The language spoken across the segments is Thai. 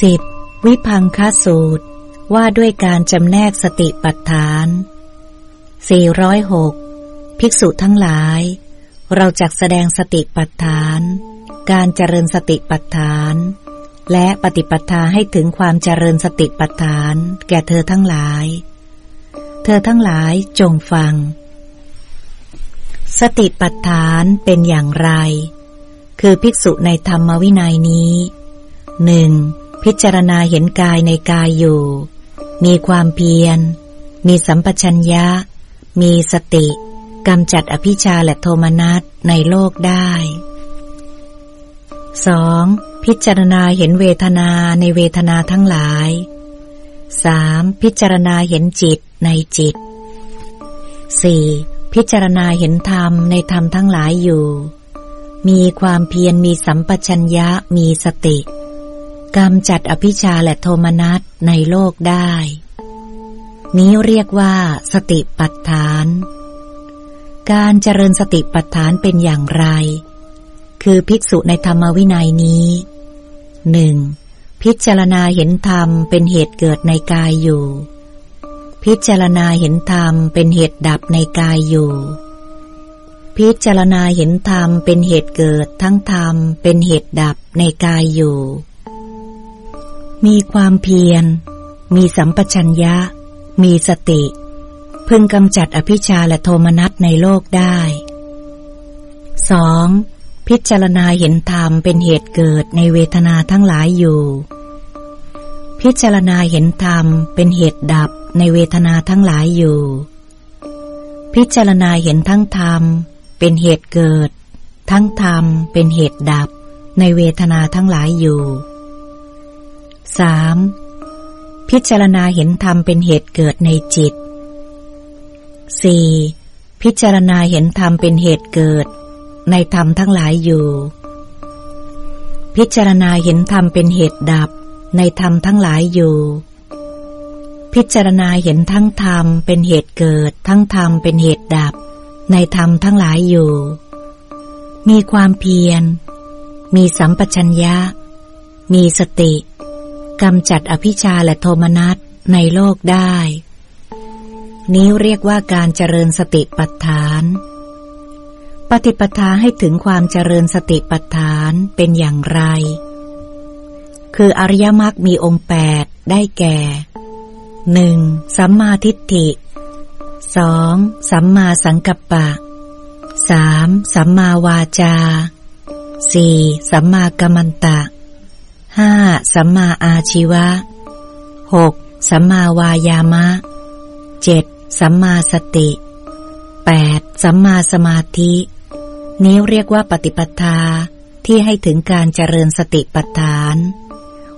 สิบวิพังคสูตร ว่าด้วยการจำแนกสติปัฏฐาน 406 ภิกษุทั้งหลาย เราจักแสดงสติปัฏฐาน การเจริญสติปัฏฐาน และปฏิปทาให้ถึงความเจริญสติปัฏฐาน แก่เธอทั้งหลาย เธอทั้งหลายจงฟัง สติปัฏฐานเป็นอย่างไร คือภิกษุในธรรมวินัยนี้หนึ่ง พิจารณาเห็นกายในกายอยู่ มีความเพียร มีสัมปชัญญะ มีสติกำจัดอภิชาและโทมนัสในโลกได้ 2. พิจารณาเห็นเวทนาในเวทนาทั้งหลาย 3. พิจารณาเห็นจิตในจิต 4. พิจารณาเห็นธรรมในธรรมทั้งหลายอยู่ มีความเพียรมีสัมปชัญญะมีสติ กำจัดอภิชาและโทมนัสในโลกได้ นี้เรียกว่า สติปัฏฐาน การเจริญสติปัฏฐานเป็นอย่างไร คือภิกษุในธรรมวินัยนี้หนึ่งพิจารณาเห็นธรรมเป็นเหตุเกิดในกายอยู่ พิจารณาเห็นธรรมเป็นเหตุดับในกายอยู่ พิจารณาเห็นธรรมเป็นเหตุเกิดทั้งธรรมเป็นเหตุดับในกายอยู่ มีความเพียร มีสัมปชัญญะ มีสติ พึงกำจัดอภิชาและโทมนัสในโลกได้ 2. พิจารณาเห็นธรรมเป็นเหตุเกิดในเวทนาทั้งหลายอยู่ พิจารณาเห็นธรรมเป็นเหตุดับในเวทนาทั้งหลายอยู่ พิจารณาเห็นทั้งธรรมเป็นเหตุเกิด ทั้งธรรมเป็นเหตุดับในเวทนาทั้งหลายอยู่ 3. พิจารณาเห็นธรรมเป็นเหตุเกิดในจิต 4. พิจารณาเห็นธรรมเป็นเหตุเกิด ในธรรมทั้งหลายอยู่ พิจารณาเห็นธรรมเป็นเหตุดับ ในธรรมทั้งหลายอยู่ พิจารณาเห็นทั้งธรรมเป็นเหตุเกิด ทั้งธรรมเป็นเหตุดับ ในธรรมทั้งหลายอยู่ มีความเพียร มีสัมปชัญญะ มีสติ กำจัดอภิชาและโทมนัสในโลกได้ นี้เรียกว่าการเจริญสติปัฏฐาน ปฏิปทาให้ถึงความเจริญสติปัฏฐานเป็นอย่างไร คืออริยมรรคมีองค์แปดได้แก่หนึ่งสัมมาทิฏฐิสองสัมมาสังกัปปะสามสัมมาวาจาสี่สัมมากัมมันตะ ห้าสัมมาอาชีวะหกสัมมาวายามะเจ็ดสัมมาสติแปดสัมมาสมาธิ นี้เรียกว่าปฏิปทาที่ให้ถึงการเจริญสติปัฏฐาน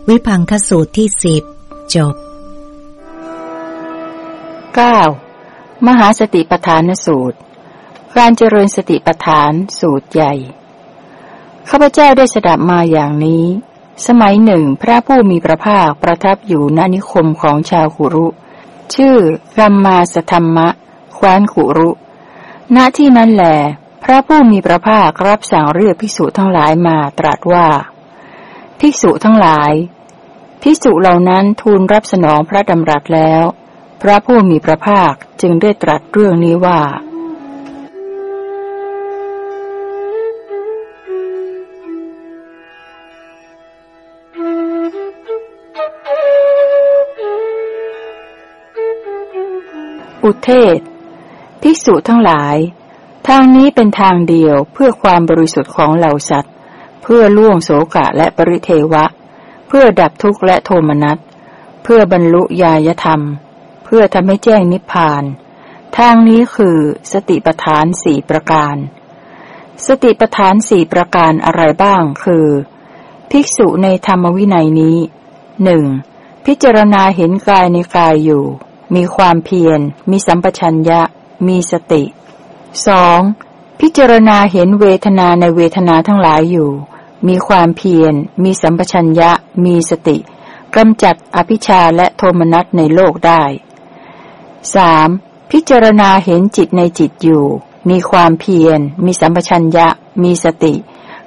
วิพังคสูตรที่สิบจบ 9. มหาสติปัฏฐานสูตร การเจริญสติปัฏฐานสูตรใหญ่ ข้าพเจ้าได้สดับมาอย่างนี้ สมัยหนึ่ง พระผู้มีพระภาคประทับอยู่ณนิคมของชาวขุรุ ชื่อรัมมาสธรรมะแคว้นขุรุ ณที่นั้นแหลพระผู้มีพระภาครับสั่งเรียกภิกษุทั้งหลายมาตรัสว่า ภิกษุทั้งหลาย ภิกษุเหล่านั้นทูลรับสนองพระดำรัสแล้ว พระผู้มีพระภาคจึงได้ตรัสเรื่องนี้ว่า อุเทศ ภิกษุทั้งหลาย ทางนี้เป็นทางเดียวเพื่อความบริสุทธิ์ของเหล่าสัตว์ เพื่อล่วงโสกะและปริเทวะ เพื่อดับทุกข์และโทมนัส เพื่อบรรลุญาธรรม เพื่อทำให้แจ้งนิพพาน ทางนี้คือสติปทานสี่ประการ สติปทานสี่ประการอะไรบ้างคือ ภิกษุในธรรมวินัยนี้หนึ่งพิจารณาเห็นกายในกายอยู่ มีความเพียร มีสัมปชัญญะ มีสติสองพิจารณาเห็นเวทนาในเวทนาทั้งหลายอยู่ มีความเพียร มีสัมปชัญญะ มีสติกำจัดอภิชาและโทมนัสในโลกได้สามพิจารณาเห็นจิตในจิตอยู่ มีความเพียร มีสัมปชัญญะ มีสติ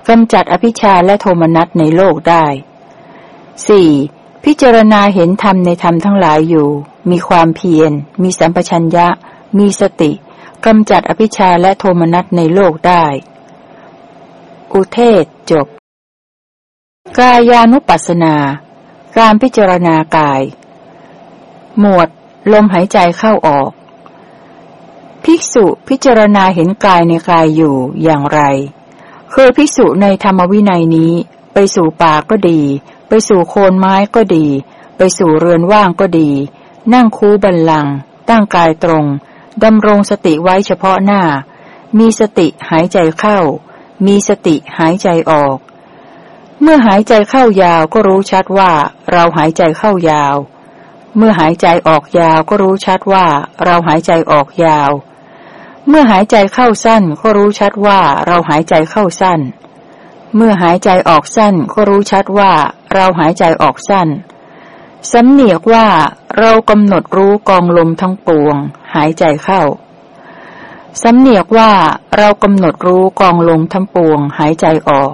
กำจัดอภิชาและโทมนัสในโลกได้สี่ พิจารณาเห็นธรรมในธรรมทั้งหลายอยู่ มีความเพียร มีสัมปชัญญะ มีสติกำจัดอภิชาและโทมนัสในโลกได้ อุเทศจบ กายานุปัสสนา การพิจารณากาย หมวด ลมหายใจเข้าออก ภิกษุพิจารณาเห็นกายในกายอยู่อย่างไรคือภิกษุในธรรมวินัยนี้ไปสู่ป่าก็ดี ไปสู่โคนไม้ก็ดี ไปสู่เรือนว่างก็ดี นั่งคูบันลัง ตั้งกายตรงดำรงสติไว้เฉพาะหน้า มีสติหายใจเข้า มีสติหายใจออก เมื่อหายใจเข้ายาวก็รู้ชัดว่าเราหายใจเข้ายาว เมื่อหายใจออกยาวก็รู้ชัดว่าเราหายใจออกยาว เมื่อหายใจเข้าสั้นก็รู้ชัดว่าเราหายใจเข้าสั้น เมื่อหายใจออกสั้นก็รู้ชัดว่า เราหายใจออกสั้น สำเนียกว่าเรากำหนดรู้กองลมทั้งปวง หายใจเข้า สำเนียกว่าเรากำหนดรู้กองลมทั้งปวง หายใจออก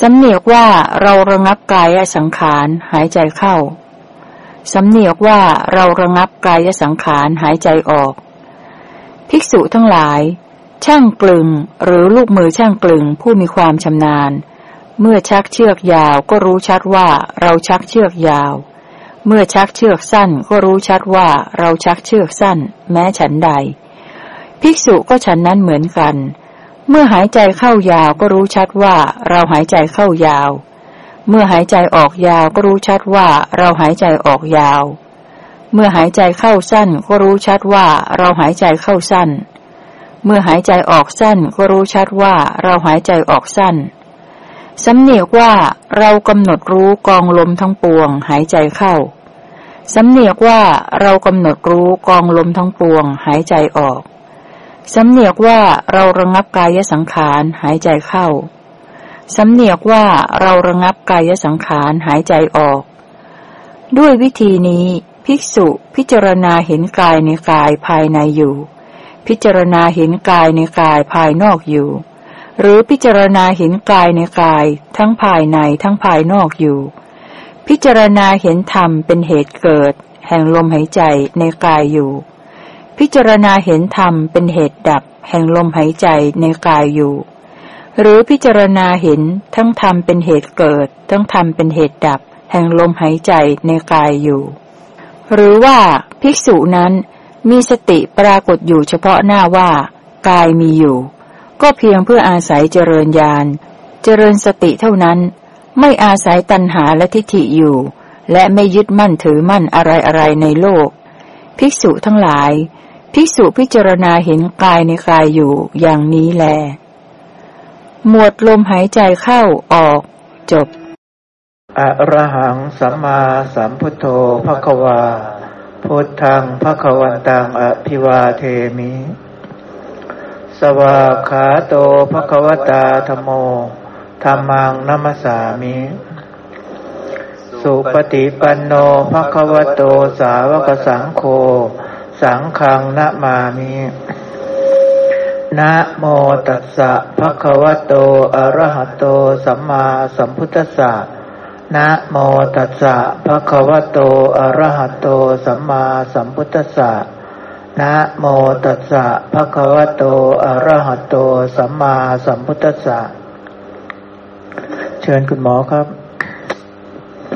สำเนียกว่าเราระงับกายสังขารหายใจเข้า สำเนียกว่าเราระงับกายสังขารหายใจออก ภิกษุทั้งหลายช่างกลึงหรือลูกมือช่างกลึงผู้มีความชำนาญ เมื่อชักเชือกยาวก็รู้ชัดว่าเราชักเชือกยาว เมื่อชักเชือกสั้นก็รู้ชัดว่าเราชักเชือกสั้น แม้ฉันใด ภิกษุก็ฉันนั้นเหมือนกัน เมื่อหายใจเข้ายาวก็รู้ชัดว่าเราหายใจเข้ายาว เมื่อหายใจออกยาวก็รู้ชัดว่าเราหายใจออกยาว เมื่อหายใจเข้าสั้นก็รู้ชัดว่าเราหายใจเข้าสั้น เมื่อหายใจออกสั้นก็รู้ชัดว่าเราหายใจออกสั้น สำเนียกว่าเรากำหนดรู้กองลมทั้งปวง หายใจเข้า สำเนียกว่าเรากำหนดรู้กองลมทั้งปวง หายใจออก สำเนียกว่าเราระงับกายสังขารหายใจเข้า สำเนียกว่าเราระงับกายสังขารหายใจออก ด้วยวิธีนี้ภิกษุพิจารณาเห็นกายในกายภายในอยู่ พิจารณาเห็นกายในกายภายนอกอยู่ หรือพิจารณาเห็นกายในกาย ทั้งภายในทั้งภายนอกอยู่ พิจารณาเห็นธรรมเป็นเหตุเกิด แห่งลมหายใจในกายอยู่ พิจารณาเห็นธรรมเป็นเหตุดับ แห่งลมหายใจในกายอยู่ หรือพิจารณาเห็นทั้งธรรมเป็นเหตุเกิด ทั้งธรรมเป็นเหตุดับ แห่งลมหายใจในกายอยู่ หรือว่าภิกษุนั้นมีสติปรากฏอยู่เฉพาะหน้าว่า กายมีอยู่ ก็เพียงเพื่ออาศัยเจริญญาณ เจริญสติเท่านั้น ไม่อาศัยตัณหาและทิฏฐิอยู่ และไม่ยึดมั่นถือมั่นอะไรอะไรในโลก ภิกษุทั้งหลาย ภิกษุพิจารณาเห็นกายในกายอยู่อย่างนี้แล หมวดลมหายใจเข้าออก จบอะระหังสัมมาสัมพุทโธภควาพุทธังภควันตังอภิวาเทมิ สวาขาโตภควตาธโมธรรมังนัมสามิ สุปฏิปันโนภควโตสาวกสังโฆ สังขังนะมามินะโมตัสสะภะคะวะโต อะระหะโต สัมมาสัมพุทธัสสะนะโมตัสสะภะคะวะโต อะระหะโต สัมมาสัมพุทธัสสะ นะโมตัสสะภะคะวะโต อะระหะโต สัมมาสัมพุทธัสสะ เชิญคุณหมอครับ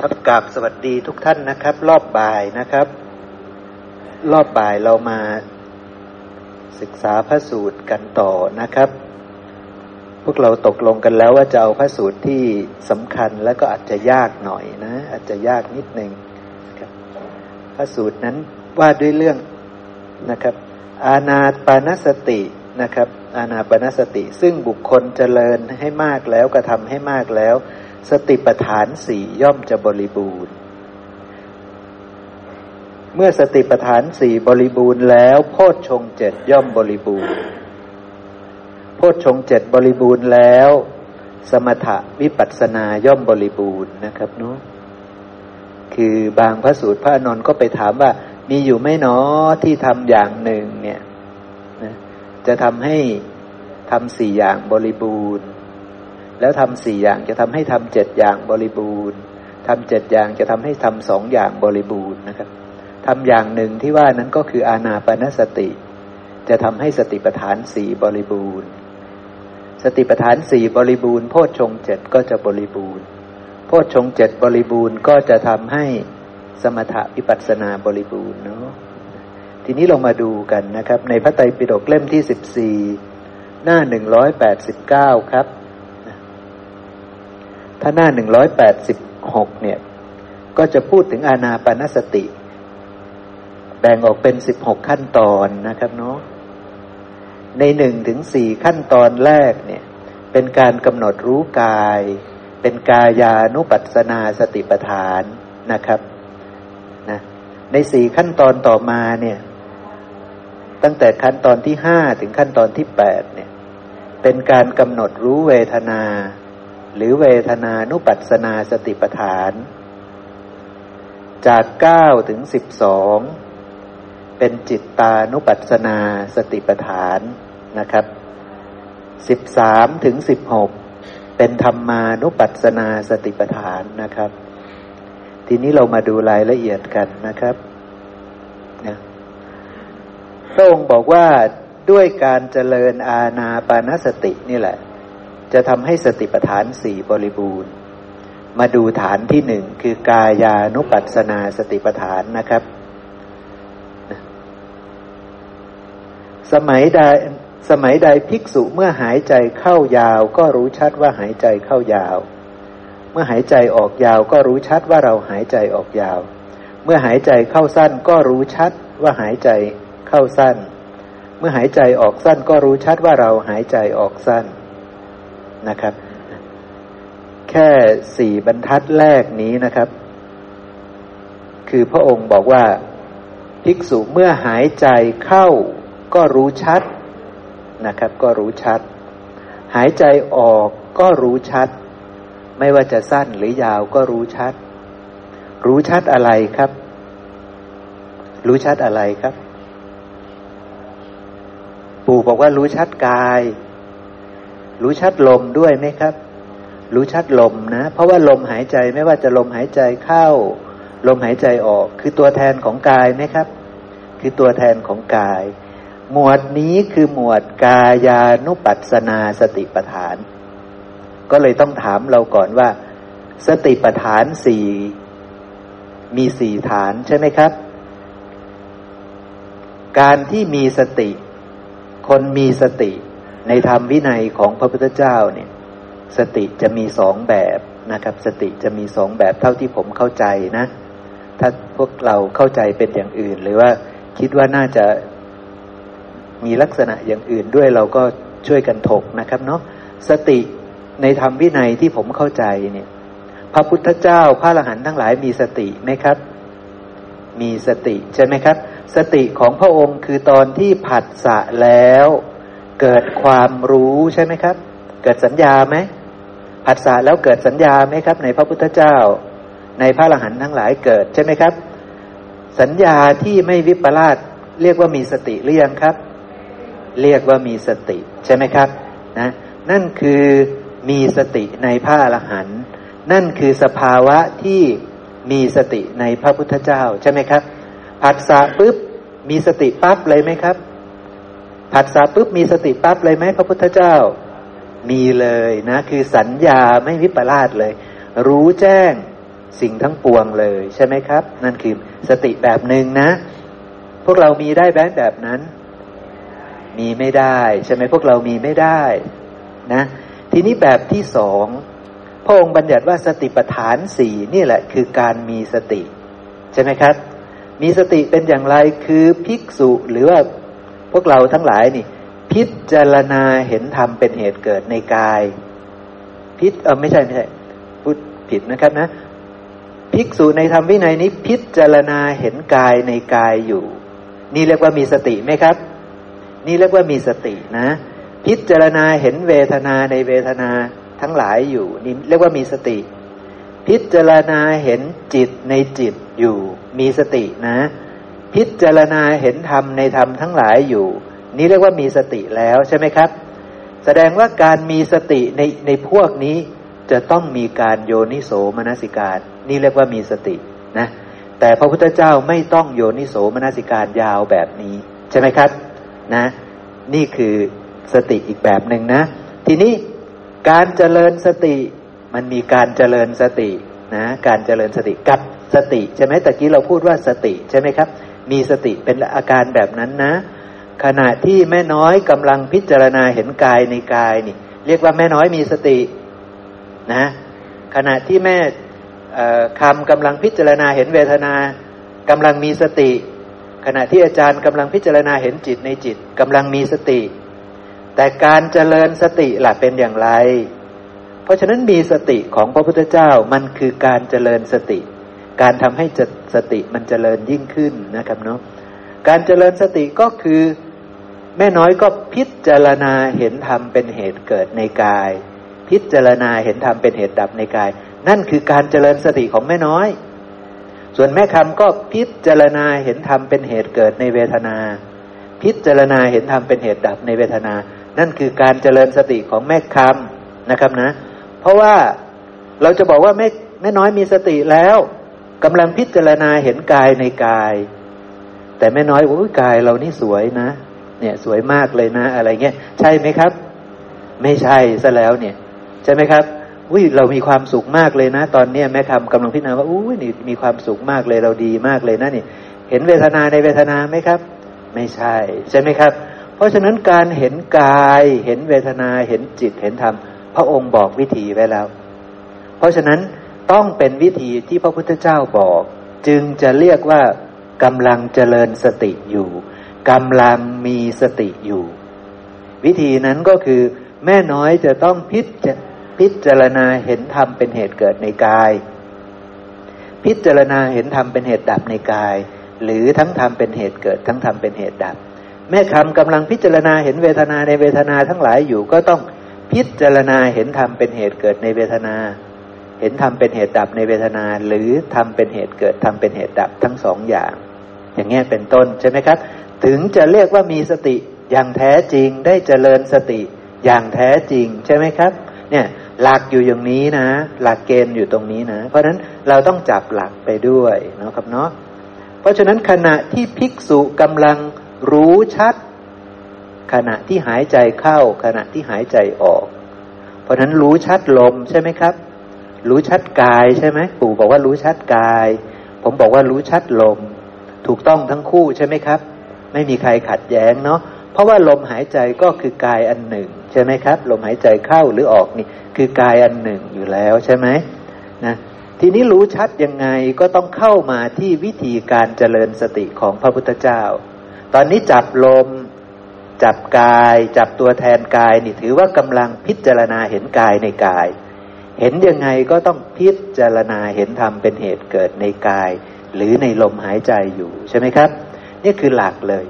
ครับกราบสวัสดีทุกท่านนะครับ รอบบ่ายนะครับ รอบบ่ายเรามาศึกษาพระสูตรกันต่อนะครับ พวกเราตกลงกันแล้วว่าจะเอาพระสูตรที่สำคัญแล้วก็อาจจะยากหน่อยนะ อาจจะยากนิดหนึ่งพระสูตรนั้นว่าด้วยเรื่อง นะครับ อาณาปานสตินะครับ อาณาปานสติ ซึ่งบุคคลเจริญให้มากแล้วกระทำให้มากแล้ว สติปัฏฐานสี่ย่อมจะบริบูรณ์ เมื่อสติปัฏฐานสี่บริบูรณ์แล้ว โพชฌงเจ็ดย่อมบริบูรณ์ โพชฌงเจ็ดบริบูรณ์แล้ว สมถะวิปัสสนาย่อมบริบูรณ์นะครับเนาะคือบางพระสูตรพระอนนท์ก็ไปถามว่า มีอยู่ไม่นอที่ทำอย่างหนึ่งเนี่ยนะจะทำให้ทำสี่อย่างบริบูรณ์ แล้วทำสี่อย่างจะทำให้ทำเจ็ดอย่างบริบูรณ์ทำเจ็ดอย่างจะทำให้ทำสองอย่างบริบูรณ์นะครับทำอย่างหนึ่งที่ว่านั้นก็คืออาณาปณสติ จะทำให้สติปัฏฐานสี่บริบูรณ์ สติปัฏฐานสี่บริบูรณ์โพชฌงเจ็ดก็จะบริบูรณ์โพชฌงเจ็ดบริบูรณ์ก็จะทำให้ สมถะวิปัสสนาบริบูรณ์เนาะทีนี้เรามาดูกันนะครับ ในพระไตรปิฎกเล่มที่สิบสี่หน้าหนึ่งร้อยแปดสิบเก้าครับ ถ้าหน้าหนึ่งร้อยแปดสิบหกเนี่ย ก็จะพูดถึงอาณาปณสติ แบ่งออกเป็นสิบหกขั้นตอนนะครับเนาะในหนึ่งถึงสี่ขั้นตอนแรกเนี่ย เป็นการกำหนดรู้กาย เป็นกายานุปัสสนาสติปัฏฐานนะครับ ในสี่ขั้นตอนต่อมาเนี่ย ตั้งแต่ขั้นตอนที่ห้าถึงขั้นตอนที่แปดเนี่ย เป็นการกำหนดรู้เวทนา หรือเวทนานุปัสนาสติปัฏฐาน จากเก้าถึงสิบสองเป็นจิตตานุปัสนาสติปัฏฐานนะครับสิบสามถึงสิบหกเป็นธรรมานุปัสสนาสติปัฏฐานนะครับ ทีนี้เรามาดูรายละเอียดกันนะครับนะพระองค์บอกว่าด้วยการเจริญอาณาปานสตินี่แหละ จะทำให้สติปัฏฐานสี่บริบูรณ์ มาดูฐานที่หนึ่งคือกายานุปัสสนาสติปัฏฐานนะครับ สมัยใดสมัยใดภิกษุเมื่อหายใจเข้ายาว ก็รู้ชัดว่าหายใจเข้ายาว มื่อหายใจออกยาวก็รู้ชัดว่าเราหายใจออกยาว เมื่อหายใจเข้าสั้นก็รู้ชัดว่าหายใจเข้าสั้น เมื่อหายใจออกสั้นก็รู้ชัดว่าเราหายใจออกสั้นนะครับ แค่สี่บรรทัดแรกนี้นะครับ คือพระองค์บอกว่าภิกษุเมื่อหายใจเข้าก็รู้ชัดนะครับ ก็รู้ชัด หายใจออกก็รู้ชัด ไม่ว่าจะสั้นหรือยาวก็รู้ชัด รู้ชัดอะไรครับ รู้ชัดอะไรครับ ปู่บอกว่ารู้ชัดกาย รู้ชัดลมด้วยไหมครับ รู้ชัดลมนะ เพราะว่าลมหายใจไม่ว่าจะลมหายใจเข้า ลมหายใจออก คือตัวแทนของกายไหมครับ คือตัวแทนของกาย หมวดนี้คือหมวดกายานุปัสสนาสติปัฏฐาน ก็เลยต้องถามเราก่อนว่า สติปัฏฐานสี่มีสี่ฐานใช่ไหมครับ การที่มีสติ คนมีสติในธรรมวินัยของพระพุทธเจ้าเนี่ย สติจะมีสองแบบนะครับ สติจะมีสองแบบเท่าที่ผมเข้าใจนะ ถ้าพวกเราเข้าใจเป็นอย่างอื่น หรือว่าคิดว่าน่าจะมีลักษณะอย่างอื่นด้วยเราก็ช่วยกันถกนะครับเนาะสติ ในธรรมวินัยที่ผมเข้าใจเนี่ย พระพุทธเจ้าพระอรหันต์ทั้งหลายมีสติไหมครับ มีสติใช่ไหมครับ สติของพระองค์คือตอนที่ผัสสะแล้ว เกิดความรู้ใช่ไหมครับ เกิดสัญญาไหมผัสสะแล้วเกิดสัญญาไหมครับ ในพระพุทธเจ้า ในพระอรหันต์ทั้งหลายเกิดใช่ไหมครับ สัญญาที่ไม่วิปลาสเรียกว่ามีสติหรือยังครับ เรียกว่ามีสติใช่ไหมครับ นะ นั่นคือ มีสติในพระอรหันต์นั่นคือสภาวะที่มีสติในพระพุทธเจ้าใช่ไหมครับผัสสะปุ๊บมีสติปั๊บเลยไหมครับผัสสะปุ๊บมีสติปั๊บเลยไหมพระพุทธเจ้า มีเลยนะ คือสัญญาไม่วิปลาสเลย รู้แจ้งสิ่งทั้งปวงเลยใช่ไหมครับ นั่นคือสติแบบหนึ่งนะ พวกเรามีได้แบบแบบนั้น มีไม่ได้ ใช่ไหมพวกเรามีไม่ได้ นะ ทีนี้แบบที่สองพระองค์บัญญัติว่าสติปัฏฐานสี่นี่แหละคือการมีสติ ใช่ไหมครับ มีสติเป็นอย่างไรคือภิกษุหรือว่าพวกเราทั้งหลายนี่ พิจารณาเห็นธรรมเป็นเหตุเกิดในกาย พิจเออไม่ใช่ไม่ใช่พูดผิดนะครับนะ ภิกษุในธรรมวินัยนี้ พิจารณาเห็นกายในกายอยู่ นี่เรียกว่ามีสติไหมครับ นี่เรียกว่ามีสตินะ พิจารณาเห็นเวทนาในเวทนาทั้งหลายอยู่นี่เรียกว่ามีสติ พิจารณาเห็นจิตในจิตอยู่มีสตินะ พิจารณาเห็นธรรมในธรรมทั้งหลายอยู่ นี่เรียกว่ามีสติแล้วใช่ไหมครับ แสดงว่าการมีสติในในพวกนี้จะต้องมีการโยนิโสมนสิการ นี่เรียกว่ามีสตินะ แต่พระพุทธเจ้าไม่ต้องโยนิโสมนสิการยาวแบบนี้ ใช่ไหมครับนะ นี่คือ สติอีกแบบหนึ่งนะ ทีนี้การเจริญสติมันมีการเจริญสตินะ การเจริญสติกับสติใช่ไหมตะกี้เราพูดว่าสติใช่ไหมครับ มีสติเป็นอาการแบบนั้นนะ ขณะที่แม่น้อยกำลังพิจารณาเห็นกายในกายนี่ เรียกว่าแม่น้อยมีสตินะ ขณะที่แม่คำกำลังพิจารณาเห็นเวทนากำลังมีสติ ขณะที่อาจารย์กำลังพิจารณาเห็นจิตในจิตกำลังมีสติ แต่การเจริญสติล่ะเป็นอย่างไร เพราะฉะนั้นมีสติของพระพุทธเจ้ามันคือการเจริญสติ การทำให้สติมันเจริญยิ่งขึ้นนะครับเนาะการเจริญสติก็คือแม่น้อยก็พิจารณาเห็นธรรมเป็นเหตุเกิดในกาย พิจารณาเห็นธรรมเป็นเหตุดับในกาย นั่นคือการเจริญสติของแม่น้อย ส่วนแม่คำก็พิจารณาเห็นธรรมเป็นเหตุเกิดในเวทนา พิจารณาเห็นธรรมเป็นเหตุดับในเวทนา นั่นคือการเจริญสติของแม่คำนะครับนะ เพราะว่าเราจะบอกว่าแม่แม่น้อยมีสติแล้วกำลังพิจารณาเห็นกายในกาย แต่แม่น้อยโอ้ยกายเรานี่สวยนะ เนี่ยสวยมากเลยนะ อะไรเงี้ยใช่ไหมครับ ไม่ใช่ซะแล้วเนี่ย ใช่ไหมครับอุ้ยเรามีความสุขมากเลยนะ ตอนเนี้ยแม่คำกำลังพิจารณาว่าอุ้ยนี่มีความสุขมากเลยเราดีมากเลยนะนี่ เห็นเวทนาในเวทนาไหมครับ ไม่ใช่ ใช่ไหมครับ เพราะฉะนั้นการเห็นกายเห็นเวทนาเห็นจิตเห็นธรรม พระองค์บอกวิธีไว้แล้ว เพราะฉะนั้นต้องเป็นวิธีที่พระพุทธเจ้าบอก จึงจะเรียกว่ากำลังเจริญสติอยู่กำลังมีสติอยู่ วิธีนั้นก็คือ แม่น้อยจะต้องพิจพิจารณาเห็นธรรมเป็นเหตุเกิดในกาย พิจารณาเห็นธรรมเป็นเหตุดับในกาย หรือทั้งธรรมเป็นเหตุเกิด ทั้งธรรมเป็นเหตุดับ แม่คำกำลังพิจารณาเห็นเวทนาในเวทนาทั้งหลายอยู่ก็ต้องพิจารณาเห็นธรรมเป็นเหตุเกิดในเวทนา เห็นธรรมเป็นเหตุดับในเวทนา หรือธรรมเป็นเหตุเกิดธรรมเป็นเหตุดับทั้งสองอย่าง อย่างเงี้เป็นต้นใช่ไหมครับ ถึงจะเรียกว่ามีสติอย่างแท้จริงได้เจริญสติอย่างแท้จริงใช่ไหมครับ เนี่ยหลักอยู่อย่างนี้นะ หลักเกณฑ์อยู่ตรงนี้นะ เพราะฉะนั้นเราต้องจับหลักไปด้วยนะครับเนาะเพราะฉะนั้นขณะที่ภิกษุกำลัง รู้ชัด ขณะที่หายใจเข้า ขณะที่หายใจออก เพราะฉะนั้นรู้ชัดลมใช่ไหมครับ รู้ชัดกายใช่ไหมปู่บอกว่ารู้ชัดกาย ผมบอกว่ารู้ชัดลม ถูกต้องทั้งคู่ใช่ไหมครับ ไม่มีใครขัดแย้งเนาะเพราะว่าลมหายใจก็คือกายอันหนึ่ง ใช่ไหมครับ ลมหายใจเข้าหรือออกนี่คือกายอันหนึ่งอยู่แล้วใช่ไหมนะทีนี้รู้ชัดยังไงก็ต้องเข้ามาที่วิธีการเจริญสติของพระพุทธเจ้า ตอนนี้จับลม จับกาย จับตัวแทนกายนี่ถือว่ากำลังพิจารณาเห็นกายในกาย เห็นยังไงก็ต้องพิจารณาเห็นธรรมเป็นเหตุเกิดในกาย หรือในลมหายใจอยู่ใช่ไหมครับ นี่คือหลักเลย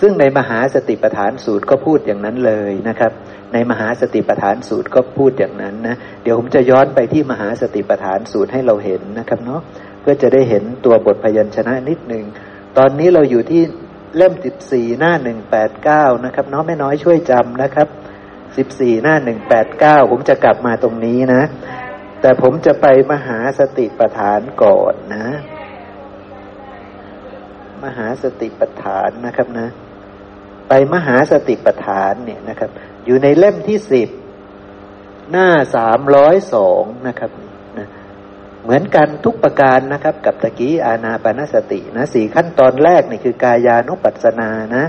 ซึ่งในมหาสติปัฏฐานสูตรก็พูดอย่างนั้นเลยนะครับ ในมหาสติปัฏฐานสูตรก็พูดอย่างนั้นนะเดี๋ยวผมจะย้อนไปที่มหาสติปัฏฐานสูตรให้เราเห็นนะครับเนาะเพื่อจะได้เห็นตัวบทพยัญชนะนิดหนึ่งตอนนี้เราอยู่ที่ เล่มสิบสี่หน้าหนึ่งแปดเก้านะครับเนาะไม่น้อยช่วยจำนะครับสิบสี่หน้าหนึ่งแปดเก้าผมจะกลับมาตรงนี้นะ แต่ผมจะไปมหาสติปัฏฐานก่อนนะ มหาสติปัฏฐานนะครับนะ ไปมหาสติปัฏฐานเนี่ยนะครับ อยู่ในเล่มที่สิบหน้าสามร้อยสองนะครับนะ เหมือนกันทุกประการนะครับ กับตะกี้อาณาปณสตินะสี่ขั้นตอนแรกนี่คือกายานุปัสสนานะ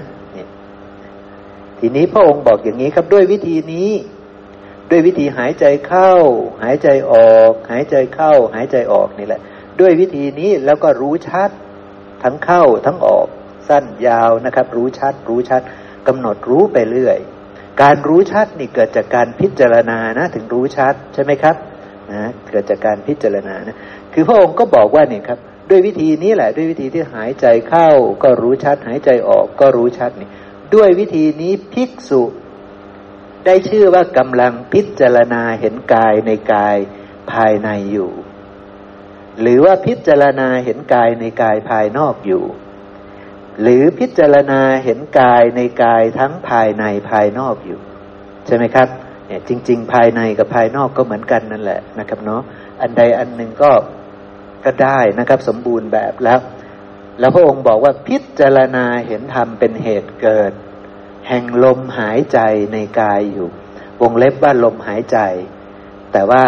ทีนี้พระองค์บอกอย่างนี้ครับด้วยวิธีนี้ ด้วยวิธีหายใจเข้า หายใจออก หายใจเข้า หายใจออกนี่แหละ ด้วยวิธีนี้แล้วก็รู้ชัด ทั้งเข้าทั้งออกสั้นยาวนะครับ รู้ชัด รู้ชัดกำหนดรู้ไปเรื่อย การรู้ชัดนี่เกิดจากการพิจารณานะ ถึงรู้ชัดใช่ไหมครับ นะเกิดจากการพิจารณานะคือพระองค์ก็บอกว่าเนี่ยครับ ด้วยวิธีนี้แหละ ด้วยวิธีที่หายใจเข้าก็รู้ชัด หายใจออกก็รู้ชัดนี่ด้วยวิธีนี้ภิกษุได้ชื่อว่ากำลังพิจารณาเห็นกายในกายภายในอยู่ หรือว่าพิจารณาเห็นกายในกายภายนอกอยู่ หรือพิจารณาเห็นกายในกายทั้งภายในภายนอกอยู่ ใช่ไหมครับ เนี่ยจริง ๆ ภายในกับภายนอกก็เหมือนกันนั่นแหละนะครับเนาะอันใดอันหนึ่งก็ก็ได้นะครับ สมบูรณ์แบบแล้ว แล้วพระองค์บอกว่าพิจารณาเห็นธรรมเป็นเหตุเกิด แห่งลมหายใจในกายอยู่ วงเล็บว่าลมหายใจ แต่ว่า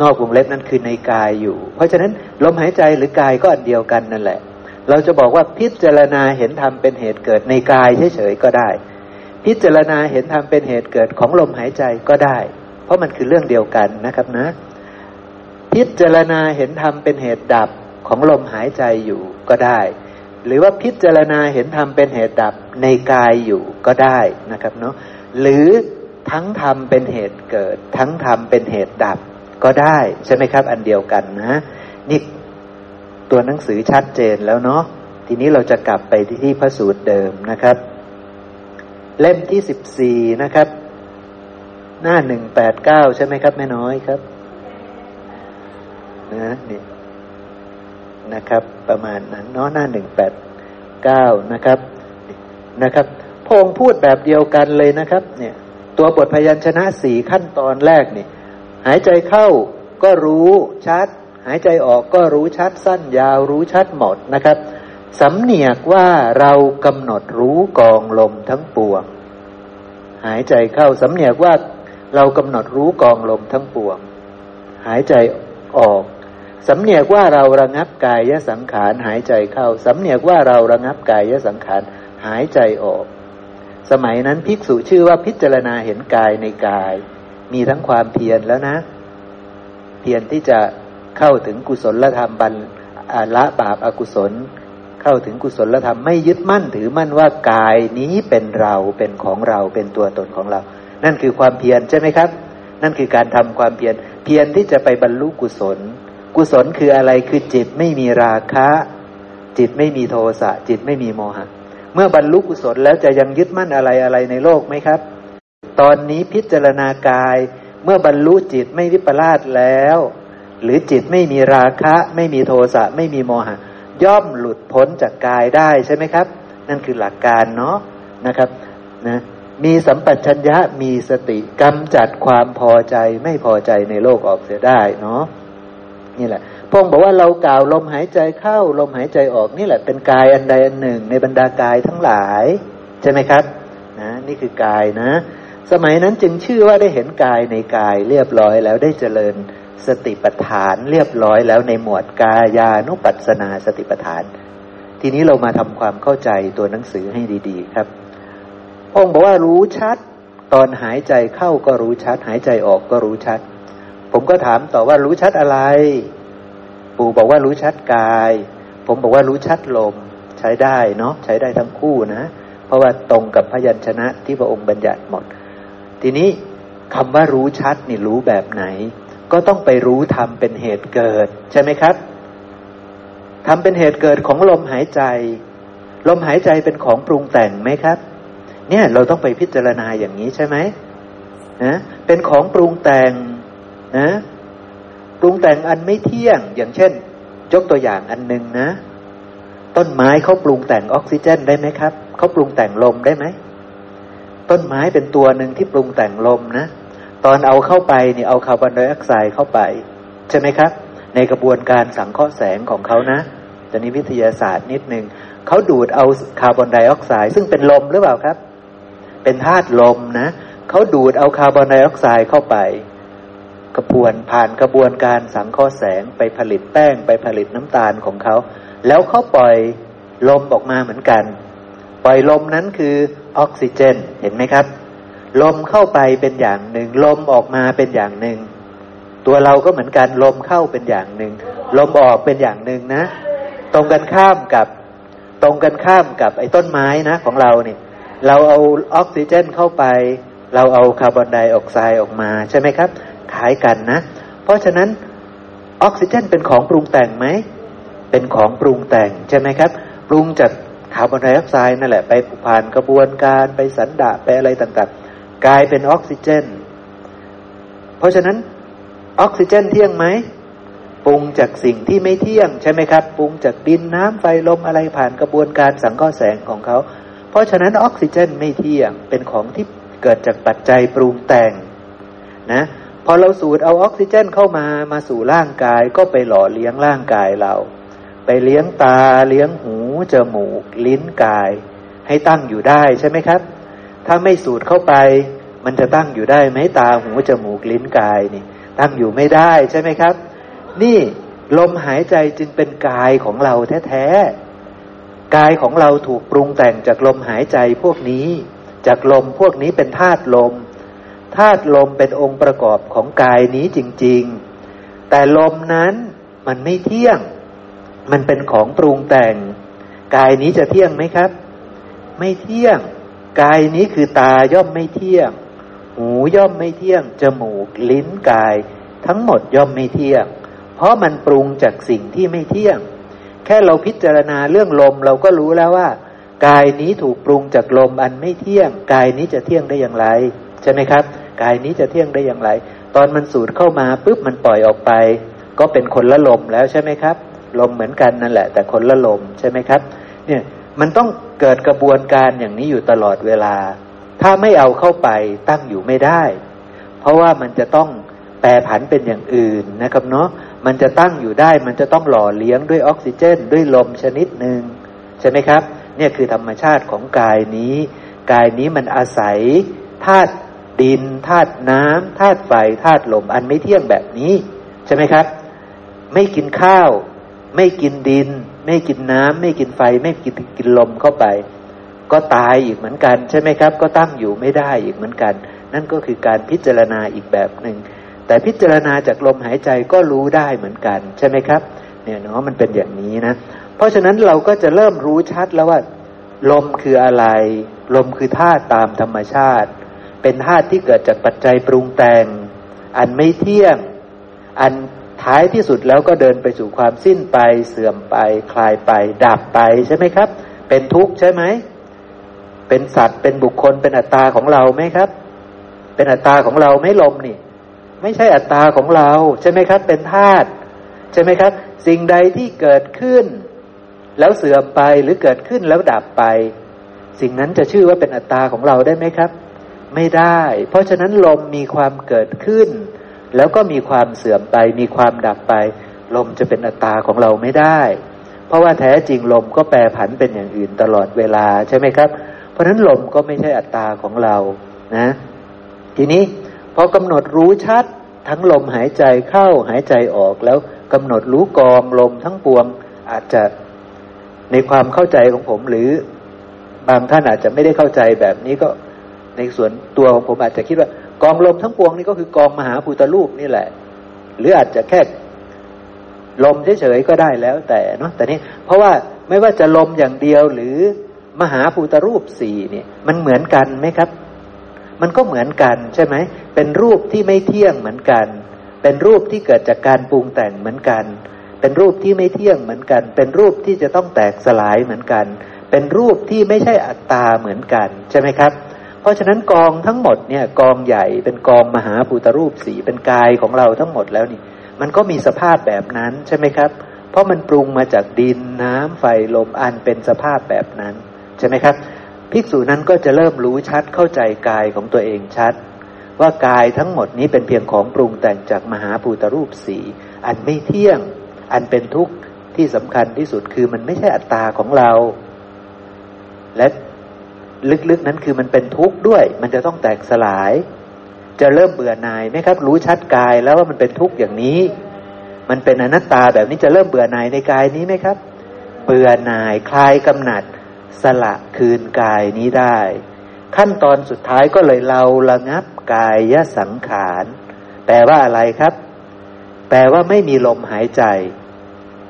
นอกวงเล็บนั้นคือในกายอยู่ เพราะฉะนั้นลมหายใจหรือกายก็อันเดียวกันนั่นแหละ เราจะบอกว่าพิจารณาเห็นธรรมเป็นเหตุเกิดในกายเฉยๆก็ได้ พิจารณาเห็นธรรมเป็นเหตุเกิดของลมหายใจก็ได้ เพราะมันคือเรื่องเดียวกันนะครับนะ พิจารณาเห็นธรรมเป็นเหตุดับของลมหายใจอยู่ก็ได้ หรือว่าพิจารณาเห็นธรรมเป็นเหตุดับในกายอยู่ก็ได้นะครับเนาะหรือทั้งธรรมเป็นเหตุเกิด ทั้งธรรมเป็นเหตุดับก็ได้ใช่ไหมครับ อันเดียวกันนะนี่ตัวหนังสือชัดเจนแล้วเนาะทีนี้เราจะกลับไปที่พระสูตรเดิมนะครับ เล่มที่สิบสี่นะครับ หน้าหนึ่งแปดเก้าใช่ไหมครับ แม่น้อยครับนะนี่นะครับ ประมาณนั้นเนาะหน้าหนึ่งแปดเก้านะครับนะครับพงพูดแบบเดียวกันเลยนะครับ เนี่ย ตัวบทพยัญชนะสี่ขั้นตอนแรกนี่หายใจเข้าก็รู้ชัด หายใจออกก็รู้ชัดสั้นยาวรู้ชัดหมดนะครับ สำเนียกว่าเรากำหนดรู้กองลมทั้งปวง หายใจเข้าสำเนียกว่าเรากำหนดรู้กองลมทั้งปวง หายใจออกสำเนียกว่าเราระงับกายสังขารหายใจเข้าสำเนียกว่าเราระงับกายสังขารหายใจออก สมัยนั้นภิกษุชื่อว่าพิจารณาเห็นกายในกาย มีทั้งความเพียรแล้วนะ เพียรที่จะเข้าถึงกุศลธรรมบันละบาปอากุศล เข้าถึงกุศลธรรมไม่ยึดมั่นถือมั่นว่ากายนี้เป็นเราเป็นของเราเป็นตัวตนของเรา นั่นคือความเพียรใช่ไหมครับ นั่นคือการทำความเพียรเพียรที่จะไปบรรลุกุศล กุศลคืออะไรคือจิตไม่มีราคะ จิตไม่มีโทสะจิตไม่มีโมหะ เมื่อบรรลุกุศลแล้วจะยังยึดมั่นอะไรอะไรในโลกไหมครับ ตอนนี้พิจารณากายเมื่อบรรลุจิตไม่วิปลาสแล้ว หรือจิตไม่มีราคะ ไม่มีโทสะไม่มีโมหะ ย่อมหลุดพ้นจากกายได้ใช่ไหมครับ นั่นคือหลักการเนาะนะครับนะมีสัมปชัญญะมีสติกำจัดความพอใจไม่พอใจในโลกออกเสียได้เนาะนี่แหละพงบอกว่าเรากล่าวลมหายใจเข้าลมหายใจออกนี่แหละเป็นกายอันใดอันหนึ่ง ในบรรดากายทั้งหลาย ใช่ไหมครับนะนี่คือกายนะ สมัยนั้นจึงชื่อว่าได้เห็นกายในกายเรียบร้อยแล้วได้เจริญ สติปัฏฐานเรียบร้อยแล้วในหมวดกายานุปัสสนาสติปัฏฐาน ทีนี้เรามาทำความเข้าใจตัวหนังสือให้ดีๆครับ องค์บอกว่ารู้ชัด ตอนหายใจเข้าก็รู้ชัด หายใจออกก็รู้ชัด ผมก็ถามต่อว่ารู้ชัดอะไร ปู่บอกว่ารู้ชัดกาย ผมบอกว่ารู้ชัดลม ใช้ได้เนาะใช้ได้ทั้งคู่นะ เพราะว่าตรงกับพยัญชนะที่พระองค์บัญญัติหมด ทีนี้คำว่ารู้ชัดนี่รู้แบบไหน ก็ต้องไปรู้ทำเป็นเหตุเกิด ใช่ไหมครับทำเป็นเหตุเกิดของลมหายใจ ลมหายใจเป็นของปรุงแต่งไหมครับ เนี่ยเราต้องไปพิจารณาอย่างนี้ใช่ไหมนะเป็นของปรุงแต่งนะปรุงแต่งอันไม่เที่ยง อย่างเช่น ยกตัวอย่างอันหนึ่งนะ ต้นไม้เขาปรุงแต่งออกซิเจนได้ไหมครับเขาปรุงแต่งลมได้ไหมต้นไม้เป็นตัวหนึ่งที่ปรุงแต่งลมนะ ตอนเอาเข้าไปเนี่ยเอาคาร์บอนไดออกไซด์เข้าไป ใช่ไหมครับ ในกระบวนการสังเคราะห์แสงของเขานะตอนนี้วิทยาศาสตร์นิดหนึ่งเขาดูดเอาคาร์บอนไดออกไซด์ซึ่งเป็นลมหรือเปล่าครับ เป็นธาตุลมนะเขาดูดเอาคาร์บอนไดออกไซด์เข้าไปกระบวนผ่านกระบวนการสังเคราะห์แสงไปผลิตแป้งไปผลิตน้ำตาลของเขา แล้วเขาปล่อยลมออกมาเหมือนกัน ปล่อยลมนั้นคือออกซิเจน เห็นไหมครับ ลมเข้าไปเป็นอย่างหนึ่ง ลมออกมาเป็นอย่างหนึ่ง ตัวเราก็เหมือนกันลมเข้าเป็นอย่างหนึ่ง ลมออกเป็นอย่างหนึ่งนะ ตรงกันข้ามกับตรงกันข้ามกับไอ้ต้นไม้นะของเราเนี่ย เราเอาออกซิเจนเข้าไป เราเอาคาร์บอนไดออกไซด์ออกมาใช่ไหมครับขายกันนะ เพราะฉะนั้นออกซิเจนเป็นของปรุงแต่งไหม เป็นของปรุงแต่งใช่ไหมครับ ปรุงจากคาร์บอนไดออกไซด์นั่นแหละไปผ่านกระบวนการไปสันดะไปอะไรต่างๆ กลายเป็นออกซิเจน เพราะฉะนั้นออกซิเจนเที่ยงไหมปรุงจากสิ่งที่ไม่เที่ยงใช่ไหมครับ ปรุงจากดินน้ำไฟลมอะไรผ่านกระบวนการสังเคราะห์แสงของเขา เพราะฉะนั้นออกซิเจนไม่เที่ยงเป็นของที่เกิดจากปัจจัยปรุงแต่งนะพอเราสูดเอาออกซิเจนเข้ามามาสู่ร่างกายก็ไปหล่อเลี้ยงร่างกายเรา ไปเลี้ยงตาเลี้ยงหูจมูก ลิ้นกาย ให้ตั้งอยู่ได้ใช่ไหมครับ ถ้าไม่สูดเข้าไป มันจะตั้งอยู่ได้ไหมตาหูจมูกลิ้นกายนี่ ตั้งอยู่ไม่ได้ใช่ไหมครับ นี่ลมหายใจจึงเป็นกายของเราแท้ๆกายของเราถูกปรุงแต่งจากลมหายใจพวกนี้ จากลมพวกนี้เป็นธาตุลมธาตุลมเป็นองค์ประกอบของกายนี้จริง ๆ แต่ลมนั้นมันไม่เที่ยง มันเป็นของปรุงแต่ง กายนี้จะเที่ยงไหมครับ ไม่เที่ยง กายนี้คือตาย่อมไม่เที่ยง หูย่อมไม่เที่ยง จมูกลิ้นกาย ทั้งหมดย่อมไม่เที่ยง เพราะมันปรุงจากสิ่งที่ไม่เที่ยง แค่เราพิจารณาเรื่องลมเราก็รู้แล้วว่า กายนี้ถูกปรุงจากลมอันไม่เที่ยง กายนี้จะเที่ยงได้อย่างไร ใช่ไหมครับ กายนี้จะเที่ยงได้อย่างไร ตอนมันสูดเข้ามาปุ๊บมันปล่อยออกไป ก็เป็นคนละลมแล้วใช่ไหมครับ ลมเหมือนกันนั่นแหละ แต่คนละลมใช่ไหมครับ เนี่ยมันต้องเกิดกระบวนการอย่างนี้อยู่ตลอดเวลา ถ้าไม่เอาเข้าไปตั้งอยู่ไม่ได้ เพราะว่ามันจะต้องแปรผันเป็นอย่างอื่นนะครับเนาะมันจะตั้งอยู่ได้ มันจะต้องหล่อเลี้ยงด้วยออกซิเจน ด้วยลมชนิดหนึ่งใช่ไหมครับ เนี่ยคือธรรมชาติของกายนี้ กายนี้มันอาศัยธาตุดินธาตุน้ำธาตุไฟธาตุลมอันไม่เที่ยงแบบนี้ ใช่ไหมครับ ไม่กินข้าว ไม่กินดิน ไม่กินน้ำไม่กินไฟ ไม่กินกินลมเข้าไป ก็ตายอีกเหมือนกันใช่ไหมครับ ก็ตั้งอยู่ไม่ได้อีกเหมือนกัน นั่นก็คือการพิจารณาอีกแบบหนึ่งแต่พิจารณาจากลมหายใจก็รู้ได้เหมือนกันใช่ไหมครับ เนี่ยเนาะมันเป็นอย่างนี้นะ เพราะฉะนั้นเราก็จะเริ่มรู้ชัดแล้วว่า ลมคืออะไร ลมคือธาตุตามธรรมชาติ เป็นธาตุที่เกิดจากปัจจัยปรุงแต่ง อันไม่เที่ยง อันท้ายที่สุดแล้วก็เดินไปสู่ความสิ้นไป เสื่อมไป คลายไป ดับไปใช่ไหมครับ เป็นทุกข์ใช่ไหม เป็นสัตว์เป็นบุคคลเป็นอัตตาของเราไหมครับ เป็นอัตตาของเราไม่ลมนี่ ไม่ใช่อัตตาของเรา ใช่ไหมครับ เป็นธาตุใช่ไหมครับ สิ่งใดที่เกิดขึ้น แล้วเสื่อมไปหรือเกิดขึ้นแล้วดับไป สิ่งนั้นจะชื่อว่าเป็นอัตตาของเราได้ไหมครับ ไม่ได้ เพราะฉะนั้นลมมีความเกิดขึ้น แล้วก็มีความเสื่อมไปมีความดับไป ลมจะเป็นอัตตาของเราไม่ได้ เพราะว่าแท้จริงลมก็แปรผันเป็นอย่างอื่นตลอดเวลาใช่ไหมครับ เพราะฉะนั้นลมก็ไม่ใช่อัตตาของเรานะ ทีนี้พอกำหนดรู้ชัดทั้งลมหายใจเข้าหายใจออกแล้วกำหนดรู้กองลมทั้งปวงอาจจะในความเข้าใจของผมหรือบางท่านอาจจะไม่ได้เข้าใจแบบนี้ก็ในส่วนตัวของผมอาจจะคิดว่ากองลมทั้งปวงนี่ก็คือกองมหาภูตรูปนี่แหละ หรืออาจจะแค่ลมเฉยๆก็ได้แล้วแต่เนาะแต่นี้เพราะว่าไม่ว่าจะลมอย่างเดียวหรือ มหาภูตรูปสี่เนี่ยมันเหมือนกันไหมครับ มันก็เหมือนกันใช่ไหม เป็นรูปที่ไม่เที่ยงเหมือนกัน เป็นรูปที่เกิดจากการปรุงแต่งเหมือนกัน เป็นรูปที่ไม่เที่ยงเหมือนกัน เป็นรูปที่จะต้องแตกสลายเหมือนกัน เป็นรูปที่ไม่ใช่อัตตาเหมือนกันใช่ไหมครับ เพราะฉะนั้นกองทั้งหมดเนี่ยกองใหญ่เป็นกองมหาภูตรูปสีเป็นกายของเราทั้งหมดแล้วนี่ มันก็มีสภาพแบบนั้นใช่ไหมครับ เพราะมันปรุงมาจากดินน้ำไฟลมอันเป็นสภาพแบบนั้น ใช่ไหมครับ ภิกษุนั้นก็จะเริ่มรู้ชัดเข้าใจกายของตัวเองชัด ว่ากายทั้งหมดนี้เป็นเพียงของปรุงแต่งจากมหาภูตรูปสีอันไม่เที่ยง อันเป็นทุกข์ที่สำคัญที่สุดคือมันไม่ใช่อัตตาของเรา และลึกๆนั้นคือมันเป็นทุกข์ด้วย มันจะต้องแตกสลาย จะเริ่มเบื่อหน่ายไหมครับ รู้ชัดกายแล้วว่ามันเป็นทุกข์อย่างนี้ มันเป็นอนัตตาแบบนี้จะเริ่มเบื่อหน่ายในกายนี้ไหมครับ เบื่อหน่ายคลายกำหนัด สละคืนกายนี้ได้ ขั้นตอนสุดท้ายก็เลยเราระงับกายยสังขาร แปลว่าอะไรครับ แปลว่าไม่มีลมหายใจ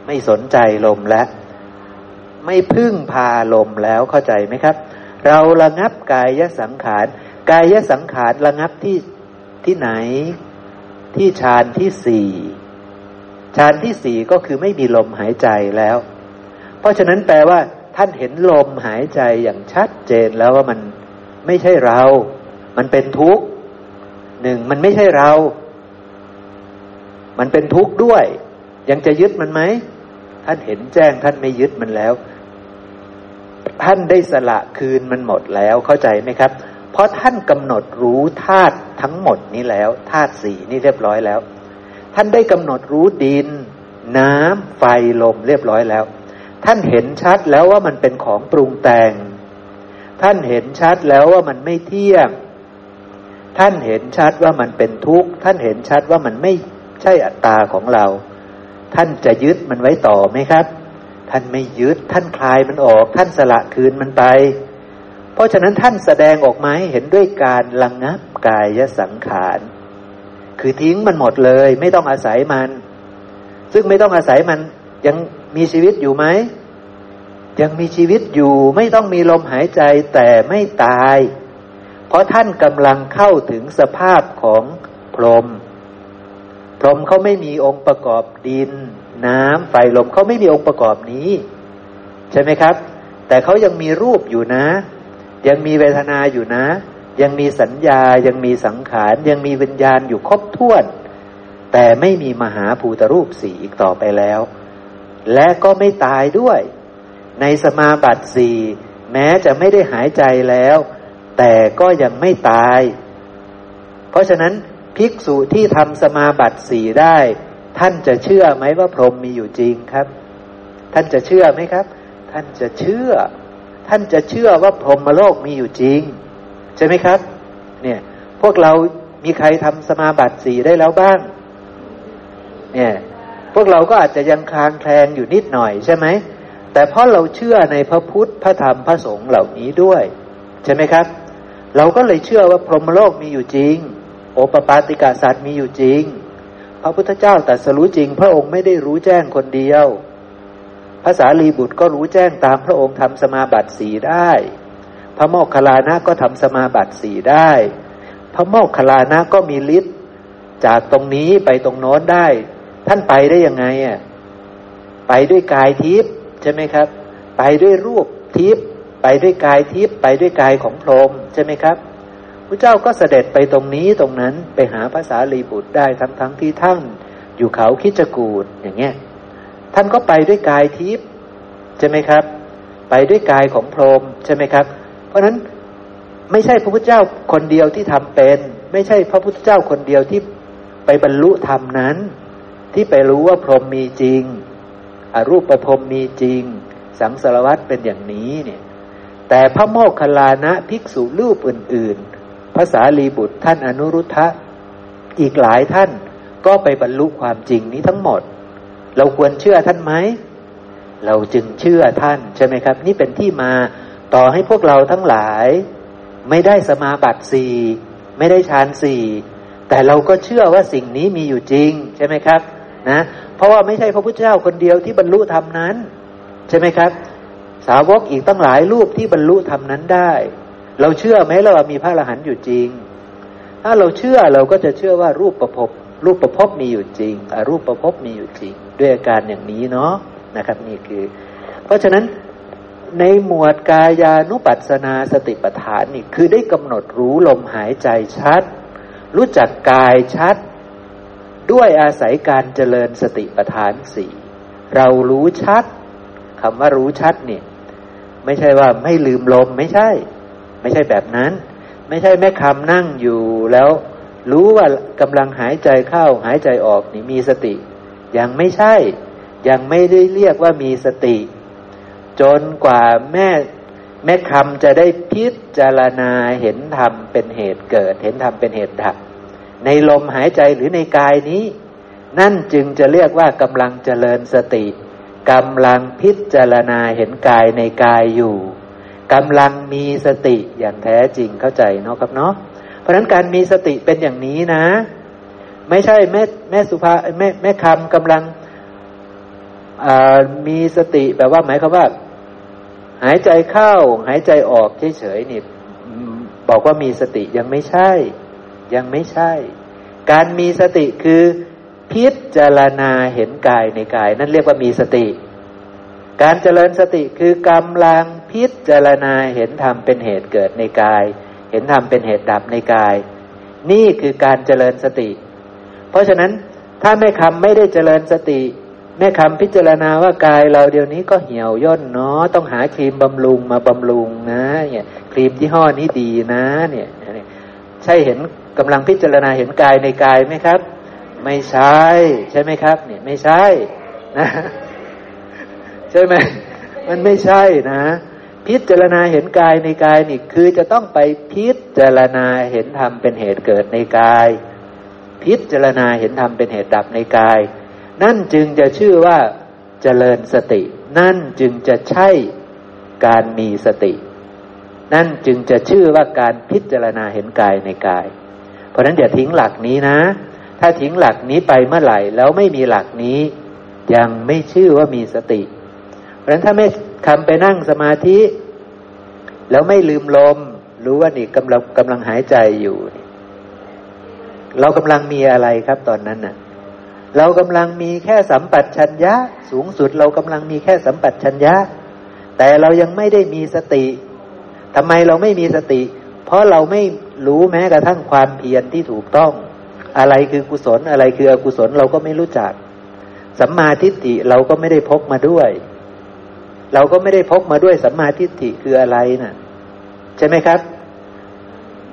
ไม่สนใจลมและไม่พึ่งพาลมแล้วเข้าใจไหมครับ เราระงับกายสังขาร กายสังขารระงับที่ที่ไหน ที่ฌานที่สี่ฌานที่สี่ก็คือไม่มีลมหายใจแล้ว เพราะฉะนั้นแปลว่า ท่านเห็นลมหายใจอย่างชัดเจนแล้วว่ามันไม่ใช่เรา มันเป็นทุกข์หนึ่งมันไม่ใช่เรา มันเป็นทุกข์ด้วย ยังจะยึดมันไหม ท่านเห็นแจ้งท่านไม่ยึดมันแล้ว ท่านได้สละคืนมันหมดแล้วเข้าใจไหมครับ เพราะท่านกำหนดรู้ธาตุทั้งหมดนี้แล้วธาตุสี่นี่เรียบร้อยแล้ว ท่านได้กำหนดรู้ดิน น้ำไฟลมเรียบร้อยแล้ว ท่านเห็นชัดแล้วว่ามันเป็นของปรุงแต่ง ท่านเห็นชัดแล้วว่ามันไม่เที่ยง ท่านเห็นชัดว่ามันเป็นทุกข์ ท่านเห็นชัดว่ามันไม่ใช่อัตตาของเรา ท่านจะยึดมันไว้ต่อไหมครับ ท่านไม่ยึด ท่านคลายมันออก ท่านสละคืนมันไป เพราะฉะนั้นท่านแสดงออกมาให้เห็นด้วยการระงงับกายสังขาร คือทิ้งมันหมดเลย ไม่ต้องอาศัยมัน ซึ่งไม่ต้องอาศัยมันยัง มีชีวิตอยู่ไหม ยังมีชีวิตอยู่ไม่ต้องมีลมหายใจแต่ไม่ตาย เพราะท่านกำลังเข้าถึงสภาพของพรหมพรหมเขาไม่มีองค์ประกอบดิน น้ำไฟลมเขาไม่มีองค์ประกอบนี้ ใช่ไหมครับ แต่เขายังมีรูปอยู่นะ ยังมีเวทนาอยู่นะ ยังมีสัญญายังมีสังขาร ยังมีวิญญาณอยู่ครบถ้วน แต่ไม่มีมหาภูตรูปสี่อีกต่อไปแล้ว และก็ไม่ตายด้วย ในสมาบัติสี่แม้จะไม่ได้หายใจแล้ว แต่ก็ยังไม่ตาย เพราะฉะนั้นภิกษุที่ทำสมาบัติสี่ได้ ท่านจะเชื่อไหมว่าพรหมมีอยู่จริงครับ ท่านจะเชื่อไหมครับ ท่านจะเชื่อ ท่านจะเชื่อว่าพรหมโลกมีอยู่จริง ใช่ไหมครับ เนี่ยพวกเรามีใครทำสมาบัติสีได้แล้วบ้าง เนี่ย พวกเราก็อาจจะยังคลางแคลงอยู่นิดหน่อยใช่ไหม แต่เพราะเราเชื่อในพระพุทธ พระธรรม พระสงฆ์เหล่านี้ด้วย ใช่ไหมครับ เราก็เลยเชื่อว่าพรหมโลกมีอยู่จริง โอปปาติกาสัตว์มีอยู่จริง พระพุทธเจ้าตรัสรู้จริง พระองค์ไม่ได้รู้แจ้งคนเดียวภาษาลีบุตรก็รู้แจ้งตามพระองค์ทำสมาบัติสีได้ พระโมกขลานะก็ทำสมาบัติสีได้ พระโมกขลานะก็มีฤทธิ์จากตรงนี้ไปตรงโน้นได้ ท่านไปได้ยังไงอะไปด้วยกายทิพย์ใช่ไหมครับ ไปด้วยรูปทิพย์ไปด้วยกายทิพย์ไปด้วยกายของพรหมใช่ไหมครับพระเจ้าก็เสด็จไปตรงนี้ตรงนั้นไปหาภาษาลีบุตรได้ทั้งทั้งที่ท่านอยู่เขาคิจกูดอย่างเงี้ยท่านก็ไปด้วยกายทิพย์ใช่ไหมครับ ไปด้วยกายของพรหมใช่ไหมครับ เพราะฉะนั้นไม่ใช่พระพุทธเจ้าคนเดียวที่ทำเป็น ไม่ใช่พระพุทธเจ้าคนเดียวที่ไปบรรลุธรรมนั้น ที่ไปรู้ว่าพรหมมีจริงอรูปประพรมมีจริง สังสารวัตรเป็นอย่างนี้เนี่ย แต่พระโมคคัลลานะภิกษุรูปอื่น ๆ ภาษาลีบุตรท่านอนุรุทธะ อีกหลายท่านก็ไปบรรลุความจริงนี้ทั้งหมด เราควรเชื่อท่านไหม เราจึงเชื่อท่านใช่ไหมครับ นี่เป็นที่มาต่อให้พวกเราทั้งหลาย ไม่ได้สมาบัติสี่ไม่ได้ฌานสี่แต่เราก็เชื่อว่าสิ่งนี้มีอยู่จริงใช่ไหมครับ นะเพราะว่าไม่ใช่พระพุทธเจ้าคนเดียวที่บรรลุธรรมนั้น ใช่ไหมครับ สาวกอีกตั้งหลายรูปที่บรรลุธรรมนั้นได้ เราเชื่อไหมเรามีพระอรหันต์อยู่จริง ถ้าเราเชื่อเราก็จะเชื่อว่ารูปประพบรูปประพบมีอยู่จริงอรูปประพบมีอยู่จริง ด้วยอาการอย่างนี้เนาะนะครับนี่คือ เพราะฉะนั้นในหมวดกายานุปัสสนาสติปัฏฐานนี่คือได้กำหนดรู้ลมหายใจชัด รู้จักกายชัด ด้วยอาศัยการเจริญสติปัฏฐานสี่เรารู้ชัดคำว่ารู้ชัดเนี่ย ไม่ใช่ว่าไม่ลืมลมไม่ใช่ ไม่ใช่แบบนั้น ไม่ใช่แม่คำนั่งอยู่แล้วรู้ว่ากำลังหายใจเข้าหายใจออกนี่มีสติ ยังไม่ใช่ ยังไม่ได้เรียกว่ามีสติ จนกว่าแม่แม่คำจะได้พิจารณาเห็นธรรมเป็นเหตุเกิด เห็นธรรมเป็นเหตุดับ ในลมหายใจหรือในกายนี้ นั่นจึงจะเรียกว่ากำลังเจริญสติกำลังพิจารณาเห็นกายในกายอยู่กำลังมีสติอย่างแท้จริงเข้าใจเนาะครับเนาะเพราะฉะนั้นการมีสติเป็นอย่างนี้นะ ไม่ใช่แม่แม่สุภาแม่แม่คำกำลังมีสติแบบว่าหมายความว่า หายใจเข้า หายใจออกเฉยๆนี่บอกว่ามีสติยังไม่ใช่ ยังไม่ใช่ การมีสติคือพิจารณาเห็นกายในกาย นั่นเรียกว่ามีสติ การเจริญสติคือกำลังพิจารณาเห็นธรรมเป็นเหตุเกิดในกาย เห็นธรรมเป็นเหตุดับในกาย นี่คือการเจริญสติ เพราะฉะนั้นถ้าแม่คำไม่ได้เจริญสติ แม่คำพิจารณาว่ากายเราเดี๋ยวนี้ก็เหี่ยวย่นเนาะต้องหาครีมบำรุงมาบำรุงนะ เนี่ยครีมยี่ห้อนี้ดีนะ เนี่ย ใช่เห็น กำลังพิจารณาเห็นกายในกายไหมครับ ไม่ใช่ใช่ไหมครับเนี่ยไม่ใช่นะใช่ไหมมันไม่ใช่นะ พิจารณาเห็นกายในกายนี่คือจะต้องไปพิจารณาเห็นธรรมเป็นเหตุเกิดในกาย พิจารณาเห็นธรรมเป็นเหตุดับในกาย นั่นจึงจะชื่อว่าเจริญสติ นั่นจึงจะใช่การมีสติ นั่นจึงจะชื่อว่าการพิจารณาเห็นกายในกาย ราะนั้นอย่าทิ้งหลักนี้นะ ถ้าทิ้งหลักนี้ไปเมื่อไหร่แล้วไม่มีหลักนี้ ยังไม่ชื่อว่ามีสติ เพราะฉะนั้นถ้าไม่คำไปนั่งสมาธิ แล้วไม่ลืมลม รู้ว่านี่กำลังกำลังหายใจอยู่ เรากำลังมีอะไรครับตอนนั้นน่ะ เรากำลังมีแค่สัมปัชัญญะ สูงสุดเรากำลังมีแค่สัมปัชัญญะ แต่เรายังไม่ได้มีสติทำไมเราไม่มีสติ เพราะเราไม่ รู้แม้กระทั่งความเพียรที่ถูกต้อง อะไรคือกุศลอะไรคืออกุศลเราก็ไม่รู้จัก สัมมาทิฏฐิเราก็ไม่ได้พกมาด้วย เราก็ไม่ได้พกมาด้วยสัมมาทิฏฐิคืออะไรนะ่ะ ใช่ไหมครับ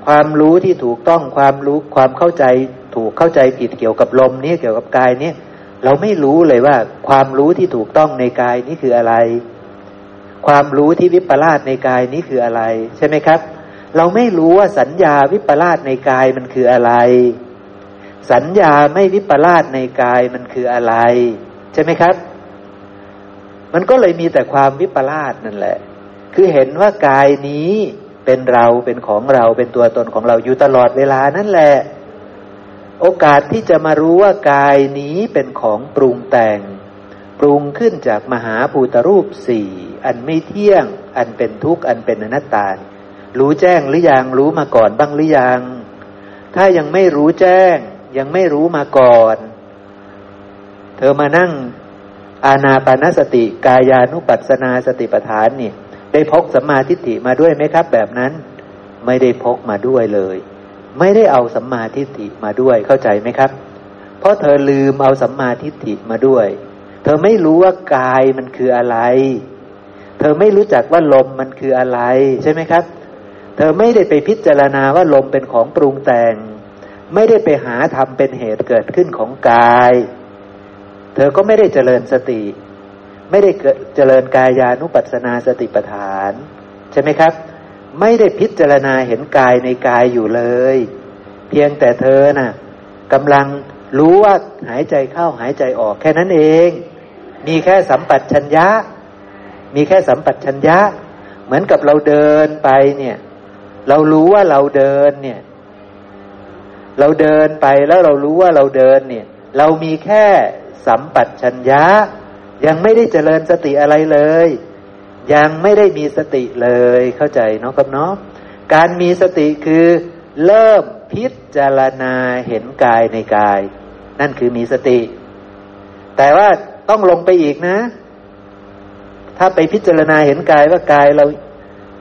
ความรู้ที่ถูกต้องความรู้ความเข้าใจถูกเข้าใจผิดเกี่ยวกับลมนี้เกี่ยวกับกายนี้เราไม่รู้เลยว่า ความรู้ที่ถูกต้องในกายนี้คืออะไร ความรู้ที่วิปลาสในกายนี้คืออะไร ใช่ไหมครับ เราไม่รู้ว่าสัญญาวิปลาสในกายมันคืออะไร สัญญาไม่วิปลาสในกายมันคืออะไร ใช่ไหมครับ มันก็เลยมีแต่ความวิปลาสนั่นแหละ คือเห็นว่ากายนี้เป็นเราเป็นของเราเป็นตัวตนของเราอยู่ตลอดเวลานั่นแหละ โอกาสที่จะมารู้ว่ากายนี้เป็นของปรุงแต่ง ปรุงขึ้นจากมหาภูตรูปสี่อันไม่เที่ยง อันเป็นทุกข์อันเป็นอนัตตา รู้แจ้งหรือยังรู้มาก่อนบ้างหรือยัง ถ้ายังไม่รู้แจ้ง ยังไม่รู้มาก่อน เธอมานั่งอาณาปานสติกายานุปัสนาสติปัฏฐานนี่ได้พกสัมมาทิฏฐิมาด้วยไหมครับ แบบนั้น ไม่ได้พกมาด้วยเลย ไม่ได้เอาสัมมาทิฏฐิมาด้วยเข้าใจไหมครับ เพราะเธอลืมเอาสัมมาทิฏฐิมาด้วย เธอไม่รู้ว่ากายมันคืออะไร เธอไม่รู้จักว่าลมมันคืออะไร ใช่ไหมครับ เธอไม่ได้ไปพิจารณาว่าลมเป็นของปรุงแต่ง ไม่ได้ไปหาทำเป็นเหตุเกิดขึ้นของกาย เธอก็ไม่ได้เจริญสติ ไม่ได้เจริญกายานุปัสนาสติปัฏฐาน ใช่ไหมครับ ไม่ได้พิจารณาเห็นกายในกายอยู่เลย เพียงแต่เธอนะ่ะกำลังรู้ว่าหายใจเข้าหายใจออกแค่นั้นเอง มีแค่สัมปัชัญญะ มีแค่สัมปัชัญญะ เหมือนกับเราเดินไปเนี่ย เรารู้ว่าเราเดินเนี่ย เราเดินไปแล้วเรารู้ว่าเราเดินเนี่ย เรามีแค่สัมปัชัญญะ ยังไม่ได้เจริญสติอะไรเลย ยังไม่ได้มีสติเลยเข้าใจเนาะครับเนาะการมีสติคือเริ่มพิจารณาเห็นกายในกาย นั่นคือมีสติ แต่ว่าต้องลงไปอีกนะ ถ้าไปพิจารณาเห็นกายว่ากายเรา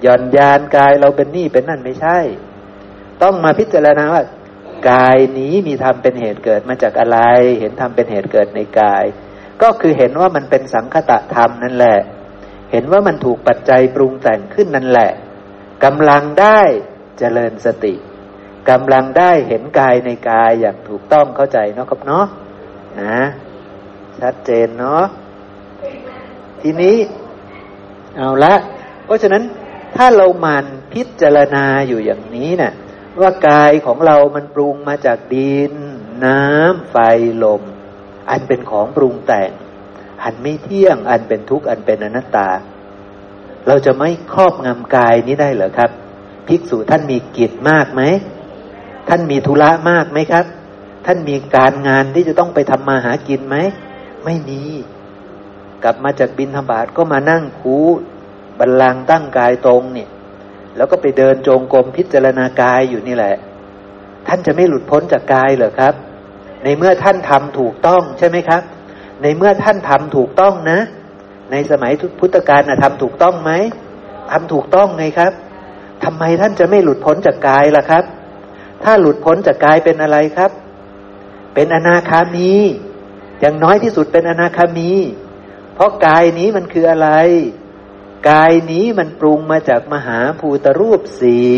หย่อนยานกายเราเป็นนี่เป็นนั่นไม่ใช่ ต้องมาพิจารณาว่ากายนี้มีธรรมเป็นเหตุเกิดมาจากอะไร เห็นธรรมเป็นเหตุเกิดในกาย ก็คือเห็นว่ามันเป็นสังคตะธรรมนั่นแหละ เห็นว่ามันถูกปัจจัยปรุงแต่งขึ้นนั่นแหละกำลังได้เจริญสติกำลังได้เห็นกายในกายอย่างถูกต้องเข้าใจเนาะครับเนาะนะ ชัดเจนเนาะทีนี้ เอาละ เพราะฉะนั้น ถ้าเรามันพิจารณาอยู่อย่างนี้เนะ่ยว่ากายของเรามันปรุงมาจากดิน น้ำไฟลม อันเป็นของปรุงแต่ง อันไม่เที่ยง อันเป็นทุกข์ อันเป็นอนัตตา เราจะไม่ครอบงำกายนี้ได้เหรอครับ ภิกษุท่านมีกิจมากไหม ท่านมีธุระมากไหมครับ ท่านมีการงานที่จะต้องไปทำมาหากินไหม ไม่มี กลับมาจากบินธบาตก็มานั่งคู บัลลังตั้งกายตรงเนี่ย แล้วก็ไปเดินจงกรมพิจารณากายอยู่นี่แหละ ท่านจะไม่หลุดพ้นจากกายเหรอครับ ในเมื่อท่านทำถูกต้องใช่ไหมครับ ในเมื่อท่านทำถูกต้องนะ ในสมัยพุทธกาลนะทำถูกต้องไหมทำถูกต้องไงครับทำไมท่านจะไม่หลุดพ้นจากกายล่ะครับ ถ้าหลุดพ้นจากกายเป็นอะไรครับ เป็นอนาคามี อย่างน้อยที่สุดเป็นอนาคามี เพราะกายนี้มันคืออะไร กายนี้มันปรุงมาจากมหาภูตรูปสี่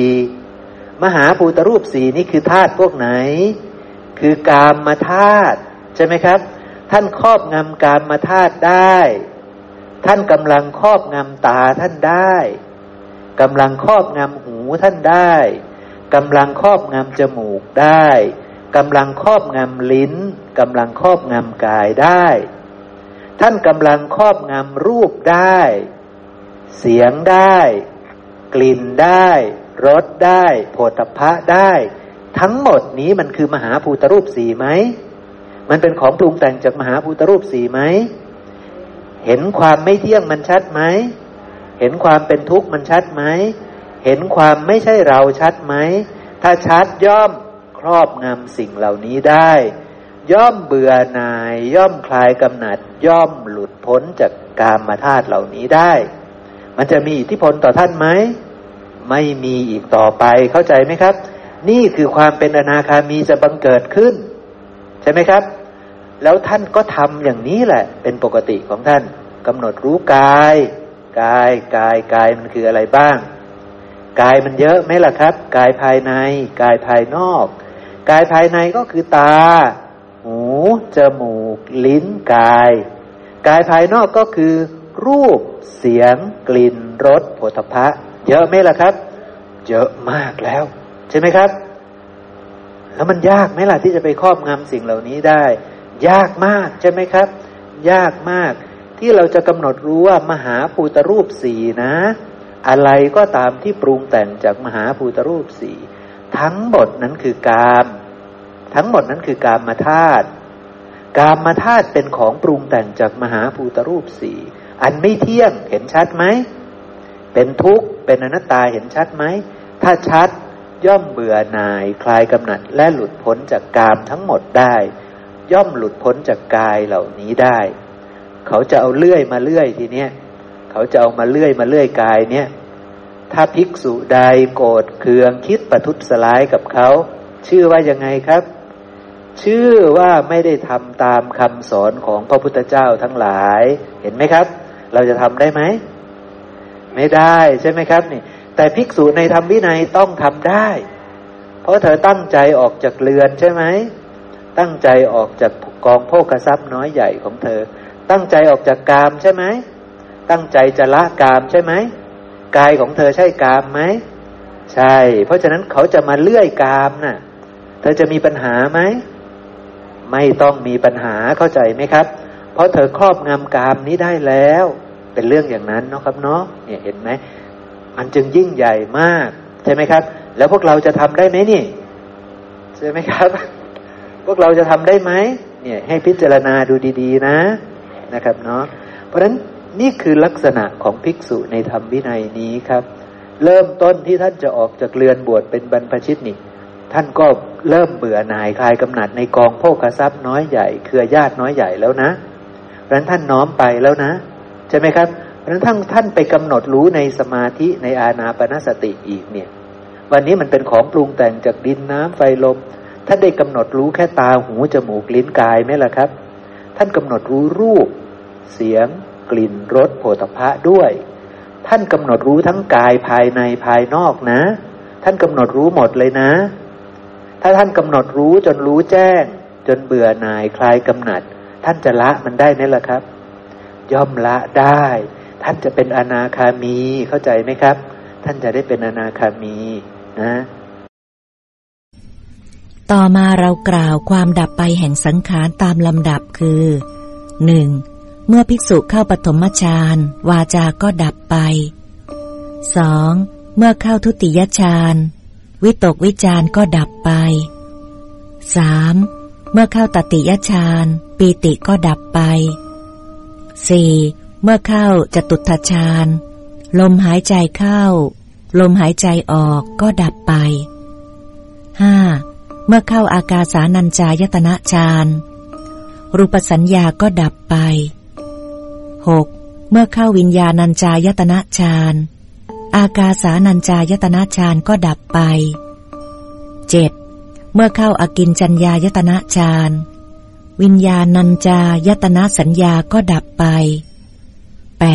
มหาภูตรูปสี่นี่คือธาตุพวกไหน คือกามมาธาตุใช่ไหมครับ ท่านครอบงำกามมาธาตุได้ ท่านกำลังครอบงำตาท่านได้กำลังครอบงำหูท่านได้กำลังครอบงำจมูกได้กำลังครอบงำลิ้นกำลังครอบงำกายได้ ท่านกำลังครอบงำรูปได้ เสียงได้ กลิ่นได้รสได้โผฏฐะได้ ทั้งหมดนี้มันคือมหาภูตรูปสี่ไหมมันเป็นของปรุงแต่งจากมหาภูตรูปสี่ไหมเห็นความไม่เที่ยงมันชัดไหมเห็นความเป็นทุกข์มันชัดไหมเห็นความไม่ใช่เราชัดไหมถ้าชัดย่อมครอบงำสิ่งเหล่านี้ได้ ย่อมเบื่อหน่าย ย่อมคลายกำหนัด ย่อมหลุดพ้นจากกามมาธาตุเหล่านี้ได้ มันจะมีอิทธิพลต่อท่านไหมไม่มีอีกต่อไปเข้าใจไหมครับ นี่คือความเป็นอนาคามีจะบังเกิดขึ้น ใช่ไหมครับ แล้วท่านก็ทำอย่างนี้แหละ เป็นปกติของท่านกำหนดรู้กายกายกายกายมันคืออะไรบ้างกายมันเยอะไหมล่ะครับ กายภายใน กายภายนอก กายภายในก็คือตา หูจมูก ลิ้นกาย กายภายนอกก็คือ รูป เสียง กลิ่นรสผลิภัณฑ์เยอะไหมล่ะครับ เยอะมากแล้ว ใช่ไหมครับ แล้วมันยากไหมล่ะที่จะไปครอบงำสิ่งเหล่านี้ได้ ยากมากใช่ไหมครับ ยากมาก ที่เราจะกำหนดรู้ว่ามหาภูตรูปสี่นะ อะไรก็ตามที่ปรุงแต่งจากมหาภูตรูปสี่ทั้งหมดนั้นคือกาม ทั้งหมดนั้นคือกามมาธาตุกามมาธาตุเป็นของปรุงแต่งจากมหาภูตรูปสี่ อันไม่เที่ยงเห็นชัดไหม เป็นทุกข์เป็นอนัตตาเห็นชัดไหม ถ้าชัดย่อมเบื่อหน่ายคลายกำหนัดและหลุดพ้นจากกามทั้งหมดได้ ย่อมหลุดพ้นจากกายเหล่านี้ได้ เขาจะเอาเลื่อยมาเลื่อยทีเนี้ยเขาจะเอามาเลื่อยมาเลื่อยกายเนี่ยถ้าภิกษุใดโกรธเคืองคิดประทุษร้ายกับเขา ชื่อว่ายังไงครับ ชื่อว่าไม่ได้ทำตามคำสอนของพระพุทธเจ้าทั้งหลายเห็นไหมครับ เราจะทำได้ไหม ไม่ได้ใช่ไหมครับนี่ แต่ภิกษุในธรรมวินัยต้องทำได้ เพราะเธอตั้งใจออกจากเรือนใช่ไหม ตั้งใจออกจากกองโภกทรัพย์น้อยใหญ่ของเธอ ตั้งใจออกจากกามใช่ไหม ตั้งใจจะละกามใช่ไหม กายของเธอใช่กามไหม ใช่ เพราะฉะนั้นเขาจะมาเลื่อยกามนะ่ะ เธอจะมีปัญหาไหม ไม่ต้องมีปัญหาเข้าใจไหมครับ เพราะเธอครอบงำกามนี้ได้แล้ว เป็นเรื่องอย่างนั้นเนาะครับเนาะเนี่ยเห็นไหมมันจึงยิ่งใหญ่มาก ใช่ไหมครับ แล้วพวกเราจะทำได้ไหมนี่ ใช่ไหมครับ พวกเราจะทำได้ไหมเนี่ย ให้พิจารณาดูดีๆ นะนะครับเนาะเพราะฉะนั้นนี่คือลักษณะของภิกษุในธรรมวินัยนี้ครับ เริ่มต้นที่ท่านจะออกจากเรือนบวชเป็นบรรพชิตนี่ท่านก็เริ่มเบื่อหน่ายคลายกำหนัดในกองโภคทรัพย์น้อยใหญ่ เครือญาติน้อยใหญ่แล้วนะเพราะนั้นท่านน้อมไปแล้วนะ ใช่ไหมครับเพราะนั้นท่านท่านไปกำหนดรู้ในสมาธิในอาณาปณสติอีกเนี่ย วันนี้มันเป็นของปรุงแต่งจากดินน้ำไฟลมท่านได้กำหนดรู้แค่ตาหูจมูกลิ้นกายไหมล่ะครับ ท่านกำหนดรู้รูป เสียง กลิ่นรสโผฏฐะด้วย ท่านกำหนดรู้ทั้งกายภายในภายนอกนะ ท่านกำหนดรู้หมดเลยนะ ถ้าท่านกำหนดรู้จนรู้แจ้ง จนเบื่อหน่ายคลายกำหนัด ท่านจะละมันได้ไหมล่ะครับ ย่อมละได้ ท่านจะเป็นอนาคามีเข้าใจไหมครับ ท่านจะได้เป็นอนาคามีนะต่อมาเรากล่าวความดับไปแห่งสังขารตามลำดับคือหนึ่งเมื่อภิกษุเข้าปฐมฌานวาจาก็ดับไปสองเมื่อเข้าทุติยฌานวิตกวิจารก็ดับไปสามเมื่อเข้าตติยฌานปีติก็ดับไป สี่เมื่อเข้าจะตุทชานลมหายใจเข้า ลมหายใจออกก็ดับไปห้าเมื่อเข้าอากาสานัญจายตนะฌานรูปสัญญาก็ดับไปหกเมื่อเข้าวิญญาณัญจายตนะฌานอากาสานัญจายตนะฌานก็ดับไปเจ็ดเมื่อเข้าอากินจัญญายตนะฌาน วิญญาณัญจายตนะสัญญาก็ดับไป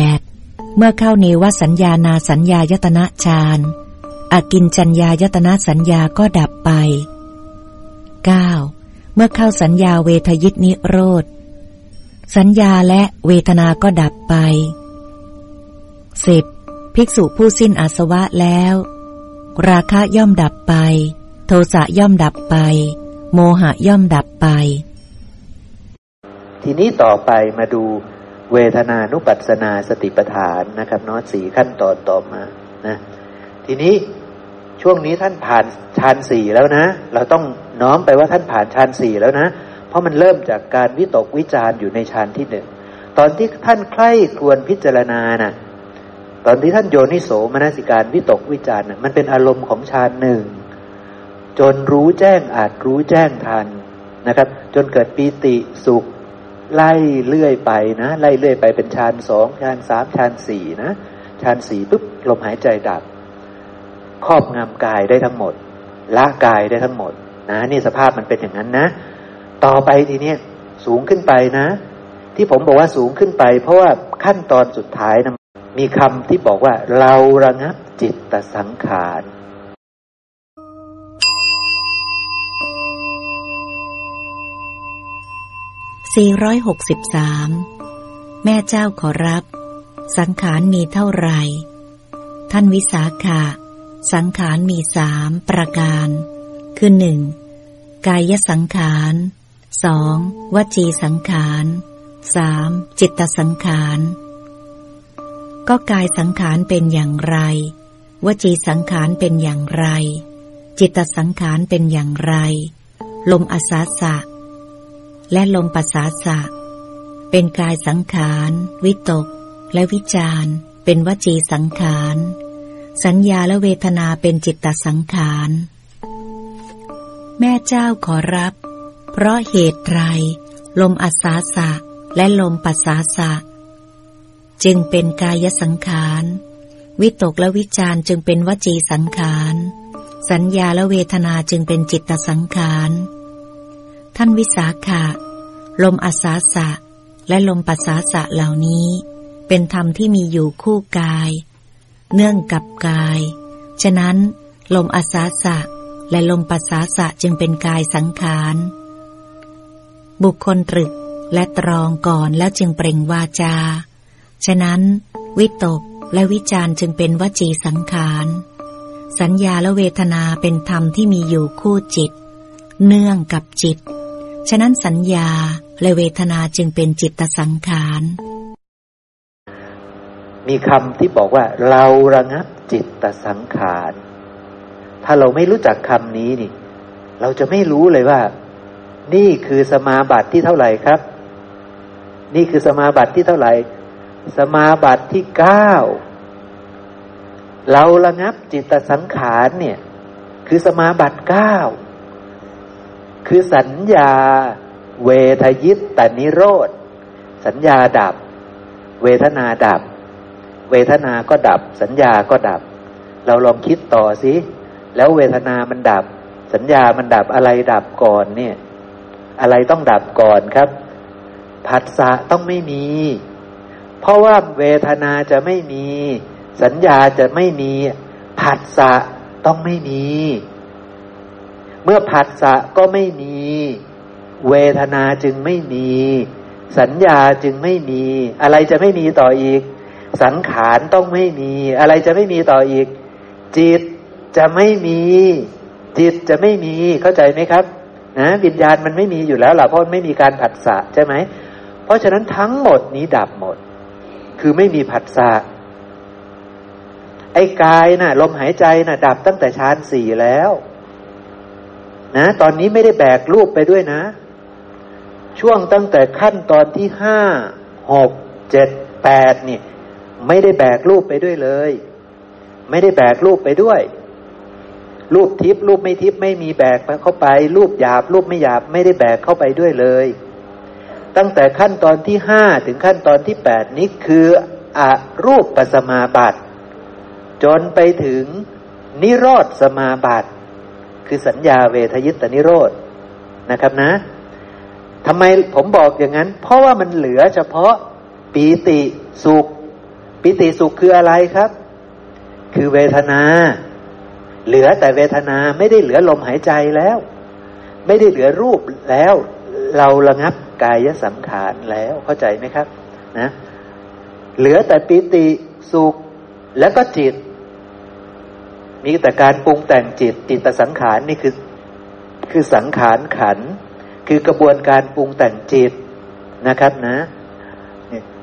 8. เมื่อเข้าเนวสัญญานาสัญญายตนะฌานอากินจัญญายตนะสัญญาก็ดับไป 9. เมื่อเข้าสัญญาเวทยิตนิโรธ สัญญาและเวทนาก็ดับไป 10. ภิกษุผู้สิ้นอาสวะแล้ว ราคะย่อมดับไป โทสะย่อมดับไป โมหะย่อมดับไป ทีนี้ต่อไปมาดูเวทนานุปัสสนาสติปัฏฐานนะครับน้อสี่ขั้นตอนต่อมานะทีนี้ช่วงนี้ท่านผ่านฌานสี่แล้วนะ เราต้องน้อมไปว่าท่านผ่านฌานสี่แล้วนะ เพราะมันเริ่มจากการวิตกวิจารอยู่ในฌานที่หนึ่งตอนที่ท่านใคร่ควญพิจารณานะ่ะตอนที่ท่านโยนิโสมนสิการวิตกวิจารนะมันเป็นอารมณ์ของฌานหนึ่งจนรู้แจ้งอาจรู้แจ้งทันนะครับ จนเกิดปีติสุข ไล่เลื่อยไปนะ ไล่เลื่อยไปเป็นฌานสองฌานสามฌานสี่นะฌานสี่ปุ๊บลมหายใจดับ ครอบงำกายได้ทั้งหมดละกายได้ทั้งหมด นะ นี่สภาพมันเป็นอย่างนั้นนะ ต่อไปทีเนี้ยสูงขึ้นไปนะ ที่ผมบอกว่าสูงขึ้นไป เพราะว่าขั้นตอนสุดท้ายนะมีคำที่บอกว่าเราระงับจิตสังขาร 463 แม่เจ้าขอรับ สังขารมีเท่าไหร่ ท่านวิสาขะสังขารมีสามประการ คือหนึ่งกายสังขารสองวจีสังขารสามจิตสังขาร ก็กายสังขารเป็นอย่างไร วจีสังขารเป็นอย่างไร จิตสังขารเป็นอย่างไร ลมอสาสะ และลมปัสสาสะ เป็นกายสังขาร วิตก และวิจารเป็นวจีสังขาร สัญญาและเวทนาเป็นจิตตสังขาร แม่เจ้าขอรับ เพราะเหตุไรลมอัศาสะและลมปัสสาสะ จึงเป็นกายสังขาร วิตกและวิจารจึงเป็นวจีสังขาร สัญญาและเวทนาจึงเป็นจิตตสังขาร ท่านวิสาขะลมอัศาสะ และลมปัสสาสะเหล่านี้ เป็นธรรมที่มีอยู่คู่กาย เนื่องกับกาย ฉะนั้น ลมอาสาสะ และลมปัสสาสะจึงเป็นกายสังขาร บุคคลตรึกและตรองก่อนแล้วจึงเปล่งวาจา ฉะนั้น วิตกและวิจารจึงเป็นวจีสังขาร สัญญาและเวทนาเป็นธรรมที่มีอยู่คู่จิต เนื่องกับจิต ฉะนั้นสัญญาและเวทนาจึงเป็นจิตสังขาร มีคำที่บอกว่า เราระงับจิตสังขาร ถ้าเราไม่รู้จักคำนี้นี่ เราจะไม่รู้เลยว่า นี่คือสมาบัติที่เท่าไหร่ครับ นี่คือสมาบัติที่เท่าไหร่ สมาบัติที่เก้าเราระงับจิตสังขารเนี่ย คือสมาบัติเก้า คือสัญญาเวทยิตตนิโรธ สัญญาดับ เวทนาดับ เวทนาก็ดับ สัญญาก็ดับ เราลองคิดต่อสิแล้วเวทนามันดับ สัญญามันดับอะไรดับก่อนเนี่ย อะไรต้องดับก่อนครับ ผัสสะต้องไม่มี เพราะว่าเวทนาจะไม่มี สัญญาจะไม่มี ผัสสะต้องไม่มี เมื่อผัสสะก็ไม่มี เวทนาจึงไม่มี สัญญาจึงไม่มี อะไรจะไม่มีต่ออีก สังขารต้องไม่มี อะไรจะไม่มีต่ออีก จิตจะไม่มี จิตจะไม่มีเข้าใจไหมครับ นะวิญญาณมันไม่มีอยู่แล้วล่ะเพราะไม่มีการผัสสะใช่ไหมเพราะฉะนั้นทั้งหมดนี้ดับหมด คือไม่มีผัสสะไอ้กายนะ่ะ ลมหายใจนะ่ะ ดับตั้งแต่ฌานสี่แล้ว นะตอนนี้ไม่ได้แบกรูปไปด้วยนะ ช่วงตั้งแต่ขั้นตอนที่ห้าหกเจ็ดแปดนี่ไม่ได้แบกรูปไปด้วยเลย ไม่ได้แบกรูปไปด้วย รูปทิพย์รูปไม่ทิพย์ไม่มีแบกเข้าไป รูปหยาบ รูปไม่หยาบ ไม่ได้แบกเข้าไปด้วยเลย ตั้งแต่ขั้นตอนที่ห้าถึงขั้นตอนที่แปดนี้คืออรูปปัสมาบัติจนไปถึงนิโรธสมาบัติ คือสัญญาเวทยิตนิโรธนะครับนะทำไมผมบอกอย่างนั้น เพราะว่ามันเหลือเฉพาะปีติสุข ปีติสุขคืออะไรครับ คือเวทนา เหลือแต่เวทนาไม่ได้เหลือลมหายใจแล้ว ไม่ได้เหลือรูปแล้ว เราระงับกายสังขารแล้วเข้าใจไหมครับ นะ เหลือแต่ปิติสุขแล้วก็จิต มีแต่การปรุงแต่งจิตจิตสังขารนี่คือคือสังขารขัน คือกระบวนการปรุงแต่งจิตนะครับนะ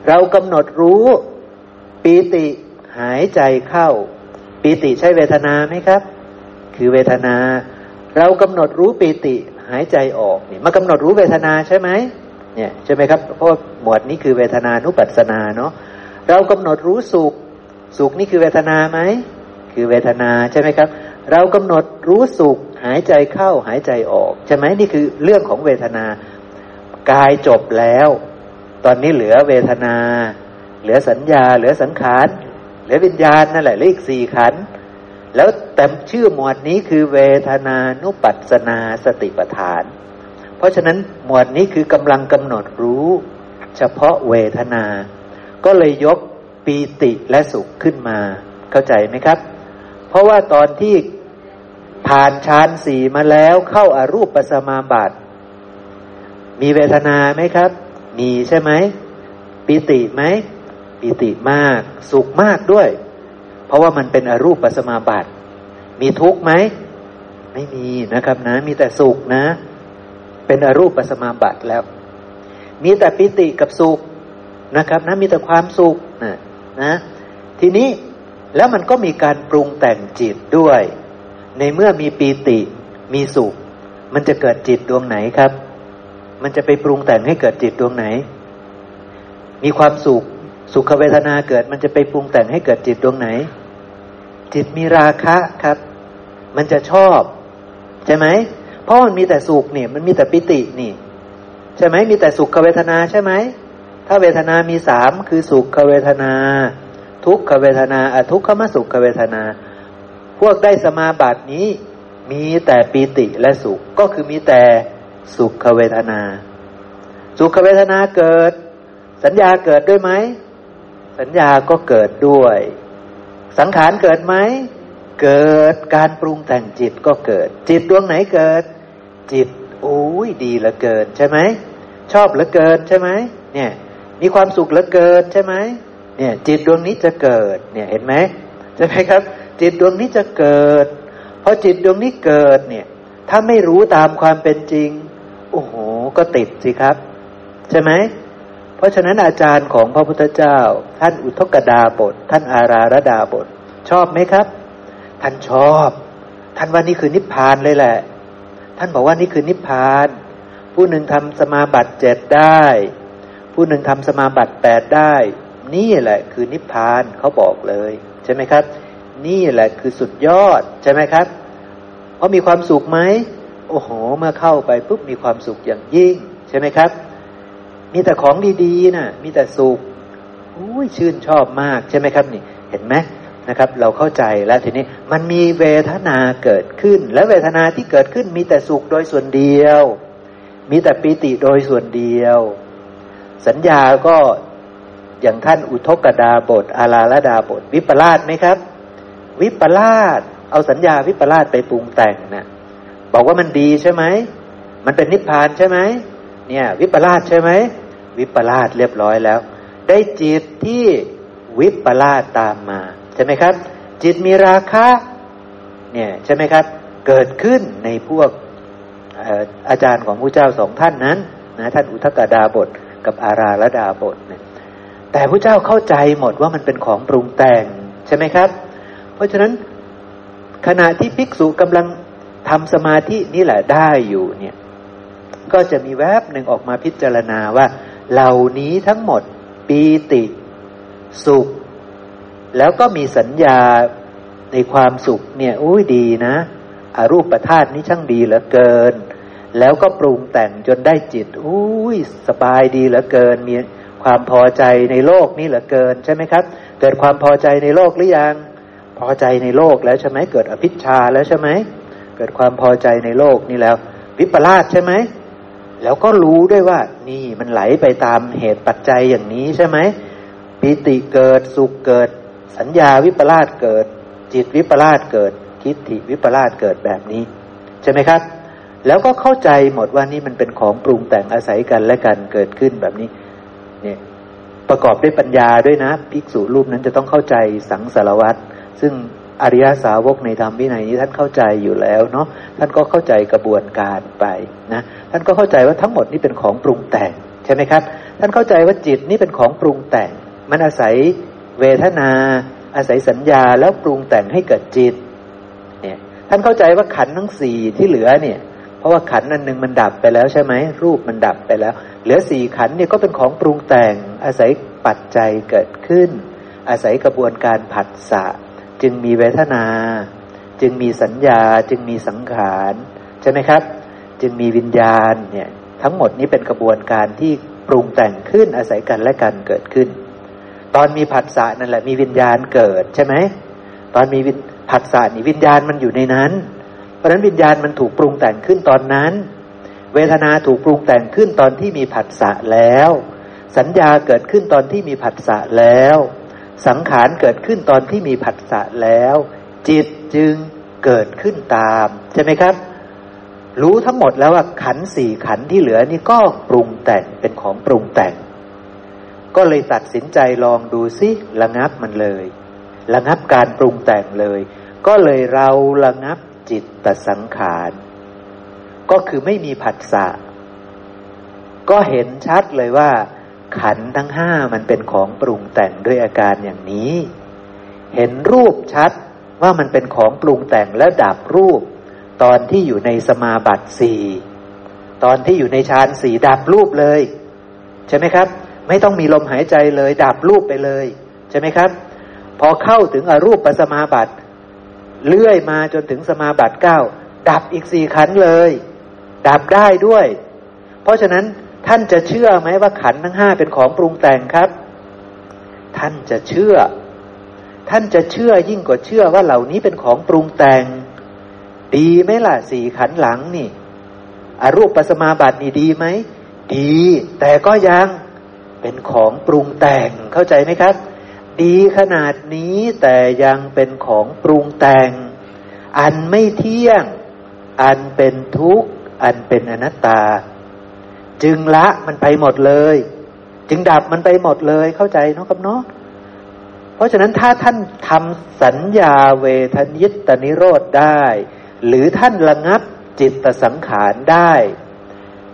เรากำหนดรู้ปีติหายใจเข้า ปีติใช่เวทนาไหมครับ คือเวทนา เรากำหนดรู้ปีติหายใจออกนี่มากำหนดรู้เวทนาใช่ไหมเนี่ยใช่ไหมครับเพราะหมวดนี้คือเวทนานุปัสสนาเนาะเรากำหนดรู้สุข สุขนี่คือเวทนาไหม คือเวทนาใช่ไหมครับ เรากำหนดรู้สุขหายใจเข้าหายใจออกใช่ไหมนี่คือเรื่องของเวทนากายจบแล้ว ตอนนี้เหลือเวทนา เหลือสัญญา เหลือสังขารเหลือวิญญาณนั่นแหละเหลขสี่ขันแล้วแต่ชื่อหมวดนี้คือเวทนานุปัสนาสติปัฏฐาน เพราะฉะนั้นหมวดนี้คือกำลังกำหนดรู้ เฉพาะเวทนา ก็เลยยกปีติและสุขขึ้นมา เข้าใจไหมครับ เพราะว่าตอนที่ผ่านฌานสี่มาแล้วเข้าอารูปปัสมาบัติ มีเวทนาไหมครับ มีใช่ไหมปีติไหมปีติมากสุขมากด้วย เพราะว่ามันเป็นอรูปปัสมาบัติ มีทุกข์ไหมไม่มีนะครับนะ มีแต่สุขนะ เป็นอรูปปัสมาบัติแล้ว มีแต่ปิติกับสุขนะครับนะมีแต่ความสุขนะนะ ทีนี้ แล้วมันก็มีการปรุงแต่งจิตด้วย ในเมื่อมีปีติ มีสุข มันจะเกิดจิตดวงไหนครับ มันจะไปปรุงแต่งให้เกิดจิตดวงไหน มีความสุข สุขเวทนาเกิด มันจะไปปรุงแต่งให้เกิดจิตดวงไหน จิตมีราคะครับ มันจะชอบ ใช่ไหม เพราะมันมีแต่สุขเนี่ยมันมีแต่ปิตินี่ ใช่ไหม มีแต่สุขเวทนาใช่ไหม ถ้าเวทนามีสามคือสุขเวทนา ทุกขเวทนาอทุกขมสุขเวทนา พวกได้สมาบัตินี้ มีแต่ปีติและสุขก็คือมีแต่สุขเวทนา สุขเวทนาเกิด สัญญาเกิดด้วยไหมสัญญาก็เกิดด้วย สังขารเกิดไหมเกิดการปรุงแต่งจิตก็เกิด จิตดวงไหนเกิด จิตโอ้ยดีเหลือเกินใช่ไหมชอบเหลือเกินใช่ไหมเนี่ย มีความสุขเหลือเกินใช่ไหม เนี่ย จิตดวงนี้จะเกิด เนี่ยเห็นไหมใช่ไหมครับ จิตดวงนี้จะเกิดพอจิตดวงนี้เกิดเนี่ย ถ้าไม่รู้ตามความเป็นจริง โอ้โหก็ติดสิครับ ใช่ไหมเพราะฉะนั้นอาจารย์ของพระพุทธเจ้า ท่านอุทกดาบท ท่านอาราระดาบท ชอบไหมครับ ท่านชอบ ท่านว่านี่คือนิพพานเลยแหละ ท่านบอกว่านี่คือนิพพาน ผู้หนึ่งทำสมาบัติเจ็ดได้ ผู้หนึ่งทำสมาบัติแปดได้ นี่แหละคือนิพพานเขาบอกเลย ใช่ไหมครับ นี่แหละคือสุดยอดใช่ไหมครับเพราะมีความสุขไหมโอ้โห เมื่อเข้าไปปุ๊บมีความสุขอย่างยิ่ง ใช่ไหมครับ มีแต่ของดีๆนะ่ะ มีแต่สุขอุ้ยชื่นชอบมากใช่ไหมครับ นี่ เห็นไหมนะครับ เราเข้าใจแล้วทีนี้มันมีเวทนาเกิดขึ้น และเวทนาที่เกิดขึ้นมีแต่สุขโดยส่วนเดียว มีแต่ปิติโดยส่วนเดียว สัญญาก็ อย่างท่านอุทกดาบทอาลาลดาบท วิปลาสไหมครับ วิปลาสเอาสัญญาวิปลาสไปปรุงแต่งนะบอกว่ามันดีใช่ไหมมันเป็นนิพพานใช่ไหมเนี่ย วิปลาสใช่ไหมวิปลาสเรียบร้อยแล้ว ได้จิตที่วิปลาสตามมา ใช่ไหมครับ จิตมีราคะเนี่ยใช่ไหมครับ เกิดขึ้นในพวกอาจารย์ของพระเจ้าสองท่านนั้นนะท่านอุทกดาบทกับอาราลดาบทเนี่ย แต่พระเจ้าเข้าใจหมดว่ามันเป็นของปรุงแต่งใช่ไหมครับ เพราะฉะนั้นขณะที่ภิกษุกำลังทำสมาธินี่แหละได้อยู่เนี่ย ก็จะมีแวบหนึ่งออกมาพิจารณาว่า เหล่านี้ทั้งหมดปีติ สุข แล้วก็มีสัญญาในความสุขเนี่ยอุ้ยดีนะอารูปธาตุนี้ช่างดีเหลือเกิน แล้วก็ปรุงแต่งจนได้จิตอุ้ยสบายดีเหลือเกินมี ความพอใจในโลกนี้เหลือเกินใช่ไหมครับ เกิดความพอใจในโลกหรือยัง พอใจในโลกแล้วใช่ไหมเกิดอภิชาแล้วใช่ไหมเกิดความพอใจในโลกนี้แล้ววิปลาสใช่ไหมแล้วก็รู้ด้วยว่า นี่มันไหลไปตามเหตุปัจจัยอย่างนี้ใช่ไหมปิติเกิดสุขเกิด สัญญาวิปลาสเกิด จิตวิปลาสเกิดทิฏฐิวิปลาสเกิดแบบนี้ ใช่ไหมครับ แล้วก็เข้าใจหมดว่านี่มันเป็นของปรุงแต่งอาศัยกันและกันเกิดขึ้นแบบนี้ เนี่ยประกอบด้วยปัญญาด้วยนะภิกษุรูปนั้นจะต้องเข้าใจสังสารวัตรซึ่งอริยสาวกในธรรมวินัยนี้ท่านเข้าใจอยู่แล้วเนาะท่านก็เข้าใจกระบวนการไปนะท่านก็เข้าใจว่าทั้งหมดนี่เป็นของปรุงแต่งใช่ไหมครับ ท่านเข้าใจว่าจิตนี่เป็นของปรุงแต่ง มันอาศัยเวทนา อาศัยสัญญาแล้วปรุงแต่งให้เกิดจิตเนี่ยท่านเข้าใจว่าขันทั้งสี่ที่เหลือเนี่ย เพราะว่าขันอันหนึ่งมันดับไปแล้วใช่ไหมรูปมันดับไปแล้ว เหลือสี่ขันเนี่ยก็เป็นของปรุงแต่งอาศัยปัจจัยเกิดขึ้น อาศัยกระบวนการผัสสะจึงมีเวทนา จึงมีสัญญาจึงมีสังขารใช่ไหมครับ จึงมีวิญญาณเนี่ยทั้งหมดนี้เป็นกระบวนการที่ปรุงแต่งขึ้นอาศัยกันและกันเกิดขึ้น ตอนมีผัสสะนั่นแหละมีวิญญาณเกิดใช่ไหมตอนมีผัสสะนี่วิญญาณมันอยู่ในนั้น เพราะฉะนั้นวิญญาณมันถูกปรุงแต่งขึ้นตอนนั้น เวทนาถูกปรุงแต่งขึ้นตอนที่มีผัสสะแล้ว สัญญาเกิดขึ้นตอนที่มีผัสสะแล้ว สังขารเกิดขึ้นตอนที่มีผัสสะแล้ว จิตจึงเกิดขึ้นตาม ใช่ไหมครับ รู้ทั้งหมดแล้วว่าขันสี่ขันที่เหลือนี่ก็ปรุงแต่งเป็นของปรุงแต่ง ก็เลยตัดสินใจลองดูซิระงับมันเลย ระงับการปรุงแต่งเลย ก็เลยเราระงับ จิตตสังขาร ก็คือไม่มีผัสสะ ก็เห็นชัดเลยว่า ขันทั้งห้ามันเป็นของปรุงแต่งด้วยอาการอย่างนี้ เห็นรูปชัดว่ามันเป็นของปรุงแต่งแล้วดับรูป ตอนที่อยู่ในสมาบัติสี่ตอนที่อยู่ในฌานสี่ดับรูปเลย ใช่ไหมครับ ไม่ต้องมีลมหายใจเลย ดับรูปไปเลย ใช่ไหมครับ พอเข้าถึงอรูปปัสมาบัติ เลื่อยมาจนถึงสมาบัติเก้าดับอีกสี่ขันเลย ดับได้ด้วย เพราะฉะนั้นท่านจะเชื่อไหมว่าขันทั้งห้าเป็นของปรุงแต่งครับ ท่านจะเชื่อ ท่านจะเชื่อยิ่งกว่าเชื่อว่าเหล่านี้เป็นของปรุงแต่ง ดีไหมล่ะสี่ขันหลังนี่อรูปปัสมาบัตินี่ดีไหมดี แต่ก็ยังเป็นของปรุงแต่งเข้าใจไหมครับ ดีขนาดนี้แต่ยังเป็นของปรุงแต่ง อันไม่เที่ยง อันเป็นทุกข์ อันเป็นอนัตตา จึงละมันไปหมดเลย จึงดับมันไปหมดเลยเข้าใจเนาะครับเนาะเพราะฉะนั้นถ้าท่านทำสัญญาเวทนิตนิโรธได้ หรือท่านระงับจิตสังขารได้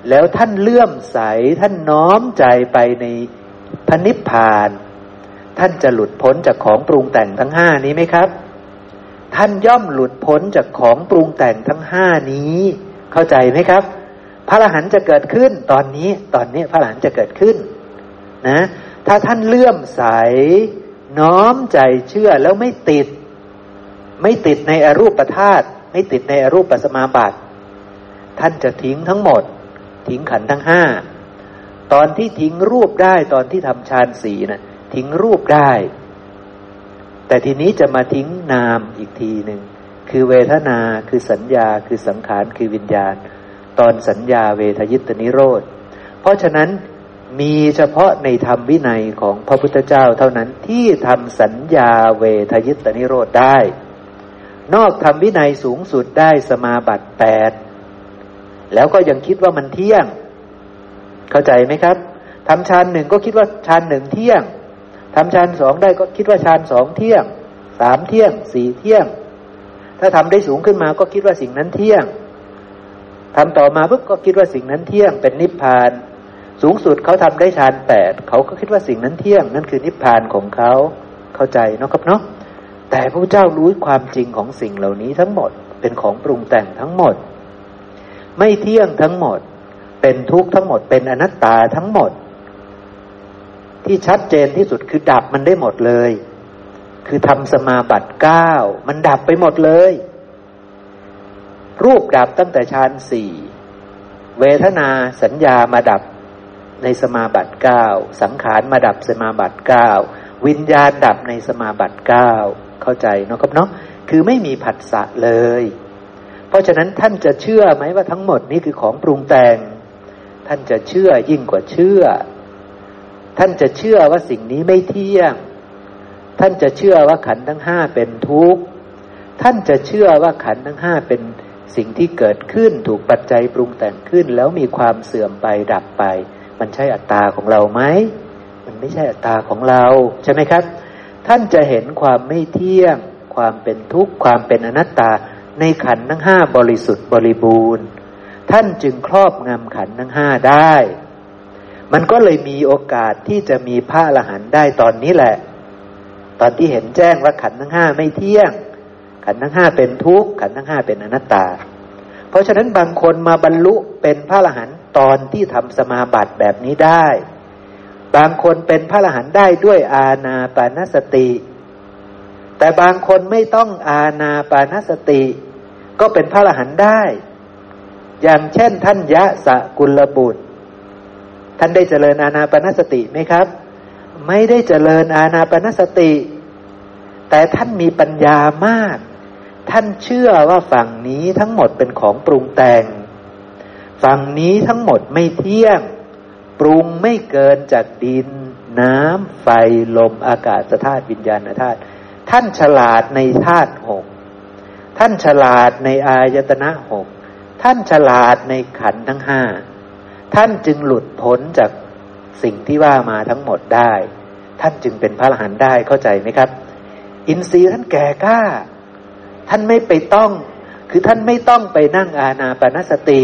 แล้วท่านเลื่อมใสท่านน้อมใจไปในพนิพพาน ท่านจะหลุดพ้นจากของปรุงแต่งทั้งห้านี้ไหมครับ ท่านย่อมหลุดพ้นจากของปรุงแต่งทั้งห้านี้ เข้าใจไหมครับ พระอรหันต์จะเกิดขึ้นตอนนี้ ตอนนี้พระอรหันต์จะเกิดขึ้น นะ ถ้าท่านเลื่อมใส น้อมใจเชื่อแล้วไม่ติด ไม่ติดในอรูปธาตุไม่ติดในอรูปปัสมาบัติท่านจะทิ้งทั้งหมด ทิ้งขันทั้งห้าตอนที่ทิ้งรูปได้ตอนที่ทำฌานสีนะ่ะ ทิ้งรูปได้ แต่ทีนี้จะมาทิ้งนามอีกทีหนึ่งคือเวทนาคือสัญญาคือสังขารคือวิญญาณ ตอนสัญญาเวทยิตนิโรธ เพราะฉะนั้นมีเฉพาะในธรรมวินัยของพระพุทธเจ้าเท่านั้นที่ทำสัญญาเวทยิตนิโรธได้ นอกธรรมวินัยสูงสุดได้สมาบัติแปดแล้วก็ยังคิดว่ามันเที่ยง เข้าใจไหมครับทำฌานหนึ่งก็คิดว่าฌานหนึ่งเที่ยง ทำฌานสองได้ก็คิดว่าฌานสองเที่ยงสามเที่ยงสี่เที่ยง ถ้าทำได้สูงขึ้นมาก็คิดว่าสิ่งนั้นเที่ยงทำต่อมาปุ๊บก็คิดว่าสิ่งนั้นเที่ยง เป็นนิพพาน สูงสุดเขาทำได้ฌานแปดเขาก็คิดว่าสิ่งนั้นเที่ยง นั่นคือนิพพานของเขาเข้าใจเนาะครับเนาะแต่พระเจ้ารู้ความจริงของสิ่งเหล่านี้ทั้งหมดเป็นของปรุงแต่งทั้งหมด ไม่เที่ยงทั้งหมด เป็นทุกข์ทั้งหมด เป็นอนัตตาทั้งหมด ที่ชัดเจนที่สุดคือดับมันได้หมดเลย คือทำสมาบัติเก้ามันดับไปหมดเลย รูปดับตั้งแต่ฌานสี่เวทนาสัญญามาดับในสมาบัติเก้าสังขารมาดับสมาบัติเก้าวิญญาณดับในสมาบัติเก้าเข้าใจเนาะครับเนาะคือไม่มีผัสสะเลย เพราะฉะนั้นท่านจะเชื่อไหมว่าทั้งหมดนี้คือของปรุงแต่ง ท่านจะเชื่อยิ่งกว่าเชื่อ ท่านจะเชื่อว่าสิ่งนี้ไม่เที่ยง ท่านจะเชื่อว่าขันทั้งห้าเป็นทุกข์ ท่านจะเชื่อว่าขันทั้งห้าเป็นสิ่งที่เกิดขึ้นถูกปัจจัยปรุงแต่งขึ้น แล้วมีความเสื่อมไปดับไป มันใช่อัตตาของเราไหม มันไม่ใช่อัตตาของเราใช่ไหมครับ ท่านจะเห็นความไม่เที่ยง ความเป็นทุกข์ ความเป็นอนัตตาในขันทั้งห้าบริสุทธิ์บริบูรณ์ ท่านจึงครอบงำขันทั้งห้าได้ มันก็เลยมีโอกาสที่จะมีพระอรหันต์ได้ตอนนี้แหละ ตอนที่เห็นแจ้งว่าขันทั้งห้าไม่เที่ยง ขันทั้งห้าเป็นทุกข์ขันทั้งห้าเป็นอนัตตา เพราะฉะนั้นบางคนมาบรรลุเป็นพระอรหันต์ตอนที่ทำสมาบัติแบบนี้ได้ บางคนเป็นพระอรหันต์ได้ด้วยอาณาปานสติ แต่บางคนไม่ต้องอาณาปานสติ ก็เป็นพระอรหันต์ได้ อย่างเช่นท่านยะสะกุลบุตร ท่านได้เจริญอาณาปานสติไหมครับ ไม่ได้เจริญอาณาปานสติ แต่ท่านมีปัญญามาก ท่านเชื่อว่าฝั่งนี้ทั้งหมดเป็นของปรุงแต่ง ฝั่งนี้ทั้งหมดไม่เที่ยง ปรุงไม่เกินจากดิน น้ำไฟลมอากาศธาตุวิญญาณธาตุท่านฉลาดในธาตุหกท่านฉลาดในอายตนะหกท่านฉลาดในขันทั้งห้า ท่านจึงหลุดพ้นจากสิ่งที่ว่ามาทั้งหมดได้ ท่านจึงเป็นพระอรหันต์ได้เข้าใจไหมครับ อินทรีย์ท่านแก่กล้า ท่านไม่ไปต้อง คือท่านไม่ต้องไปนั่งอาณาปณสติ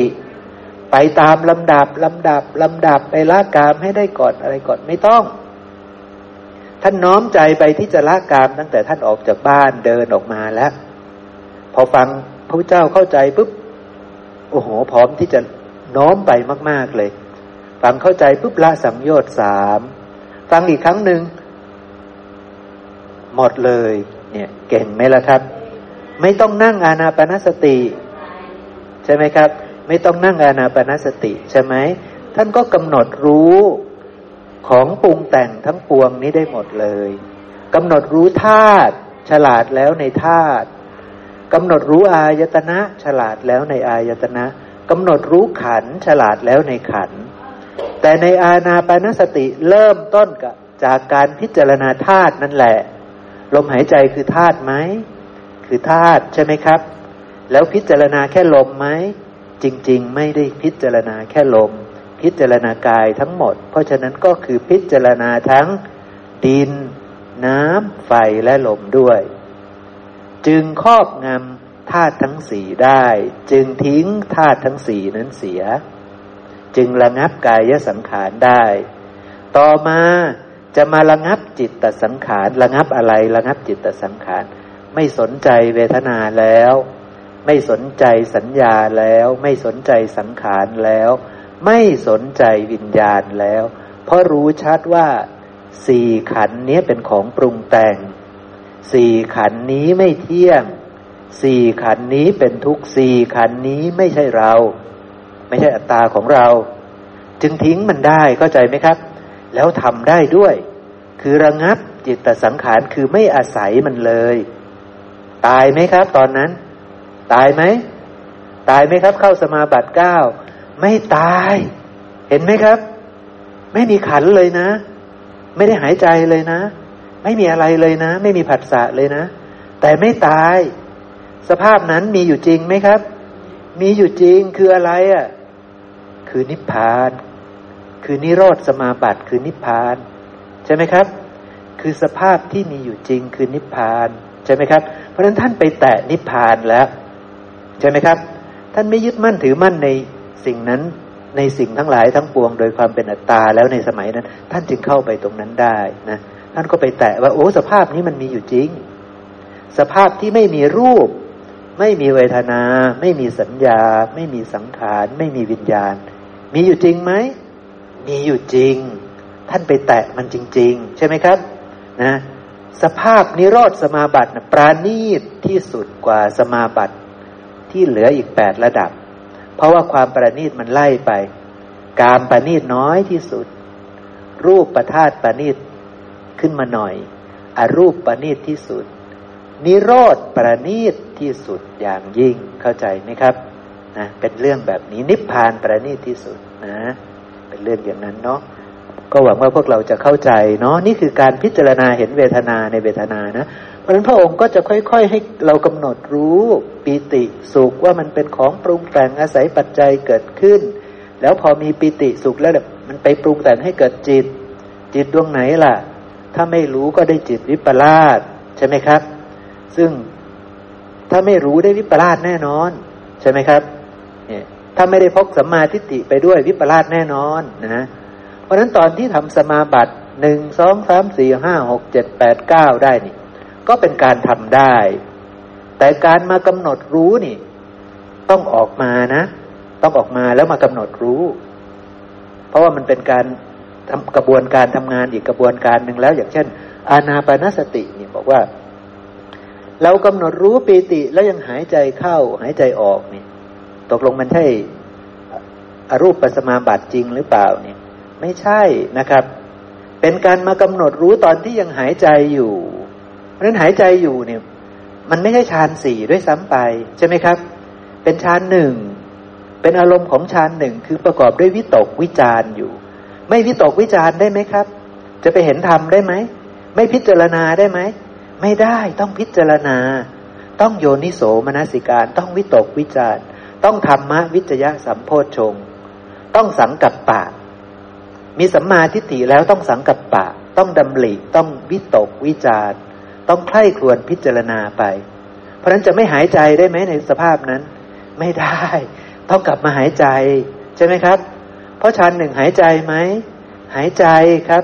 ไปตามลำดับลำดับลำดับไปละกามให้ได้ก่อนอะไรก่อนไม่ต้อง ท่านน้อมใจไปที่จะละกามตั้งแต่ท่านออกจากบ้านเดินออกมาแล้ว พอฟังพระเจ้าเข้าใจปุ๊บโอ้โหพร้อมที่จะ น้อมไปมาก ๆเลย ฟังเข้าใจปุ๊บละสังโยชน์สามฟังอีกครั้งหนึ่งหมดเลย เนี่ยเก่งไหมล่ะครับ ไม่ต้องนั่งอานาปนสติ ใช่ไหมครับ ไม่ต้องนั่งอานาปนสติ ใช่ไหมท่านก็กำหนดรู้ของปรุงแต่งทั้งปวงนี้ได้หมดเลยกำหนดรู้ธาตุฉลาดแล้วในธาตุกำหนดรู้อายตนะ ฉลาดแล้วในอายตนะ กำหนดรู้ขันฉลาดแล้วในขัน แต่ในอาณาปานสติเริ่มต้นกับจากการพิจารณาธาตุนั่นแหละ ลมหายใจคือธาตุไหม คือธาตุใช่ไหมครับ แล้วพิจารณาแค่ลมไหม จริง ๆ ไม่ได้พิจารณาแค่ลม พิจารณากายทั้งหมด เพราะฉะนั้นก็คือพิจารณาทั้งดิน น้ำไฟและลมด้วย จึงครอบงำ ธาตุทั้งสี่ได้ จึงทิ้งธาตุทั้งสี่นั้นเสีย จึงระงับกายสังขารได้ ต่อมาจะมาระงับจิตตสังขาร ระงับอะไรระงับจิตตสังขาร ไม่สนใจเวทนาแล้ว ไม่สนใจสัญญาแล้ว ไม่สนใจสังขารแล้ว ไม่สนใจวิญญาณแล้ว เพราะรู้ชัดว่าสี่ขันนี้เป็นของปรุงแต่ง สี่ขันนี้ไม่เที่ยง สี่ขันนี้เป็นทุกสี่ขันนี้ไม่ใช่เรา ไม่ใช่อัตตาของเรา จึงทิ้งมันได้เข้าใจไหมครับ แล้วทำได้ด้วย คือระงับจิตสังขารคือไม่อาศัยมันเลย ตายไหมครับ ตอนนั้น ตายไหมตายไหมครับ เข้าสมาบัติเก้าไม่ตาย เห็นไหมครับ ไม่มีขันเลยนะ ไม่ได้หายใจเลยนะ ไม่มีอะไรเลยนะ ไม่มีผัสสะเลยนะ แต่ไม่ตาย สภาพนั้นมีอยู่จริงไหมครับ มีอยู่จริงคืออะไรอะ่ะ คือนิพพาน คือนิโรธสมาบัติคือนิพพาน ใช่ไหมครับ คือสภาพที่มีอยู่จริงคือนิพพาน ใช่ไหมครับ เพราะฉะนั้นท่านไปแตะนิพพานแล้ว ใช่ไหมครับ ท่านไม่ยึดมั่นถือมั่นในสิ่งนั้นในสิ่งทั้งหลายทั้งปวงโดยความเป็นอัตตาแล้วในสมัยนั้น ท่านจึงเข้าไปตรงนั้นได้นะท่านก็ไปแตะว่าโอ้สภาพนี้มันมีอยู่จริง สภาพที่ไม่มีรูป ไม่มีเวทนา ไม่มีสัญญา ไม่มีสังขาร ไม่มีวิญญาณ มีอยู่จริงไหม มีอยู่จริง ท่านไปแตะมันจริง ๆ ใช่ไหมครับ นะ สภาพนิโรธสมาบัตินะปราณีตที่สุดกว่าสมาบัติที่เหลืออีกแปดระดับ เพราะว่าความประณีตมันไล่ไป การประณีตน้อยที่สุด รูปประธาตประณีตขึ้นมาหน่อยอรูปประณีตที่สุด นิโรธประณีตที่สุดอย่างยิ่งเข้าใจไหมครับนะเป็นเรื่องแบบนี้นิพพานประณีตที่สุดนะ เป็นเรื่องอย่างนั้นเนาะก็หวังว่าพวกเราจะเข้าใจเนาะนี่คือการพิจารณาเห็นเวทนาในเวทนานะ เพราะฉะนั้นพระองค์ก็จะค่อย ๆ ให้เรากำหนดรู้ปีติสุขว่ามันเป็นของปรุงแต่งอาศัยปัจจัยเกิดขึ้น แล้วพอมีปีติสุขแล้วแบบมันไปปรุงแต่งให้เกิดจิต จิตดวงไหนล่ะ ถ้าไม่รู้ก็ได้จิตวิปลาสใช่ไหมครับ ซึ่งถ้าไม่รู้ได้วิปลาสแน่นอน ใช่ไหมครับเนี่ยถ้าไม่ได้พกสัมมาทิฏฐิไปด้วยวิปลาสแน่นอนนะเพราะฉะนั้นตอนที่ทำสมาบัติหนึ่งสองสามสี่ห้าหกเจ็ดแปดเก้าได้นี่ ก็เป็นการทำได้ แต่การมากำหนดรู้นี่ ต้องออกมานะ ต้องออกมาแล้วมากำหนดรู้ เพราะว่ามันเป็นการทำกระบวนการทำงานอีกกระบวนการหนึ่งแล้ว อย่างเช่น อานาปานสติเนี่ยบอกว่า เรากำหนดรู้ปีติแล้วยังหายใจเข้าหายใจออกเนี่ย ตกลงมันใช่อรูปปัสมาบัติจริงหรือเปล่าเนี่ย ไม่ใช่นะครับ เป็นการมากำหนดรู้ตอนที่ยังหายใจอยู่ เพราะฉะนั้นหายใจอยู่เนี่ย มันไม่ใช่ฌานสี่ด้วยซ้ำไป ใช่ไหมครับ เป็นฌานหนึ่งเป็นอารมณ์ของฌานหนึ่งคือประกอบด้วยวิตกวิจารอยู่ ไม่วิตกวิจารได้ไหมครับ จะไปเห็นธรรมได้ไหมไม่พิจารณาได้ไหม ไม่ได้ต้องพิจารณา ต้องโยนิโสมนสิการ ต้องวิตกวิจารต้องธรรมะวิจยะสัมโพชง ต้องสังกัปปะ มีสัมมาทิฏฐิแล้วต้องสังกัปปะ ต้องดำริต้องวิตกวิจารต้องใคร่ครวญพิจารณาไป เพราะนั้นจะไม่หายใจได้ไหมในสภาพนั้น ไม่ได้ ต้องกลับมาหายใจ ใช่ไหมครับ เพราะฌานหนึ่งหายใจไหมหายใจครับ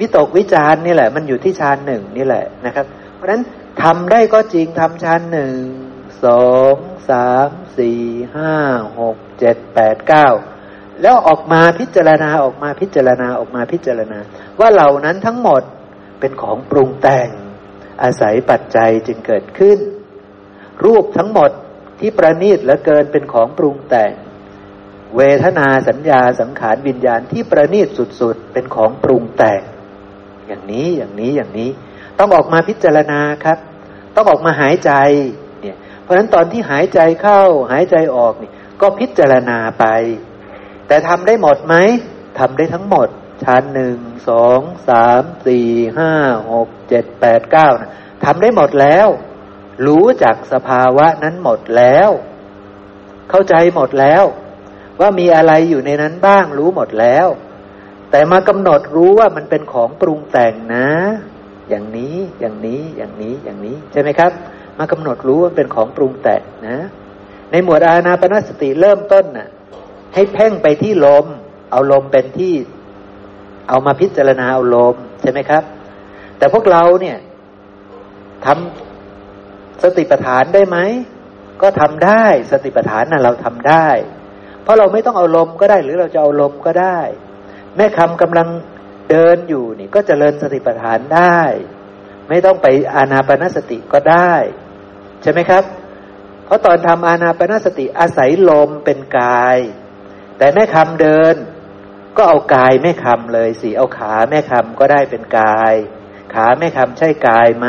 วิตกวิจารนี่แหละ มันอยู่ที่ฌานหนึ่งนี่แหละนะครับ เพราะนั้นทำได้ก็จริงทำฌานหนึ่งสองสามสี่ห้าหกเจ็ดแปดเก้าแล้วออกมาพิจารณาออกมาพิจารณาออกมาพิจารณา ว่าเหล่านั้นทั้งหมดเป็นของปรุงแต่ง อาศัยปัจจัยจึงเกิดขึ้น รูปทั้งหมดที่ประณีตและเกินเป็นของปรุงแต่ง เวทนาสัญญาสังขารวิญญาณที่ประณีตสุดๆ เป็นของปรุงแต่ง อย่างนี้อย่างนี้อย่างนี้ ต้องออกมาพิจารณาครับ ต้องออกมาหายใจเนี่ยเพราะฉะนั้นตอนที่หายใจเข้าหายใจออกนี่ก็พิจารณาไป แต่ทำได้หมดไหมทำได้ทั้งหมด ชั้นหนึ่งสองสามสี่ห้าหกเจ็ดแปดเก้านะทำได้หมดแล้ว รู้จักสภาวะนั้นหมดแล้ว เข้าใจหมดแล้ว ว่ามีอะไรอยู่ในนั้นบ้างรู้หมดแล้ว แต่มากำหนดรู้ว่ามันเป็นของปรุงแต่งนะ อย่างนี้อย่างนี้อย่างนี้อย่างนี้ใช่ไหมครับ มากำหนดรู้ว่าเป็นของปรุงแต่งนะ ในหมวดอาณาปณสติเริ่มต้นน่ะ ให้เพ่งไปที่ลม เอาลมเป็นที่ เอามาพิจารณาเอาลมใช่ไหมครับ แต่พวกเราเนี่ยทำสติปัฏฐานได้ไหมก็ทำได้สติปัฏฐานน่ะเราทำได้ เพราะเราไม่ต้องเอาลมก็ได้ หรือเราจะเอาลมก็ได้ แม่คำกำลัง เดินอยู่นี่ก็จเจริญสติปัฏฐานได้ ไม่ต้องไปอานาปนาสติก็ได้ ใช่ไหมครับ เพราะตอนทำอานาปนาสติอาศัยลมเป็นกาย แต่แม่คำเดิน ก็เอากายแม่คำเลยสิเอาขาแม่คำก็ได้เป็นกาย ขาแม่คำใช่กายไหม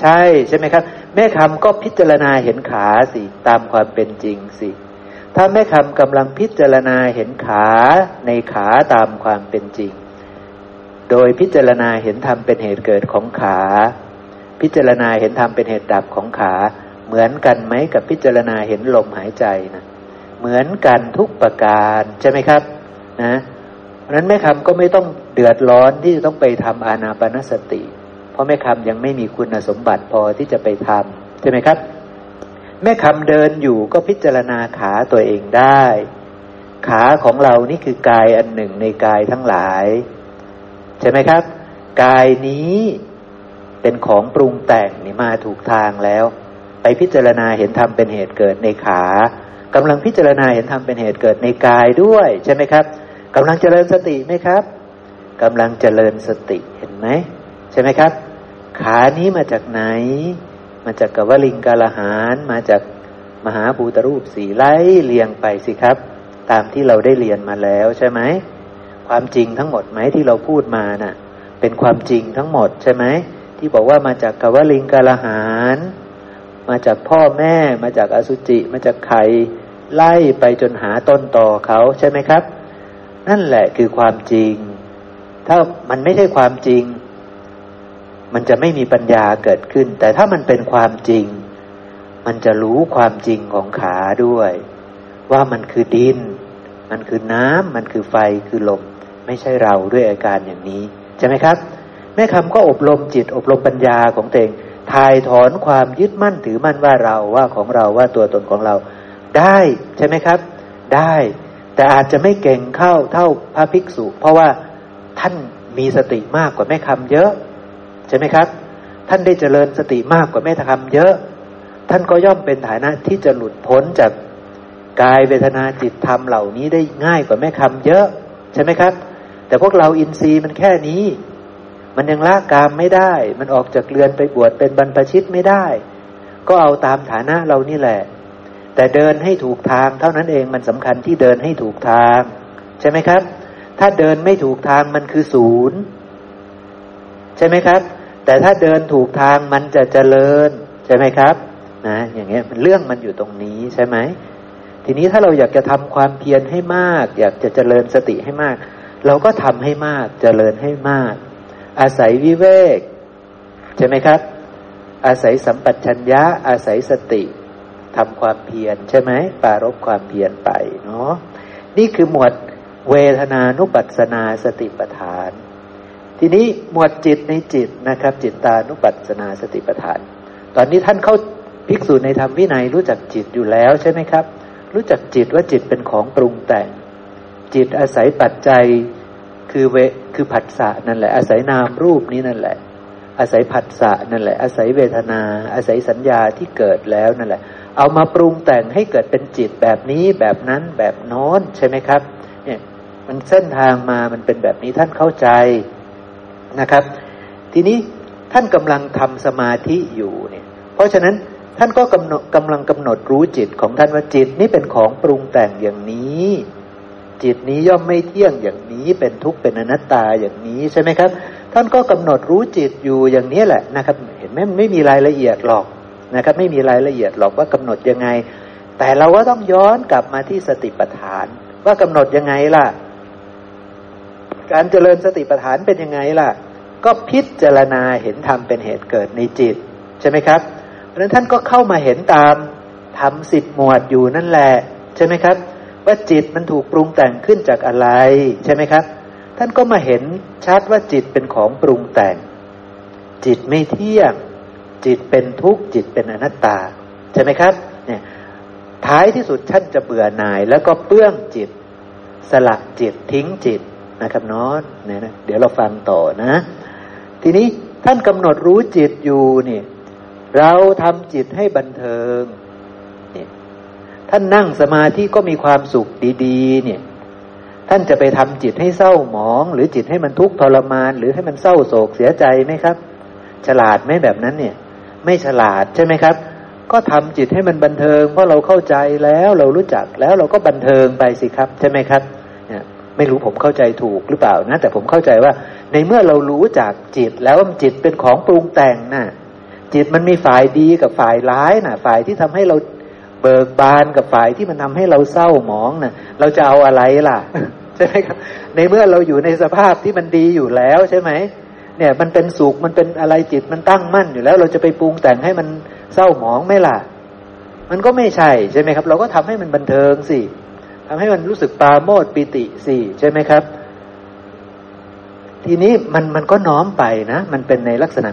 ใช่ใช่ไหมครับ แม่คำก็พิจารณาเห็นขาสิตามความเป็นจริงสิถ้าแม่คำกำลังพิจารณาเห็นขาในขาตามความเป็นจริง โดยพิจารณาเห็นธรรมเป็นเหตุเกิดของขา พิจารณาเห็นธรรมเป็นเหตุดับของขา เหมือนกันไหมกับพิจารณาเห็นลมหายใจนะเหมือนกันทุกประการใช่ไหมครับนะเพราะนั้นแม่คำก็ไม่ต้องเดือดร้อนที่จะต้องไปทำอานาปนสติ เพราะแม่คำยังไม่มีคุณสมบัติพอที่จะไปทำใช่ไหมครับ แม่คำเดินอยู่ก็พิจารณาขาตัวเองได้ ขาของเรานี่คือกายอันหนึ่งในกายทั้งหลาย ใช่ไหมครับ กายนี้เป็นของปรุงแต่งนี่มาถูกทางแล้ว ไปพิจารณาเห็นธรรมเป็นเหตุเกิดในขากำลังพิจารณาเห็นธรรมเป็นเหตุเกิดในกายด้วยใช่ไหมครับกำลังเจริญสติไหมครับกำลังเจริญสติเห็นไหมใช่ไหมครับ ขานี้มาจากไหน มาจากกวลิงกาลหานมาจากมหาภูตรูปสีไล่เรียงไปสิครับ ตามที่เราได้เรียนมาแล้วใช่ไหม ความจริงทั้งหมดไหมที่เราพูดมานะ่ะ เป็นความจริงทั้งหมดใช่ไหมที่บอกว่ามาจากกวลิงกาลหานมาจากพ่อแม่ มาจากอสุจิ มาจากไข่ไล่ไปจนหาต้นต่อเขาใช่ไหมครับ นั่นแหละคือความจริง ถ้ามันไม่ใช่ความจริง มันจะไม่มีปัญญาเกิดขึ้น แต่ถ้ามันเป็นความจริง มันจะรู้ความจริงของขาด้วย ว่ามันคือดิน มันคือน้ำมันคือไฟคือลม ไม่ใช่เราด้วยอาการอย่างนี้ ใช่ไหมครับ แม่คำก็อบรมจิตอบรมปัญญาของตเองถ่ายถอนความยึดมั่นถือมั่นว่าเราว่าของเราว่าตัวตนของเราได้ใช่ไหมครับ ได้ แต่อาจจะไม่เก่งเข้าเท่าพระภิกษุ เพราะว่าท่านมีสติมากกว่าแม่คำเยอะ ใช่ไหมครับ ท่านได้เจริญสติมากกว่าแม่คำเยอะ ท่านก็ย่อมเป็นฐานะที่จะหลุดพ้นจากกายเวทนาจิตธรรมเหล่านี้ได้ง่ายกว่าแม่คำเยอะ ใช่ไหมครับ แต่พวกเราอินทรีย์มันแค่นี้ มันยังละกามไม่ได้ มันออกจากเรือนไปบวชเป็นบรรพชิตไม่ได้ ก็เอาตามฐานะเรานี่แหละ แต่เดินให้ถูกทางเท่านั้นเองมันสำคัญที่เดินให้ถูกทาง ใช่ไหมครับ ถ้าเดินไม่ถูกทางมันคือศูนย์ใช่ไหมครับ แต่ถ้าเดินถูกทางมันจะเจริญใช่ไหมครับนะอย่างเงี้ยมันเรื่องมันอยู่ตรงนี้ใช่ไหมทีนี้ถ้าเราอยากจะทำความเพียรให้มาก อยากจะเจริญสติให้มาก เราก็ทำให้มากเจริญให้มาก อาศัยวิเวก ใช่ไหมครับ อาศัยสัมปชัญญะ อาศัยสติทำความเพียรใช่ไหมปารบความเพียรไปเนาะนี่คือหมวดเวทนานุปัสนาสติปัฏฐาน ทีนี้หมวดจิตในจิตนะครับ จิตตานุปัสนาสติปัฏฐาน ตอนนี้ท่านเข้าภิกษุในธรรมวินัยรู้จักจิตอยู่แล้วใช่ไหมครับ รู้จักจิตว่าจิตเป็นของปรุงแต่ง จิตอาศัยปัจจัยคือเวคือผัสสะนั่นแหละ อาศัยนามรูปนี้นั่นแหละ อาศัยผัสสะนั่นแหละ อาศัยเวทนา อาศัยสัญญาที่เกิดแล้วนั่นแหละ เอามาปรุงแต่งให้เกิดเป็นจิตแบบนี้แบบนั้นแบบโน้นใช่ไหมครับ เนี่ยมันเส้นทางมามันเป็นแบบนี้ท่านเข้าใจนะครับ ทีนี้ท่านกำลังทำสมาธิอยู่เนี่ย เพราะฉะนั้นท่านก็กำหนดกำลังกำหนดรู้จิตของท่านว่าจิตนี้เป็นของปรุงแต่งอย่างนี้ จิตนี้ย่อมไม่เที่ยงอย่างนี้เป็นทุกข์เป็นอนัตตาอย่างนี้ใช่ไหมครับ ท่านก็กำหนดรู้จิตอยู่อย่างนี้แหละนะครับ เห็นไหมไม่มีรายละเอียดหรอกนะครับ ไม่มีรายละเอียดหรอกว่ากำหนดยังไง แต่เราก็ต้องย้อนกลับมาที่สติปัฏฐาน ว่ากำหนดยังไงล่ะ การเจริญสติปัฏฐานเป็นยังไงล่ะ ก็พิจารณาเห็นธรรมเป็นเหตุเกิดในจิตใช่ไหมครับเพราะฉะนั้นท่านก็เข้ามาเห็นตามทำสิบหมวดอยู่นั่นแหละ ใช่ไหมครับ ว่าจิตมันถูกปรุงแต่งขึ้นจากอะไร ใช่ไหมครับ ท่านก็มาเห็นชัดว่าจิตเป็นของปรุงแต่ง จิตไม่เที่ยง จิตเป็นทุกข์จิตเป็นอนัตตา ใช่ไหมครับ เนี่ย ท้ายที่สุดท่านจะเบื่อหน่าย แล้วก็เปื้องจิต สละจิตทิ้งจิตนะครับน้องเนี่ยนะเดี๋ยวเราฟังต่อนะ ทีนี้ท่านกำหนดรู้จิตอยู่นี่ เราทำจิตให้บันเทิง ท่านนั่งสมาธิก็มีความสุขดีๆ เนี่ย ท่านจะไปทำจิตให้เศร้าหมอง หรือจิตให้มันทุกข์ทรมาน หรือให้มันเศร้าโศกเสียใจไหมครับ ฉลาดไหมแบบนั้นเนี่ย ไม่ฉลาดใช่ไหมครับ ก็ทำจิตให้มันบันเทิง เพราะเราเข้าใจแล้วเรารู้จักแล้วเราก็บันเทิงไปสิครับ ใช่ไหมครับเนี่ยไม่รู้ผมเข้าใจถูกหรือเปล่านะ แต่ผมเข้าใจว่า ในเมื่อเรารู้จากจิตแล้วว่าจิตเป็นของปรุงแต่งนะ่ะจิตมันมีฝ่ายดีกับฝ่ายร้ายนะ่ะ ฝ่ายที่ทำให้เรา เบิกบานกับฝ่ายที่มันทำให้เราเศร้าหมองนะ่ะ เราจะเอาอะไรล่ะใช่ไหมครับ ในเมื่อเราอยู่ในสภาพที่มันดีอยู่แล้วใช่ไหมเนี่ยมันเป็นสุขมันเป็นอะไรจิตมันตั้งมั่นอยู่แล้ว เราจะไปปรุงแต่งให้มันเศร้าหมองไม่ล่ะ มันก็ไม่ใช่ใช่ไหมครับ เราก็ทำให้มันบันเทิงสิทำให้มันรู้สึกปาโมดปิติสิใช่ไหมครับ ทีนี้มันมันก็น้อมไปนะ มันเป็นในลักษณะ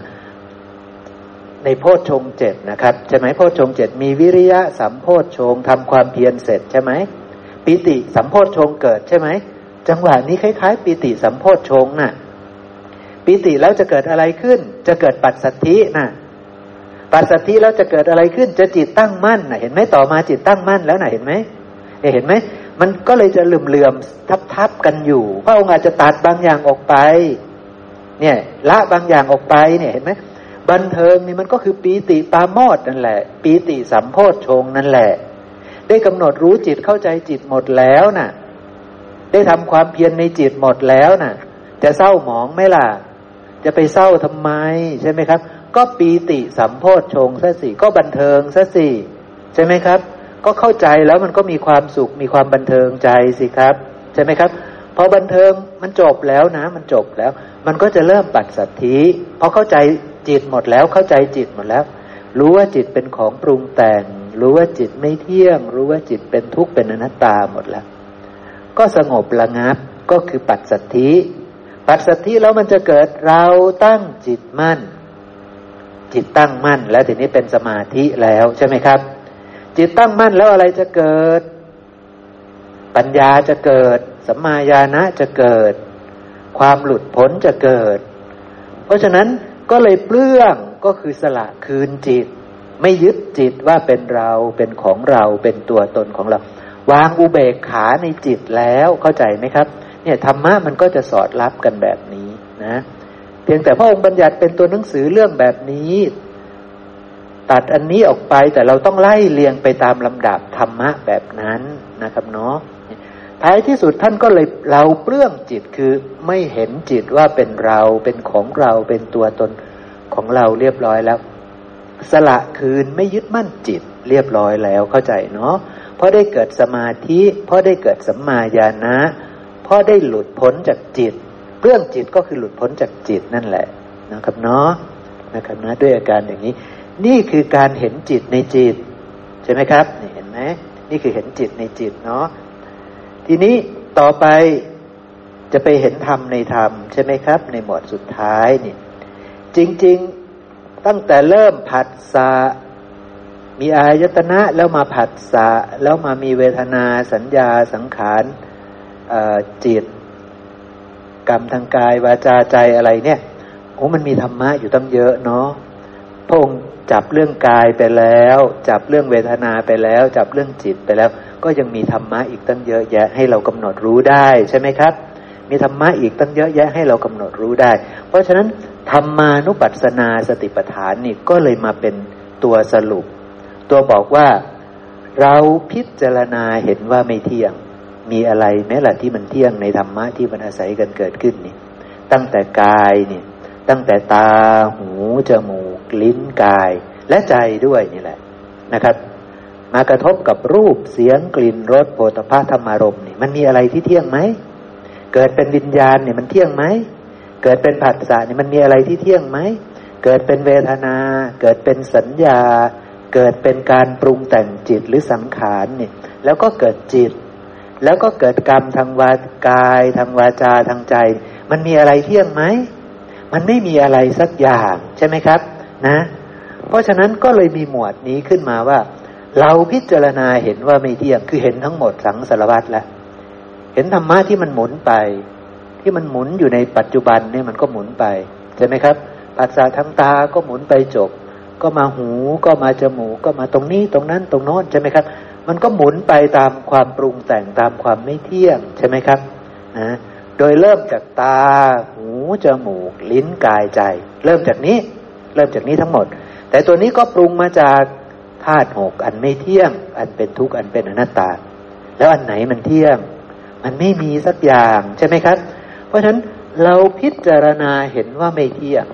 ในโพชฌงเจ็ดนะครับใช่ไหมโพชฌงเจ็ดมีวิริยะสัมโพชฌงทำความเพียรเสร็จใช่ไหมปิติสัมโพชฌงเกิดใช่ไหมจังหวะนี้คล้าย ๆ ปิติสัมโพชฌงน่ะปิติแล้วจะเกิดอะไรขึ้น จะเกิดปัสสัทธิน่ะปัสสัทธิแล้วจะเกิดอะไรขึ้น จะจิตตั้งมั่นน่ะเห็นไหมต่อมาจิตตั้งมั่นแล้วน่ะเห็นไหมเห็นไหมมันก็เลยจะเหลื่อมๆทับๆกันอยู่พระองค์อาจจะตัดบางอย่างออกไป เนี่ยละบางอย่างออกไปเนี่ยเห็นไหม บันเทิงนี่มันก็คือปีติปาโมดนั่นแหละ ปีติสัมโพธชงนั่นแหละ ได้กำหนดรู้จิตเข้าใจจิตหมดแล้วนะ่ะ ได้ทำความเพียรในจิตหมดแล้วนะ่ะ จะเศร้าหมองไหมล่ะ จะไปเศร้าทำไมใช่ไหมครับ ก็ปีติสัมโพธชงซะสิก็บันเทิงซะสิใช่ไหมครับ ก็เข้าใจแล้วมันก็มีความสุขมีความบันเทิงใจสิครับ ใช่ไหมครับพพอบันเทิงมันจบแล้วนะ มันจบแล้ว มันก็จะเริ่มปัดสัตธิพอเข้าใจ จิตหมดแล้วเข้าใจจิตหมดแล้ว รู้ว่าจิตเป็นของปรุงแต่ง รู้ว่าจิตไม่เที่ยง รู้ว่าจิตเป็นทุกข์เป็นอนัตตาหมดแล้ว ก็สงบระงับก็คือปัดสัตธิปัดสัตธิแล้วมันจะเกิดเราตั้งจิตมั่น จิตตั้งมั่น แล้วทีนี้เป็นสมาธิแล้วใช่ไหมครับ จิตตั้งมั่นแล้วอะไรจะเกิด ปัญญาจะเกิดสัมมาญาณะจะเกิด ความหลุดพ้นจะเกิด เพราะฉะนั้น ก็เลยเปลื้องก็คือสละคืนจิต ไม่ยึดจิตว่าเป็นเราเป็นของเราเป็นตัวตนของเรา วางอุเบกขาในจิตแล้วเข้าใจไหมครับ เนี่ยธรรมะมันก็จะสอดรับกันแบบนี้นะ เพียงแต่พระองค์บัญญัติเป็นตัวหนังสือเรื่องแบบนี้ ตัดอันนี้ออกไปแต่เราต้องไล่เรียงไปตามลำดับธรรมะแบบนั้นนะครับเนาะ ท้ายที่สุดท่านก็เลยเราเปลื้องจิตคือไม่เห็นจิตว่าเป็นเราเป็นของเราเป็นตัวตนของเราเรียบร้อยแล้ว สละคืนไม่ยึดมั่นจิตเรียบร้อยแล้วเข้าใจเนาะเพราะได้เกิดสมาธิเพราะได้เกิดสัมมาญาณะพราะได้หลุดพ้นจากจิตเรื่องจิตก็คือหลุดพ้นจากจิตนั่นแหละนะครับเนาะนะครับนะด้วยอาการอย่างนี้ นี่คือการเห็นจิตในจิต ใช่ไหมครับนี่เห็นไหมนี่คือเห็นจิตในจิตเนาะ ทีนี้ต่อไปจะไปเห็นธรรมในธรรมใช่ไหมครับ ในหมวดสุดท้ายนี่ จริง ๆตั้งแต่เริ่มผัสสะมีอายตนะแล้วมาผัสสะแล้วมามีเวทนาสัญญาสังขารจิต กรรมทางกายวาจาใจอะไรเนี่ยโอ้มันมีธรรมะอยู่ตั้งเยอะเนาะพระองค์จับเรื่องกายไปแล้ว จับเรื่องเวทนาไปแล้ว จับเรื่องจิตไปแล้ว ก็ยังมีธรรมะอีกตั้งเยอะแยะให้เรากำหนดรู้ได้ใช่ไหมครับ มีธรรมะอีกตั้งเยอะแยะให้เรากำหนดรู้ได้ เพราะฉะนั้นธรรมานุปัสสนาสติปัฏฐานนี่ก็เลยมาเป็นตัวสรุป ตัวบอกว่าเราพิจารณาเห็นว่าไม่เที่ยง มีอะไรแม้ละที่มันเที่ยงในธรรมะที่มันอาศัยกันเกิดขึ้นนี่ ตั้งแต่กายนี่ตั้งแต่ตาหูจมูก ลิ้นกาย และใจด้วยนี่แหละนะครับ มากระทบกับรูปเสียงกลิ่นรสโผฏฐะธรรมารมนี่มันมีอะไรที่เที่ยงไหมเกิดเป็นวิญญาณเนี่ยมันเที่ยงไหมเกิดเป็นผัสสะเนี่ยมันมีอะไรที่เที่ยงไหมเกิดเป็นเวทนา เกิดเป็นสัญญา เกิดเป็นการปรุงแต่งจิตหรือสังขารเนี่ยแล้วก็เกิดจิต แล้วก็เกิดกรรมทางวากายทางวาจาทางใจ มันมีอะไรเที่ยงไหมมันไม่มีอะไรสักอย่างใช่ไหมครับ นะ เพราะฉะนั้นก็เลยมีหมวดนี้ขึ้นมาว่า เราพิจารณาเห็นว่าไม่เที่ยงคือเห็นทั้งหมดสังสารวัตรแล้วเห็นธรรมะที่มันหมุนไป ที่มันหมุนอยู่ในปัจจุบันเนี่ยมันก็หมุนไปใช่ไหมครับปัสสาทางตาก็หมุนไปจบ ก็มาหูก็มาจมูกก็มาตรงนี้ตรงนั้นตรงโน้นใช่ไหมครับ มันก็หมุนไปตามความปรุงแต่งตามความไม่เที่ยงใช่ไหมครับนะโดยเริ่มจากตา หูจมูก ลิ้นกายใจ เริ่มจากนี้ เริ่มจากนี้ทั้งหมด แต่ตัวนี้ก็ปรุงมาจาก ธาตุหกอันไม่เที่ยง อันเป็นทุกข์อันเป็นอนัตตา แล้วอันไหนมันเที่ยง มันไม่มีสักอย่างใช่ไหมครับ เพราะฉะนั้นเราพิจารณาเห็นว่าไม่เที่ยง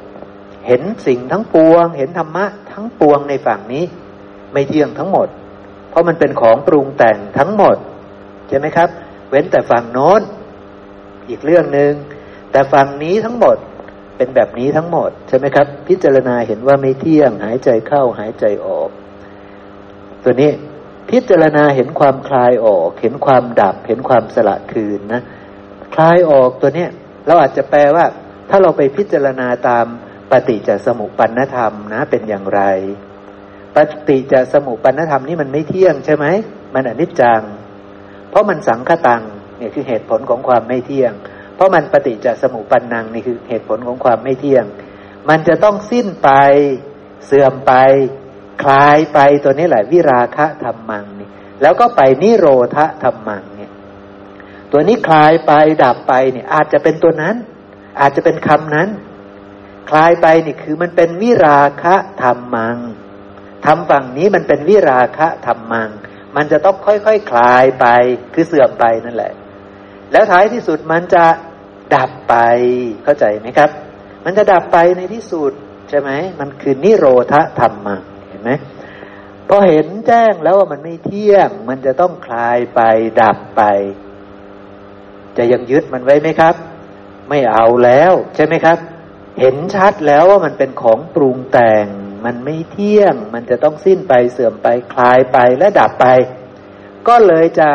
เห็นสิ่งทั้งปวง เห็นธรรมะทั้งปวงในฝั่งนี้ ไม่เที่ยงทั้งหมด เพราะมันเป็นของปรุงแต่งทั้งหมดใช่ไหมครับ เว้นแต่ฝั่งโน้นอีกเรื่องหนึ่งแต่ฝั่งนี้ทั้งหมดเป็นแบบนี้ทั้งหมดใช่ไหมครับ พิจารณาเห็นว่าไม่เที่ยงหายใจเข้าหายใจออก ตัวนี้พิจารณาเห็นความคลายออก เห็นความดับ เห็นความสละคืนนะคลายออกตัวเนี้ยเราอาจจะแปลว่า ถ้าเราไปพิจารณาตามปฏิจจสมุปปนธรรมนะ เป็นอย่างไร ปฏิจะสมุปปนธรรมนี่มันไม่เที่ยงใช่ไหมมันอนิจจัง เพราะมันสังคตังเนี่ยคือเหตุผลของความไม่เที่ยง เพราะมันปฏิจะสมุปันนังนี่คือเหตุผลของความไม่เที่ยง มันจะต้องสิ้นไปเสื่อมไป คลายไปตัวนี้แหละ วิราคะธรรมังนี่แล้วก็ไปนิโรธธรรมังเนี่ย ตัวนี้คลายไปดับไปเนี่ย อาจจะเป็นตัวนั้น อาจจะเป็นคำนั้น คลายไปนี่คือมันเป็นวิราคะธรรมังทำฝั่งนี้มันเป็นวิราคะธรรมัง มันจะต้องค่อยๆคคลายไปคือเสื่อมไปนั่นแหละ แล้วท้ายที่สุดมันจะดับไปเข้าใจไหมครับ มันจะดับไปในที่สุดใช่ไหมมันคือนิโรธธรรมังเไหมพอเห็นแจ้งแล้วว่ามันไม่เที่ยง มันจะต้องคลายไปดับไป จะยังยึดมันไว้ไหมครับ ไม่เอาแล้วใช่ไหมครับ เห็นชัดแล้วว่ามันเป็นของปรุงแต่ง มันไม่เที่ยง มันจะต้องสิ้นไปเสื่อมไปคลายไปและดับไป ก็เลยจะ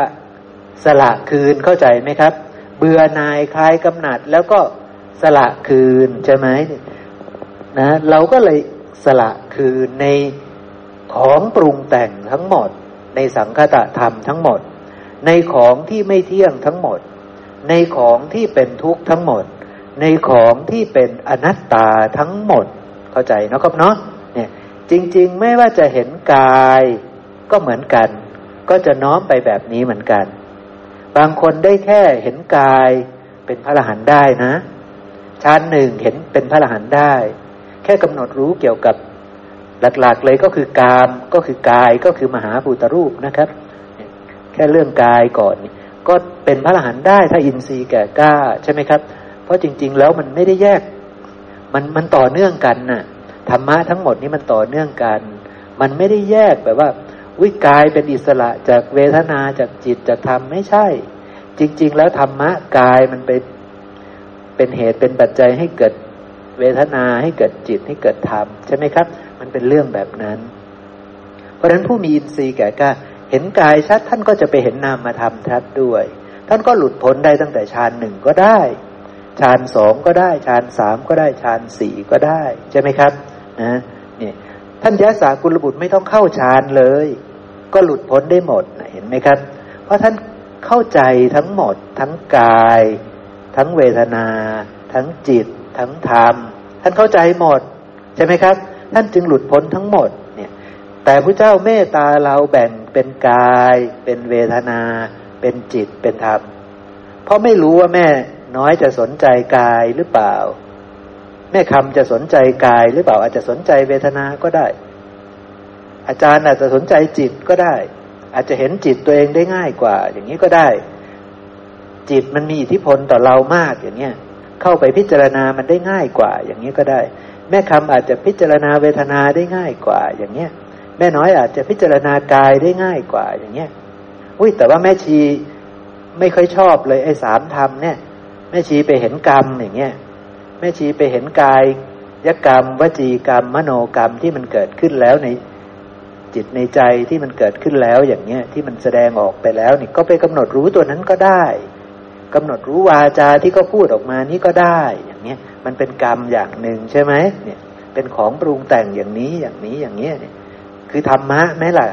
สละคืนเข้าใจไหมครับ เบื่อนายคลายกำหนัด แล้วก็สละคืนใช่ไหมนะ เราก็เลยสละคืนใน ของปรุงแต่งทั้งหมด ในสังคตะธรรมทั้งหมด ในของที่ไม่เที่ยงทั้งหมด ในของที่เป็นทุกข์ทั้งหมด ในของที่เป็นอนัตตาทั้งหมด เข้าใจนะครับเนาะเนี่ยจริง ๆ ไม่ว่าจะเห็นกายก็เหมือนกัน ก็จะน้อมไปแบบนี้เหมือนกัน บางคนได้แค่เห็นกายเป็นพระอรหันต์ได้นะชั้นหนึ่งเห็นเป็นพระอรหันต์ได้ แค่กำหนดรู้เกี่ยวกับ หลักๆเลยก็คือกามก็คือกายก็คือมหาภูตรูปนะครับ แค่เรื่องกายก่อน ก็เป็นพระอรหันต์ได้ถ้าอินทรีย์แก่กล้าใช่ไหมครับ เพราะจริง ๆ แล้วมันไม่ได้แยก มันมันต่อเนื่องกันน่ะธรรมะทั้งหมดนี้มันต่อเนื่องกัน มันไม่ได้แยกแบบว่าวิกายเป็นอิสระจากเวทนาจากจิตจากธรรมไม่ใช่ จริง ๆ แล้วธรรมะกายมันเป็นเป็นเหตุเป็นปัจจัยให้เกิดเวทนาให้เกิดจิตให้เกิดธรรมใช่ไหมครับ มันเป็นเรื่องแบบนั้น เพราะฉะนั้นผู้มีอินทรีย์แก่กล้าเห็นกายชัดท่านก็จะไปเห็นนามมาทำชัดด้วย ท่านก็หลุดพ้นได้ตั้งแต่ฌานหนึ่งก็ได้ฌานสองก็ได้ฌานสามก็ได้ฌานสี่ก็ได้ใช่ไหมครับนะเนี่ยท่านยะสากุลบุตรไม่ต้องเข้าฌานเลย ก็หลุดพ้นได้หมดเห็นไหมครับ เพราะท่านเข้าใจทั้งหมด ทั้งกาย ทั้งเวทนา ทั้งจิต ทั้งธรรม ท่านเข้าใจหมด ใช่ไหมครับ ท่านจึงหลุดพ้นทั้งหมดเนี่ยแต่พระเจ้าเมตตาเราแบ่งเป็นกาย เป็นเวทนา เป็นจิตเป็นธรรมเพราะไม่รู้ว่าแม่น้อยจะสนใจกายหรือเปล่า แม่คำจะสนใจกายหรือเปล่า อาจจะสนใจเวทนาก็ได้ อาจารย์อาจจะสนใจจิตก็ได้ อาจจะเห็นจิตตัวเองได้ง่ายกว่า อย่างนี้ก็ได้ จิตมันมีอิทธิพลต่อเรามากอย่างเนี้ยเข้าไปพิจารณามันได้ง่ายกว่า อย่างนี้ก็ได้ แม่คำอาจจะพิจารณาเวทนาได้ง่ายกว่า อย่างเนี้ย แม่น้อยอาจจะพิจารณากายได้ง่ายกว่า อย่างเนี้ยอุ้ยแต่ว่าแม่ชีไม่ค่อยชอบเลยไอ้สามธรรมเนี่ย แม่ชีไปเห็นกรรมอย่างเงี้ยแม่ชีไปเห็นกายยกรรม วจีกรรม มโนกรรมที่มันเกิดขึ้นแล้วในจิตในใจที่มันเกิดขึ้นแล้วอย่างเงี้ยที่มันแสดงออกไปแล้วนี่ก็ไปกำหนดรู้ตัวนั้นก็ได้กำหนดรู้วาจาที่ก็พูดออกมานี่ก็ได้ มันเป็นกรรมอย่างหนึ่งใช่ไหมเนี่ย เป็นของปรุงแต่งอย่างนี้อย่างนี้อย่างเงี้ยเนี่ย คือธรรมะไหมล่ะ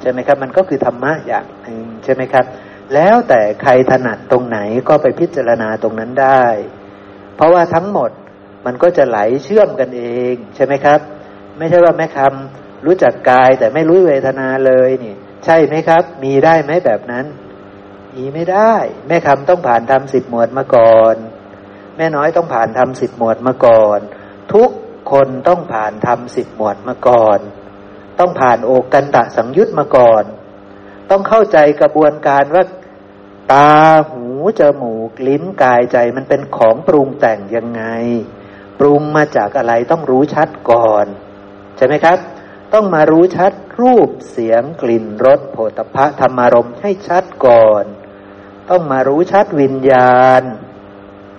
ใช่ไหมครับ มันก็คือธรรมะอย่างหนึ่งใช่ไหมครับ แล้วแต่ใครถนัดตรงไหนก็ไปพิจารณาตรงนั้นได้ เพราะว่าทั้งหมดมันก็จะไหลเชื่อมกันเอง ใช่ไหมครับ ไม่ใช่ว่าแม่คำรู้จักกายแต่ไม่รู้เวทนาเลยนี่ใช่ไหมครับ มีได้ไหมแบบนั้นมีไม่ได้ แม่คำต้องผ่านทำสิบหมวดมาก่อน แม่น้อยต้องผ่านทำสิบหมวดมาก่อน ทุกคนต้องผ่านทำสิบหมวดมาก่อน ต้องผ่านโอกันตะสังยุตมาก่อน ต้องเข้าใจกระบวนการว่าตาหูจมูกลิ้นกายใจมันเป็นของปรุงแต่งยังไง ปรุงมาจากอะไรต้องรู้ชัดก่อน ใช่ไหมครับ ต้องมารู้ชัดรูปเสียงกลิ่นรสโผฏฐะธรรมารมให้ชัดก่อน ต้องมารู้ชัดวิญญาณ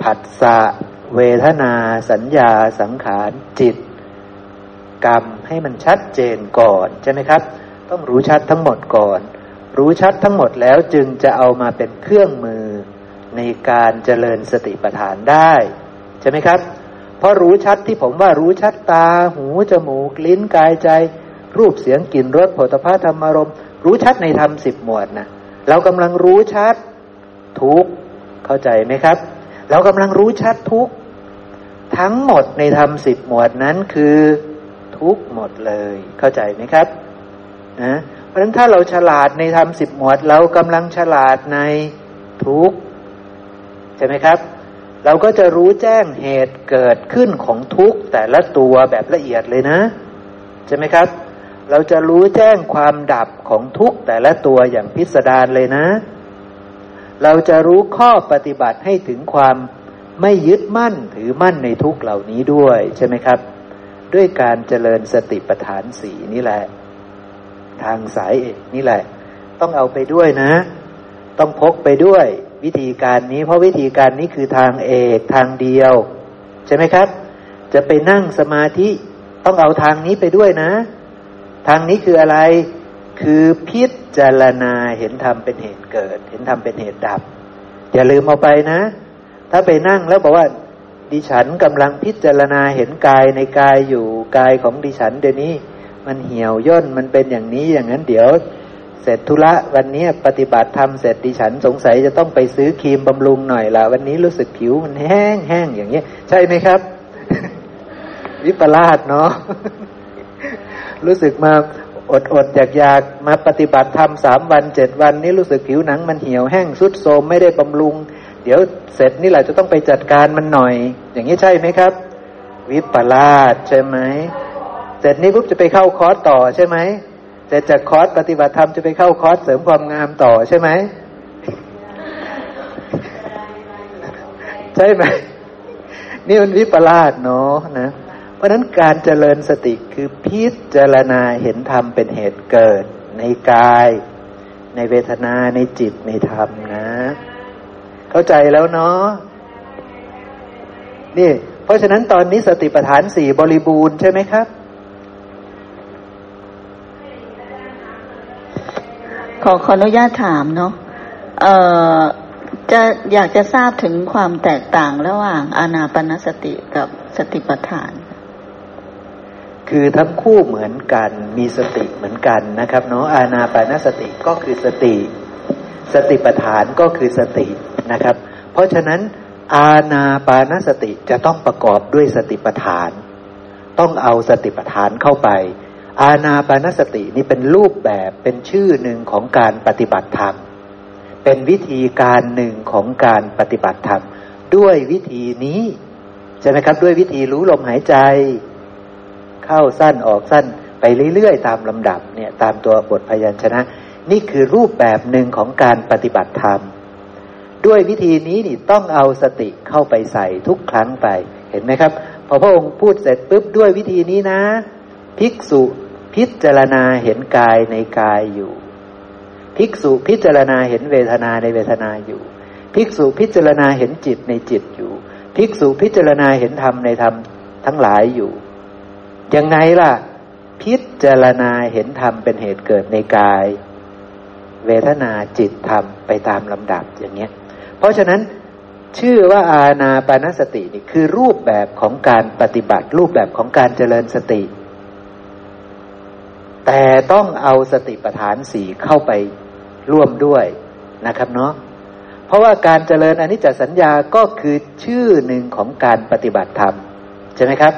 ผัสสะเวทนา สัญญาสังขารจิต กรรมให้มันชัดเจนก่อนใช่ไหมครับ ต้องรู้ชัดทั้งหมดก่อน รู้ชัดทั้งหมดแล้วจึงจะเอามาเป็นเครื่องมือในการเจริญสติปัฏฐานได้ใช่ไหมครับ เพราะรู้ชัดที่ผมว่ารู้ชัดตา หูจมูก ลิ้นกายใจ รูปเสียงกลิ่นรสผลิตภัณฑ์ธรรมารมรู้ชัดในธรรมสิบหมวดนะเรากำลังรู้ชัดทุกเข้าใจไหมครับ เรากำลังรู้ชัดทุกทั้งหมดในธรรมสิบหมวดนั้นคือทุกหมดเลย เข้าใจไหมครับนะเพราะฉะนั้นถ้าเราฉลาดในธรรมสิบหมวด เรากำลังฉลาดในทุกใช่ไหมครับ เราก็จะรู้แจ้งเหตุเกิดขึ้นของทุกแต่ละตัวแบบละเอียดเลยนะ ใช่ไหมครับ เราจะรู้แจ้งความดับของทุกแต่ละตัวอย่างพิสดารเลยนะ เราจะรู้ข้อปฏิบัติให้ถึงความไม่ยึดมั่นถือมั่นในทุกเหล่านี้ด้วยใช่ไหมครับ ด้วยการเจริญสติปัฏฐานสีนี่แหละ ทางสายเอกนี่แหละ ต้องเอาไปด้วยนะ ต้องพกไปด้วยวิธีการนี้ เพราะวิธีการนี้คือทางเอกทางเดียว ใช่ไหมครับ จะไปนั่งสมาธิต้องเอาทางนี้ไปด้วยนะ ทางนี้คืออะไร คือพิจารณาเห็นธรรมเป็นเหตุเกิด เห็นธรรมเป็นเหตุดับ อย่าลืมเอาไปนะ ถ้าไปนั่งแล้วบอกว่า ดิฉันกำลังพิจารณาเห็นกายในกายอยู่กายของดิฉันเดี๋ยวนี้ มันเหี่ยวย่นมันเป็นอย่างนี้อย่างนั้นเดี๋ยว เสร็จธุระวันนี้ปฏิบัติธรรมเสร็จดิฉันสงสัยจะต้องไปซื้อครีมบำรุงหน่อยละวันนี้รู้สึกผิวมันแห้งแห้งอย่างเงี้ย ใช่ไหมครับ วิปลาสเนาะรู้สึกมา อดอดอยากอยากมาปฏิบัติธรรมสามวันเจ็ดวันนี้รู้สึกผิวหนังมันเหี่ยวแห้งทรุดโทรมไม่ได้บำรุง เดี๋ยวเสร็จนี่แหละจะต้องไปจัดการมันหน่อย อย่างนี้ใช่ไหมครับ วิปลาสใช่ไหมเสร็จนี้ปุ๊บจะไปเข้าคอร์สต่อใช่ไหมเสร็จจากคอร์สปฏิบัติธรรมจะไปเข้าคอร์สเสริมความงามต่อใช่ไหมใช่ไหมนี่มันวิปลาสเนาะนะ ราะนั้นการเจริญสติคือพิจารณาเห็นธรรมเป็นเหตุเกิด ในกาย ในเวทนาในจิตในธรรมนะ เข้าใจแล้วเนาะนี่ เพราะฉะนั้นตอนนี้สติปัฏฐานสี่บริบูรณ์ใช่ไหมครับ ขอขออนุญาตถามเนาะเอ่อจะอยากจะทราบถึงความแตกต่างระหว่างอานาปนสติกับสติปัฏฐาน คือทั้งคู่เหมือนกัน มีสติเหมือนกันนะครับเนาะอาณาปานสติก็คือสติ สติปัฏฐานก็คือสตินะครับ เพราะฉะนั้น อาณาปานสติจะต้องประกอบด้วยสติปัฏฐาน ต้องเอาสติปัฏฐานเข้าไป อาณาปานสตินี่เป็นรูปแบบเป็นชื่อหนึ่งของการปฏิบัติธรรมเป็นวิธีการหนึ่งของการปฏิบัติธรรม ด้วยวิธีนี้ใช่ไหมครับ ด้วยวิธีรู้ลมหายใจ เข้าสั้นออกสั้นไปเรื่อยๆ ตามลำดับเนี่ยตามตัวบทพยัญชนะ นี่คือรูปแบบหนึ่งของการปฏิบัติธรรม ด้วยวิธีนี้นี่ต้องเอาสติเข้าไปใส่ทุกครั้งไปเห็นไหมครับ พอพระองค์พูดเสร็จปุ๊บด้วยวิธีนี้นะ ภิกษุพิจารณาเห็นกายในกายอยู่ ภิกษุพิจารณาเห็นเวทนาในเวทนาอยู่ ภิกษุพิจารณาเห็นจิตในจิตอยู่ ภิกษุพิจารณาเห็นธรรมในธรรมทั้งหลายอยู่ ยังไงล่ะ พิจารณาเห็นธรรมเป็นเหตุเกิดในกาย เวทนาจิตธรรมไปตามลำดับอย่างเงี้ย เพราะฉะนั้นชื่อว่าอาณาปานสตินี่คือรูปแบบของการปฏิบัติ รูปแบบของการเจริญสติ แต่ต้องเอาสติปัฏฐานสี่เข้าไปร่วมด้วยนะครับเนาะเพราะว่าการเจริญอนิจจสัญญาก็คือชื่อหนึ่งของการปฏิบัติธรรม ใช่ไหมครับ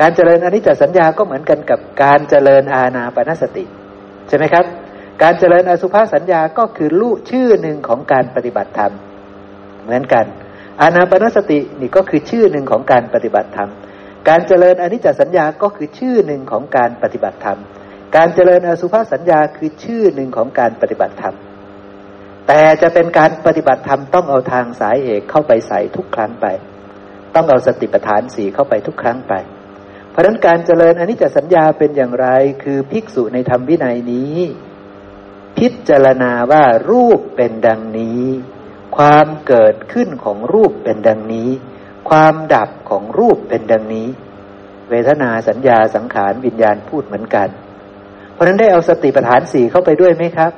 การเจริญอนิจจสัญญาก็เหมือนกันกับการเจริญอาณาปณสติ ใช่ไหมครับ การเจริญอสุภาสัญญาก็คือลูกชื่อหนึ่งของการปฏิบัติธรรม เหมือนกัน อาณาปณสตินี่ก็คือชื่อหนึ่งของการปฏิบัติธรรม การเจริญอนิจจสัญญาก็คือชื่อหนึ่งของการปฏิบัติธรรม การเจริญอสุภาสัญญาคือชื่อหนึ่งของการปฏิบัติธรรม แต่จะเป็นการปฏิบัติธรรมต้องเอาทางสายเอกเข้าไปใส่ทุกครั้งไป ต้องเอาสติปัฏฐานสี่เข้าไปทุกครั้งไป ราะนั้นการเจริญอนิจจสัญญาเป็นอย่างไร คือภิกษุในธรรมวินัยนี้ พิจารณาว่ารูปเป็นดังนี้ ความเกิดขึ้นของรูปเป็นดังนี้ ความดับของรูปเป็นดังนี้ เวทนาสัญญาสังขารวิญญาณพูดเหมือนกัน เพราะนั้นได้เอาสติปัฏฐานสี่เข้าไปด้วยไหมครับ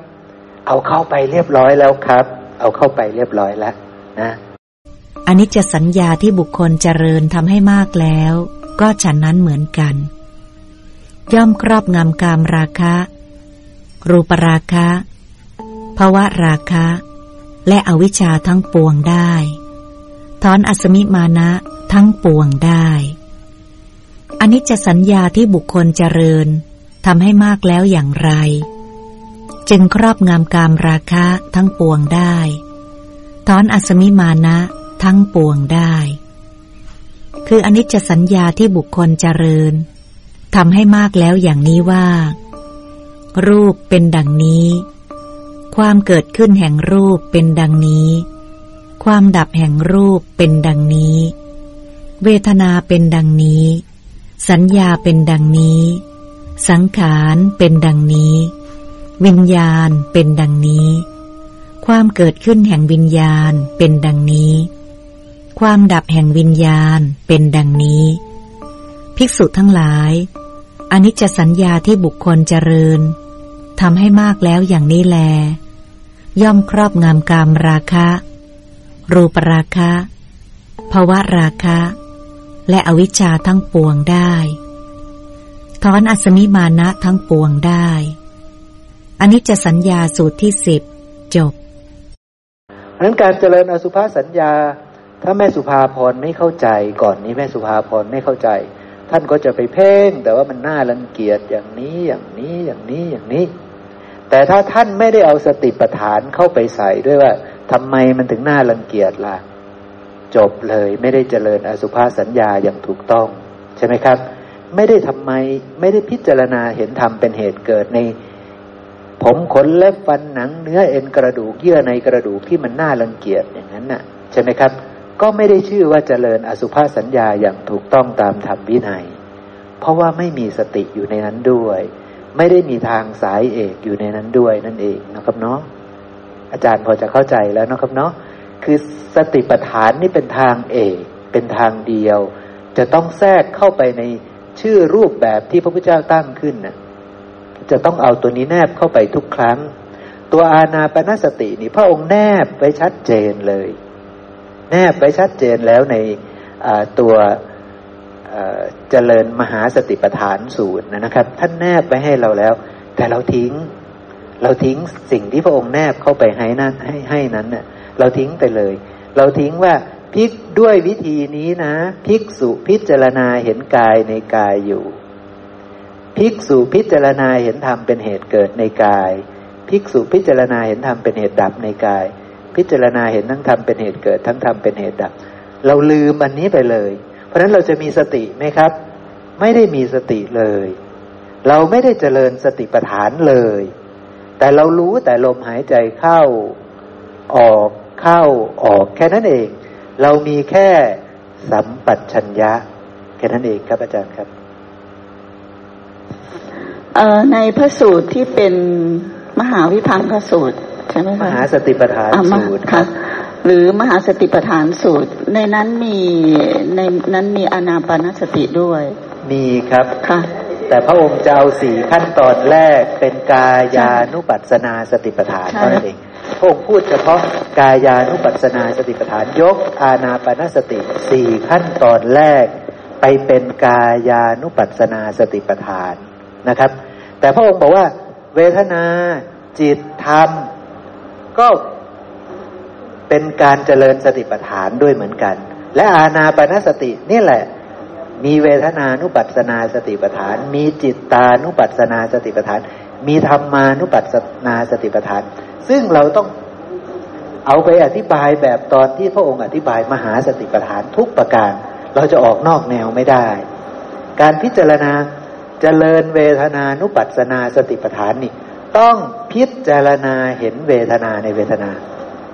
เอาเข้าไปเรียบร้อยแล้วครับ เอาเข้าไปเรียบร้อยแล้วนะอันิจจสัญญาที่บุคคลเจริญทำให้มากแล้ว ก็ฉันนั้นเหมือนกัน ย่อมครอบงำกามราคะ รูปราคะภาวะราคะ และอวิชชาทั้งปวงได้ถอนอสมิมานะทั้งปวงได้อันนี้จะสัญญาที่บุคคลเจริญทำให้มากแล้วอย่างไร จึงครอบงำกามราคะทั้งปวงได้ถอนอสมิมานะทั้งปวงได้ คืออนิจจสัญญาที่บุคคลเจริญทำให้มากแล้วอย่างนี้ว่า รูปเป็นดังนี้ ความเกิดขึ้นแห่งรูปเป็นดังนี้ ความดับแห่งรูปเป็นดังนี้ เวทนาเป็นดังนี้ สัญญาเป็นดังนี้ สังขารเป็นดังนี้ วิญญาณเป็นดังนี้ ความเกิดขึ้นแห่งวิญญาณเป็นดังนี้ ความดับแห่งวิญญาณเป็นดังนี้ ภิกษุทั้งหลายอนิจจสัญญาที่บุคคลเจริญทำให้มากแล้วอย่างนี้แล ย่อมครอบงำกามราคะ รูปราคะภวะราคะ และอวิชชาทั้งปวงได้ถอนอสมิมานะทั้งปวงได้อันนี้จะสัญญาสูตรที่สิบจบเพราะนั้นการเจริญอสุภาสัญญา ถ้าแม่สุภาพรไม่เข้าใจก่อนนี้แม่สุภาพรไม่เข้าใจ ท่านก็จะไปเพ่ง แต่ว่ามันน่ารังเกียจอย่างนี้อย่างนี้อย่างนี้อย่างนี้ แต่ถ้าท่านไม่ได้เอาสติปัฏฐานเข้าไปใส่ด้วยว่าทำไมมันถึงน่ารังเกียจล่ะ จบเลยไม่ได้เจริญอสุภาสัญญาอย่างถูกต้อง ใช่ไหมครับ ไม่ได้ทำไมไม่ได้พิจารณาเห็นธรรมเป็นเหตุเกิดในผมขนเล็บฟันหนังเนื้อเอ็นกระดูกเยื่อในกระดูกที่มันน่ารังเกียจอย่างนั้นน่ะ ใช่ไหมครับ ก็ไม่ได้ชื่อว่าเจริญอสุภาสัญญาอย่างถูกต้องตามธรรมวินัย เพราะว่าไม่มีสติอยู่ในนั้นด้วย ไม่ได้มีทางสายเอกอยู่ในนั้นด้วยนั่นเองนะครับเนาะอาจารย์พอจะเข้าใจแล้วนะครับเนาะคือสติปัฏฐานนี่เป็นทางเอกเป็นทางเดียว จะต้องแทรกเข้าไปในชื่อรูปแบบที่พระพุทธเจ้าตั้งขึ้นนะจะต้องเอาตัวนี้แนบเข้าไปทุกครั้ง ตัวอาณาปณสตินี่พระองค์แนบไว้ชัดเจนเลย แนบไว้ชัดเจนแล้วในตัวเจริญมหาสติปัฏฐานสูตรนะครับ ท่านแนบไว้ให้เราแล้ว แต่เราทิ้ง เราทิ้งสิ่งที่พระองค์แนบเข้าไปให้นั้นให้ให้นั้นเน่ยเราทิ้งไปเลย เราทิ้งว่าพิกด้วยวิธีนี้นะพิกสุพิจารณาเห็นกายในกายอยู่ ภิกษุพิจารณาเห็นธรรมเป็นเหตุเกิดในกาย ภิกษุพิจารณาเห็นธรรมเป็นเหตุดับในกาย พิจารณาเห็นทั้งธรรมเป็นเหตุเกิด ทั้งธรรมเป็นเหตุดับ เราลืมอันนี้ไปเลย เพราะฉะนั้นเราจะมีสติไหมครับ ไม่ได้มีสติเลย เราไม่ได้เจริญสติปัฏฐานเลย แต่เรารู้แต่ลมหายใจเข้าออกเข้าออกแค่นั้นเอง เรามีแค่สัมปัชัญญะ แค่นั้นเองครับอาจารย์ครับในพระสูตรที่เป็นมหาวิพังคสูตร ใช่ไหมคะมหาสติปัฏฐานสูตรค่ะหรือมหาสติปัฏฐานสูตร ในนั้นมีในนั้นมีอนาปานสติด้วย มีครับค่ะแต่พระองค์จะเอาสี่ขั้นตอนแรกเป็นกายานุปัสนาสติปัฏฐานเท่านั้นเองพระองค์พูดเฉพาะกายานุปัสนาสติปัฏฐานยกอานาปานสติสี่ขั้นตอนแรก ไปเป็นกายานุปัสนาสติปัฏฐานนะครับ แต่พระองค์บอกว่า เวทนาจิตธรรม ก็เป็นการเจริญสติปัฏฐานด้วยเหมือนกัน และอาณาปณสตินี่แหละ มีเวทนานุปัสนาสติปัฏฐาน มีจิตตานุปัสนาสติปัฏฐาน มีธรรมานุปัสนาสติปัฏฐาน ซึ่งเราต้องเอาไปอธิบายแบบตอนที่พระองค์อธิบายมหาสติปัฏฐานทุกประการ เราจะออกนอกแนวไม่ได้ การพิจารณาเจริญเวทนานุปัสนาสติปัฏฐานนี่ ต้องพิจารณาเห็นเวทนาในเวทนา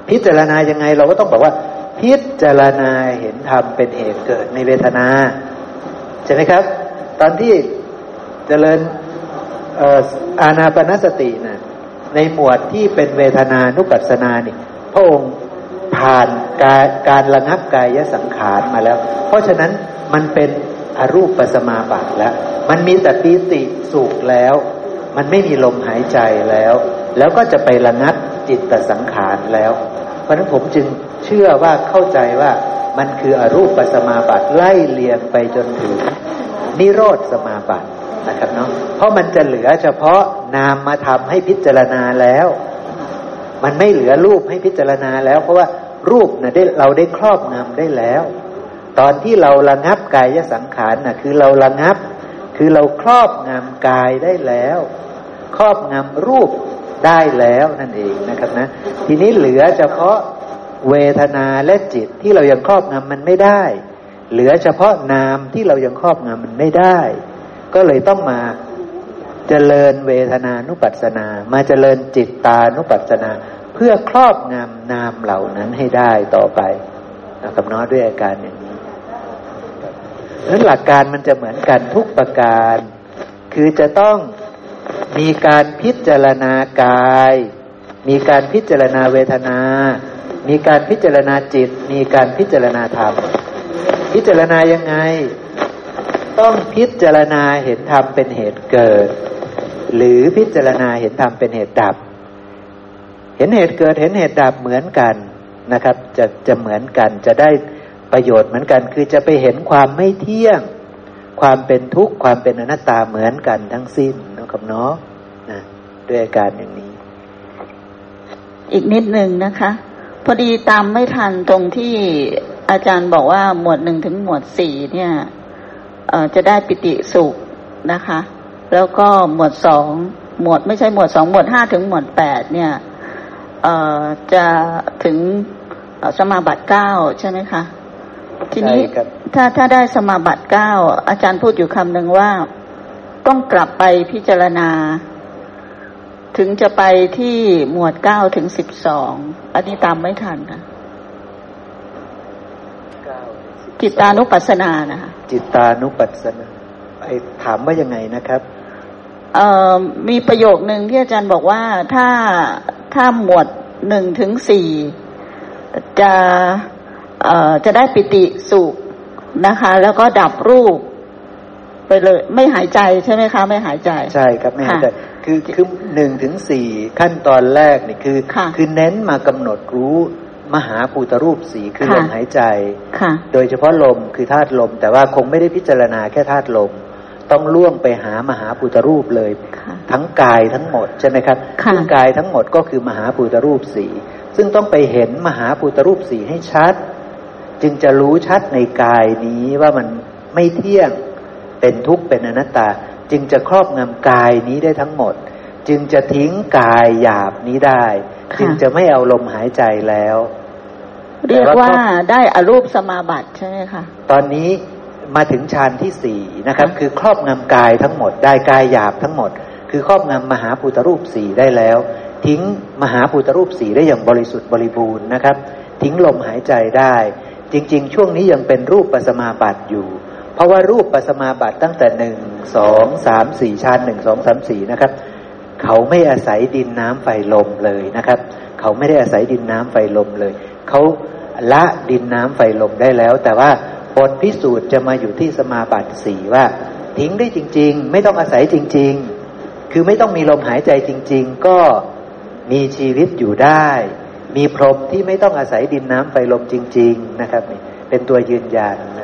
พิจารณายังไง เราก็ต้องบอกว่า พิจารณาเห็นธรรมเป็นเหตุเกิดในเวทนาใช่ไหมครับ ตอนที่เจริญอาณาปณสตินะ่ะในหมวดที่เป็นเวทนานุปัสสนานี่พระองค์ผ่านการการระงับกายสังขารมาแล้ว เพราะฉะนั้นมันเป็นอรูปปสมาบัติแล้ว มันมีแต่ปีติสุขแล้ว มันไม่มีลมหายใจแล้ว แล้วก็จะไประงับจิตตสังขารแล้ว เพราะนั้นผมจึงเชื่อว่าเข้าใจว่ามันคืออรูปปสมาบัติไล่เลียงไปจนถึงนิโรธสมาบัตินะครับเนาะเพราะมันจะเหลือเฉพาะนามมาทำให้พิจารณาแล้ว มันไม่เหลือรูปให้พิจารณาแล้ว เพราะว่ารูปนะ่ะได้เราได้ครอบงำได้แล้ว ตอนที่เราระงับกายสังขารน่ะคือเราระงับ คือเราครอบงำกายได้แล้ว ครอบงำรูปได้แล้วนั่นเองนะครับนะ ทีนี้เหลือเฉพาะเวทนาและจิตที่เรายังครอบงำมันไม่ได้ เหลือเฉพาะนามที่เรายังครอบงำมันไม่ได้ ก็เลยต้องมาเจริญเวทนานุปัสสนา มาเจริญจิตตานุปัสสนา เพื่อครอบงำนามเหล่านั้นให้ได้ต่อไปนะครับน้อด้วยอาการอย่างนั้นหลักการมันจะเหมือนกันทุกประการ คือจะต้อง มีการพิจารณากาย มีการพิจารณาเวทนา มีการพิจารณาจิต มีการพิจารณาธรรม พิจารณายังไง ต้องพิจารณาเห็นธรรมเป็นเหตุเกิด หรือพิจารณาเห็นธรรมเป็นเหตุดับ เห็นเหตุเกิดเห็นเหตุดับเหมือนกันนะครับ จะจะเหมือนกันจะได้ประโยชน์เหมือนกัน คือจะไปเห็นความไม่เที่ยง ความเป็นทุกข์ความเป็นอนัตตาเหมือนกันทั้งสิ้น นะครับเนาะนะด้วยอาการอย่างนี้ อีกนิดหนึ่งนะคะ พอดีตามไม่ทันตรงที่อาจารย์บอกว่าหมวดหนึ่งถึงหมวดสี่เนี่ยจะได้ปิติสุขนะคะ แล้วก็หมวดสองหมวดไม่ใช่หมวดสองหมวดห้าถึงหมวดแปดเนี่ยจะถึงสมาบัติเก้าใช่ไหมคะทีนี้ถ้าถ้าได้สมาบัติเก้าอาจารย์พูดอยู่คำหนึ่งว่า ต้องกลับไปพิจารณา ถึงจะไปที่หมวดเก้าถึงสิบสองอันนี้ตามไม่ทันค่ะจิตานุปัสสนานะคะจิตานุปัสสนาไอถามว่ายังไงนะครับเอ่อมีประโยคหนึ่งที่อาจารย์บอกว่าถ้าถ้าหมวดหนึ่งถึงสี่จะเอ่อจะได้ปิติสุขนะคะ แล้วก็ดับรูป ไปเลย ไม่หายใจใช่ไหมคะ ไม่หายใจ ใช่ครับไม่หายใจคือคือหนึ่งถึงสี่ขั้นตอนแรกนี่คือคือเน้นมากำหนดรู้มหาภูตรูปสีคือลมหายใจโดยเฉพาะลมคือธาตุลม แต่ว่าคงไม่ได้พิจารณาแค่ธาตุลม ต้องล่วงไปหามหาภูตรูปเลย ทั้งกายทั้งหมดใช่ไหมครับซึ่งกายทั้งหมดก็คือมหาภูตรูปสีซึ่งต้องไปเห็นมหาภูตรูปสีให้ชัด จึงจะรู้ชัดในกายนี้ว่ามันไม่เที่ยง เป็นทุกข์เป็นอนัตตา จึงจะครอบงำกายนี้ได้ทั้งหมด จึงจะทิ้งกายหยาบนี้ได้ จึงจะไม่เอาลมหายใจแล้ว เรียกว่าได้อรูปสมาบัติใช่ไหมคะตอนนี้มาถึงฌานที่สี่นะครับ คือครอบงำกายทั้งหมด ได้กายหยาบทั้งหมด คือครอบงำมหาภูตรูปสี่ได้แล้ว ทิ้งมหาภูตรูปสี่ได้อย่างบริสุทธิ์บริบูรณ์นะครับ ทิ้งลมหายใจได้ จริง ๆ ช่วงนี้ยังเป็นรูปปัสมาบัติอยู่ เพราะว่ารูปปัสมาบัติตั้งแต่หนึ่งสองสามสี่ชานหนึ่งสองสามสี่นะครับ เขาไม่อาศัยดินน้ำไฟลมเลยนะครับ เขาไม่ได้อาศัยดินน้ำไฟลมเลย เขาละดินน้ำไฟลมได้แล้ว แต่ว่าบทพิสูจน์จะมาอยู่ที่สมาบัติสี่ว่า ทิ้งได้จริง ๆ ไม่ต้องอาศัยจริง ๆ คือไม่ต้องมีลมหายใจจริง ๆ ก็มีชีวิตอยู่ได้ มีพรหมที่ไม่ต้องอาศัยดินน้ำไฟลมจริง ๆ นะครับ เป็นตัวยืนยันนะ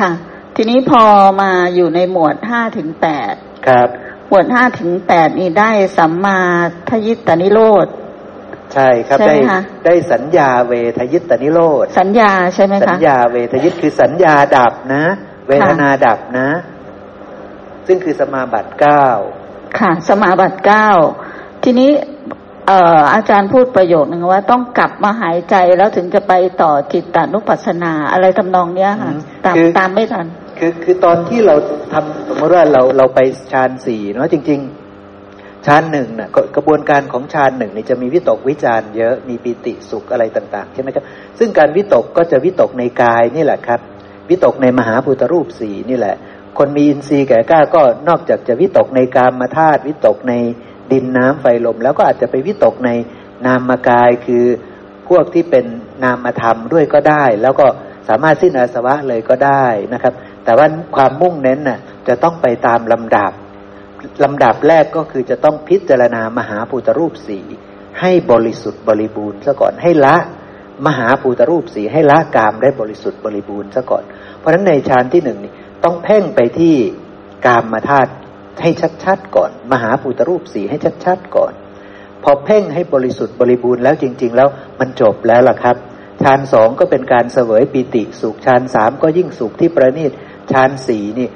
ค่ะ ทีนี้พอมาอยู่ในหมวดห้าถึงแปดครับวดห้าถึงแปดนี่ได้สัมมาทยิตตนิโรธใช่ครับได้ได้สัญญาเวทยิตตนิโรธสัญญาใช่ไหมคะสัญญาเวทยิตคือสัญญาดับนะ เวทนาดับนะ ซึ่งคือสมาบัติเก้าค่ะ สมาบัติเก้าทีนี้ เอ่ออาจารย์พูดประโยคนึงว่าต้องกลับมาหายใจแล้วถึงจะไปต่อจิตตานุปัสสนาอะไรทำนองเนี้ยค่ะตามตามไม่ทันคือคือตอนที่เราทำสมมติว่าเราเราไปฌานสี่เนาะจริง ๆฌานหนึ่งน่ะกระบวนการของฌานหนึ่งนี่จะมีวิตกวิจารเยอะมีปิติสุขอะไรต่าง ๆ ใช่ไหมครับซึ่งการวิตกก็จะวิตกในกายนี่แหละครับ วิตกในมหาพุทธรูปสี่นี่แหละ คนมีอินทรีย์แก่กล้าก็นอกจากจะวิตกในกามธาตุวิตกใน ดินน้ำไฟลม แล้วก็อาจจะไปวิตกในนามกายคือพวกที่เป็นนามธรรมด้วยก็ได้ แล้วก็สามารถสิ้นอาสวะเลยก็ได้นะครับ แต่ว่าความมุ่งเน้นน่ะจะต้องไปตามลำดับลำดับแรกก็คือจะต้องพิจารณามหาภูตรูปสีให้บริสุทธิ์บริบูรณ์ซะก่อนให้ละมหาภูตรูปสีให้ละกามได้บริสุทธิ์บริบูรณ์ซะก่อน เพราะฉะนั้นในฌานที่หนึ่งนี่ต้องเพ่งไปที่กามมาธาตุ ให้ชัดๆก่อน มหาภูตรูปสีให้ชัดๆก่อน พอเพ่งให้บริสุทธิ์บริบูรณ์แล้วจริง ๆ แล้วมันจบแล้วล่ะครับฌานสองก็เป็นการเสวยปิติสุขฌานสามก็ยิ่งสุขที่ประณีตฌานสีนี่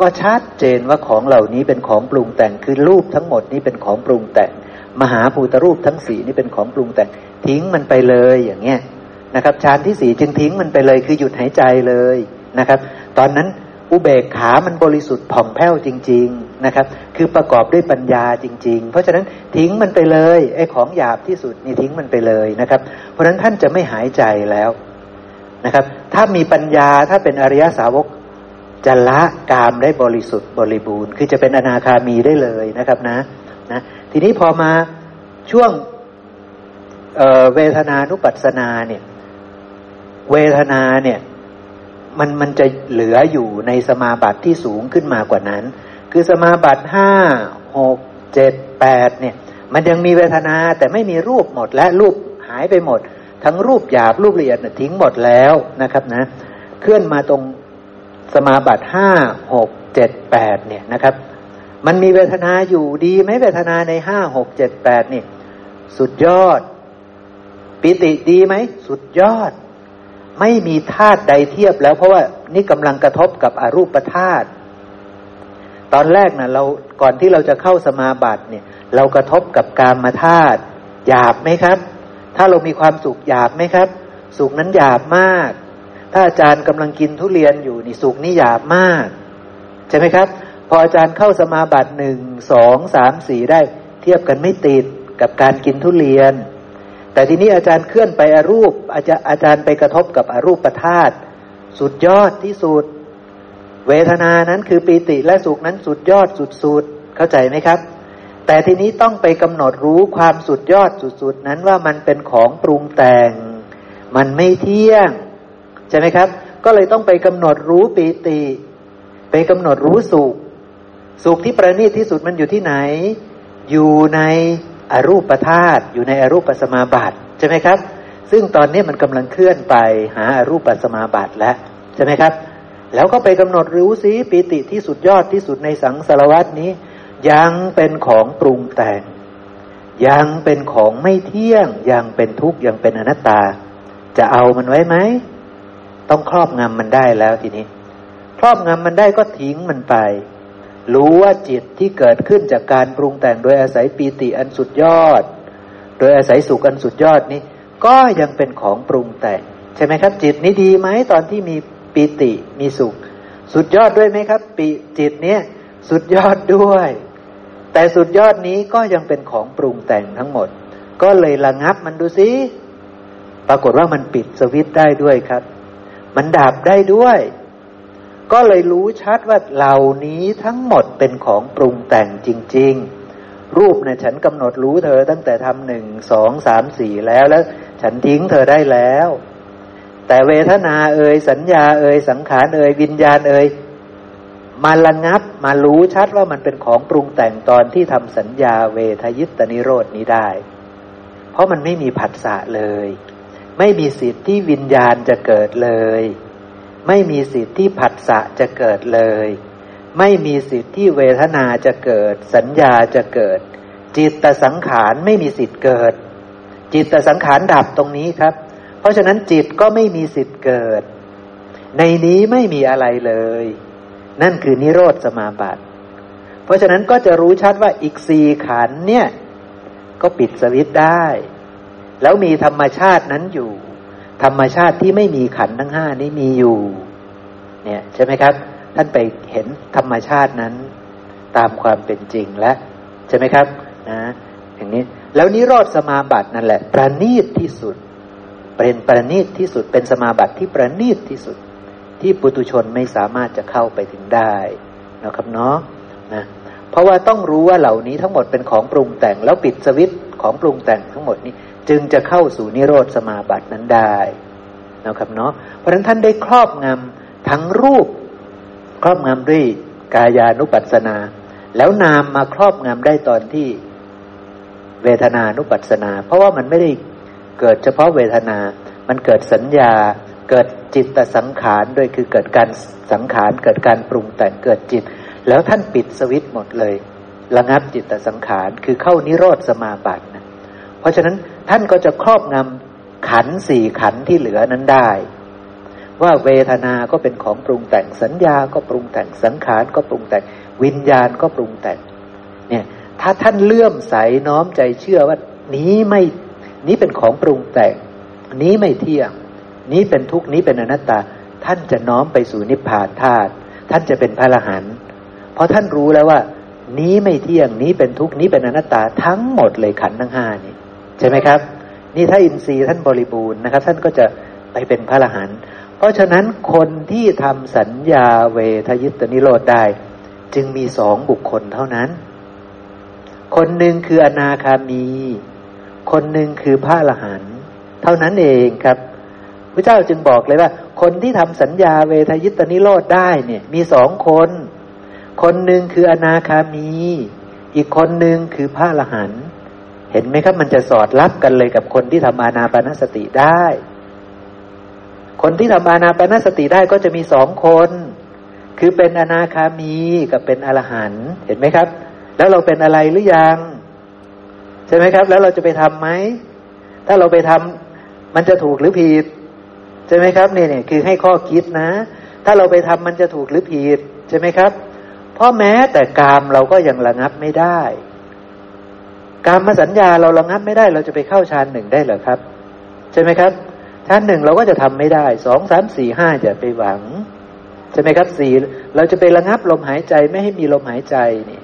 ก็ชัดเจนว่าของเหล่านี้เป็นของปรุงแต่งคือรูปทั้งหมดนี้เป็นของปรุงแต่ง มหาภูตรูปทั้งสี่นี่เป็นของปรุงแต่ง ทิ้งมันไปเลยอย่างเงี้ยนะครับฌานที่สี่จึงทิ้งมันไปเลยคือหยุดหายใจเลยนะครับ ตอนนั้น อุเบกขามันบริสุทธิ์ผ่องแผ้วจริง ๆนะครับ คือประกอบด้วยปัญญาจริง ๆ เพราะฉะนั้นทิ้งมันไปเลยไอ้ของหยาบที่สุดนี่ทิ้งมันไปเลยนะครับ เพราะฉะนั้นท่านจะไม่หายใจแล้วนะครับ ถ้ามีปัญญาถ้าเป็นอริยสาวกจะละกามได้บริสุทธิ์บริบูรณ์ คือจะเป็นอนาคามีได้เลยนะครับนะนะทีนี้พอมาช่วงเเวทนานุปัสสนาเนี่ย เวทนาเนี่ย มันมันจะเหลืออยู่ในสมาบัติที่สูงขึ้นมากว่านั้น คือสมาบัติห้าหกเจ็ดแปดเนี่ย มันยังมีเวทนาแต่ไม่มีรูปหมดและรูปหายไปหมด ทั้งรูปหยาบรูปละเอียดทิ้งหมดแล้วนะครับนะ เคลื่อนมาตรงสมาบัติห้าหกเจ็ดแปดเนี่ยนะครับ มันมีเวทนาอยู่ดีไหมเวทนาในห้าหกเจ็ดแปดนี่ สุดยอด ปิติดีไหม สุดยอด ไม่มีธาตุใดเทียบแล้ว เพราะว่านี่กำลังกระทบกับอรูปธาตุตอนแรกนะเราก่อนที่เราจะเข้าสมาบัติเนี่ย เรากระทบกับกามธาตุหยาบไหมครับ ถ้าเรามีความสุขหยาบไหมครับ สุขนั้นหยาบมาก ถ้าอาจารย์กำลังกินทุเรียนอยู่นี่สุขนี่หยาบมาก ใช่ไหมครับ พออาจารย์เข้าสมาบัติหนึ่งสองสามสี่ได้ เทียบกันไม่ติดกับการกินทุเรียน แต่ทีนี้อาจารย์เคลื่อนไปอรูป อาจารย์อาจารย์ไปกระทบกับอรูปธาตุสุดยอดที่สุด เวทนานั้นคือปีติและสุขนั้นสุดยอดสุดๆเข้าใจไหมครับ แต่ทีนี้ต้องไปกำหนดรู้ความสุดยอดสุดๆนั้นว่ามันเป็นของปรุงแต่ง มันไม่เที่ยงใช่ไหมครับ ก็เลยต้องไปกำหนดรู้ปีติ ไปกำหนดรู้สุข สุขที่ประณีตที่สุดมันอยู่ที่ไหน อยู่ใน อรูปธาตุอยู่ในอรูปสมาบัติใช่ไหมครับ ซึ่งตอนนี้มันกำลังเคลื่อนไปหาอารูปสมาบัติแล้วใช่ไหมครับ แล้วก็ไปกำหนดรู้สิปิติที่สุดยอดที่สุดในสังสารวัตนี้ ยังเป็นของปรุงแต่ง ยังเป็นของไม่เที่ยง ยังเป็นทุกข์ยังเป็นอนัตตา จะเอามันไว้ไหมต้องครอบงำมันได้แล้วทีนี้ ครอบงำมันได้ก็ทิ้งมันไป รู้ว่าจิตที่เกิดขึ้นจากการปรุงแต่งโดยอาศัยปีติอันสุดยอด โดยอาศัยสุขอันสุดยอดนี้ ก็ยังเป็นของปรุงแต่ง ใช่ไหมครับ จิตนี้ดีไหมตอนที่มีปีติมีสุข สุดยอดด้วยไหมครับ ปีจิตเนี้ยสุดยอดด้วย แต่สุดยอดนี้ก็ยังเป็นของปรุงแต่งทั้งหมด ก็เลยระงับมันดูสิปรากฏว่ามันปิดสวิตได้ด้วยครับ มันดับได้ด้วย ก็เลยรู้ชัดว่าเหล่านี้ทั้งหมดเป็นของปรุงแต่งจริง ๆ รูปเนี่ยฉันกำหนดรู้เธอตั้งแต่ทำหนึ่งสองสามสี่แล้วแล้ว ฉันทิ้งเธอได้แล้ว แต่เวทนาเอ่ยสัญญาเอ่ยสังขารเอ่ยวิญญาณเอ่ยมาระงับมารู้ชัดว่ามันเป็นของปรุงแต่งตอนที่ทำสัญญาเวทยิตนิโรดนี้ได้ เพราะมันไม่มีผัสสะเลย ไม่มีสิทธิ์ที่วิญญาณจะเกิดเลย ไม่มีสิทธิ์ที่ผัสสะจะเกิดเลย ไม่มีสิทธิ์ที่เวทนาจะเกิด สัญญาจะเกิด จิตสังขารไม่มีสิทธิ์เกิด จิตสังขารดับตรงนี้ครับ เพราะฉะนั้นจิตก็ไม่มีสิทธิ์เกิด ในนี้ไม่มีอะไรเลย นั่นคือนิโรธสมาบัติ เพราะฉะนั้นก็จะรู้ชัดว่าอีกสี่ขันเนี่ย ก็ปิดสวิตได้ แล้วมีธรรมชาตินั้นอยู่ ธรรมชาติที่ไม่มีขันทั้งห้านี้มีอยู่ เนี่ยใช่ไหมครับ ท่านไปเห็นธรรมชาตินั้นตามความเป็นจริงแล้วใช่ไหมครับนะอย่างนี้แล้วนิโรธสมาบัตินั่นแหละ ประณีตที่สุด เป็นประณีตที่สุดเป็นสมาบัติที่ประณีตที่สุด ที่ปุตุชนไม่สามารถจะเข้าไปถึงได้นะครับเนาะนะเพราะว่าต้องรู้ว่าเหล่านี้ทั้งหมดเป็นของปรุงแต่งแล้วปิดสวิตของปรุงแต่งทั้งหมดนี้ จึงจะเข้าสู่นิโรธสมาบัตินั้นได้นะครับเนาะเพราะฉะนั้นท่านได้ครอบงำทั้งรูป ครอบงำด้วยกายานุปัสสนา แล้วนามมาครอบงำได้ตอนที่เวทนานุปัสสนา เพราะว่ามันไม่ได้เกิดเฉพาะเวทนา มันเกิดสัญญา เกิดจิตสังขารด้วยคือเกิดการสังขาร เกิดการปรุงแต่งเกิดจิต แล้วท่านปิดสวิตหมดเลย ระงับจิตสังขารคือเข้านิโรธสมาบัตินะเพราะฉะนั้น ท่านก็จะครอบงำขันสี่ขันที่เหลือนั้นได้ ว่าเวทนา ก็เป็นของปรุงแต่งสัญญาก็ปรุงแต่งสังขารก็ปรุงแต่งวิญญาณก็ปรุงแต่ง เนี่ย ถ้าท่านเลื่อมใสน้อมใจเชื่อว่านี้ไม่นี้เป็นของปรุงแต่ง นี้ไม่เที่ยง นี้เป็นทุกนี้เป็นอนัตตา ท่านจะน้อมไปสู่นิพพานธาตุท่านจะเป็นพระอรหันต์เพราะท่านรู้แล้วว่า นี้ไม่เที่ยงนี้เป็นทุกนี้เป็นอนัตตาทั้งหมดเลยขันทั้งห้านี่ ใช่ไหมครับ นี่ถ้าอินทรีย์ท่านบริบูรณ์นะครับ ท่านก็จะไปเป็นพระอรหันต์เพราะฉะนั้นคนที่ทำสัญญาเวทยิตนิโรธได้ จึงมีสองบุคคลเท่านั้น คนหนึ่งคืออนาคามีคคนหนึ่งคือพระอรหันต์เท่านั้นเองครับพระเจ้าจึงบอกเลยว่า คนที่ทำสัญญาเวทยิตนิโรธได้เนี่ย มีสองคน คนหนึ่งคืออนาคามี อีกคนหนึ่งคือพระอรหันต์ เห็นไหมครับ มันจะสอดรับกันเลยกับคนที่ทำอานาปนสติได้ คนที่ทำอานาปนสติได้ก็จะมีสองคน คือเป็นอนาคามีกับเป็นอรหันต์เห็นไหมครับ แล้วเราเป็นอะไรหรือยัง ใช่ไหมครับ แล้วเราจะไปทํำไหม ถ้าเราไปทำมันจะถูกหรือผิด ใช่ไหมครับเนี่ยเนี่ยคือให้ข้อคิดนะ ถ้าเราไปทำมันจะถูกหรือผิด ใช่ไหมครับเพราะแม้แต่กามเราก็ยังระงับไม่ได้ กามมาสัญญาเราระงับไม่ได้ เราจะไปเข้าฌานหนึ่งได้หรอครับ ใช่ไหมครับฌานหนึ่งเราก็จะทำไม่ได้สองสามสี่ห้าจะไปหวัง ใช่ไหมครับสี่เราจะไประงับลมหายใจไม่ให้มีลมหายใจนี่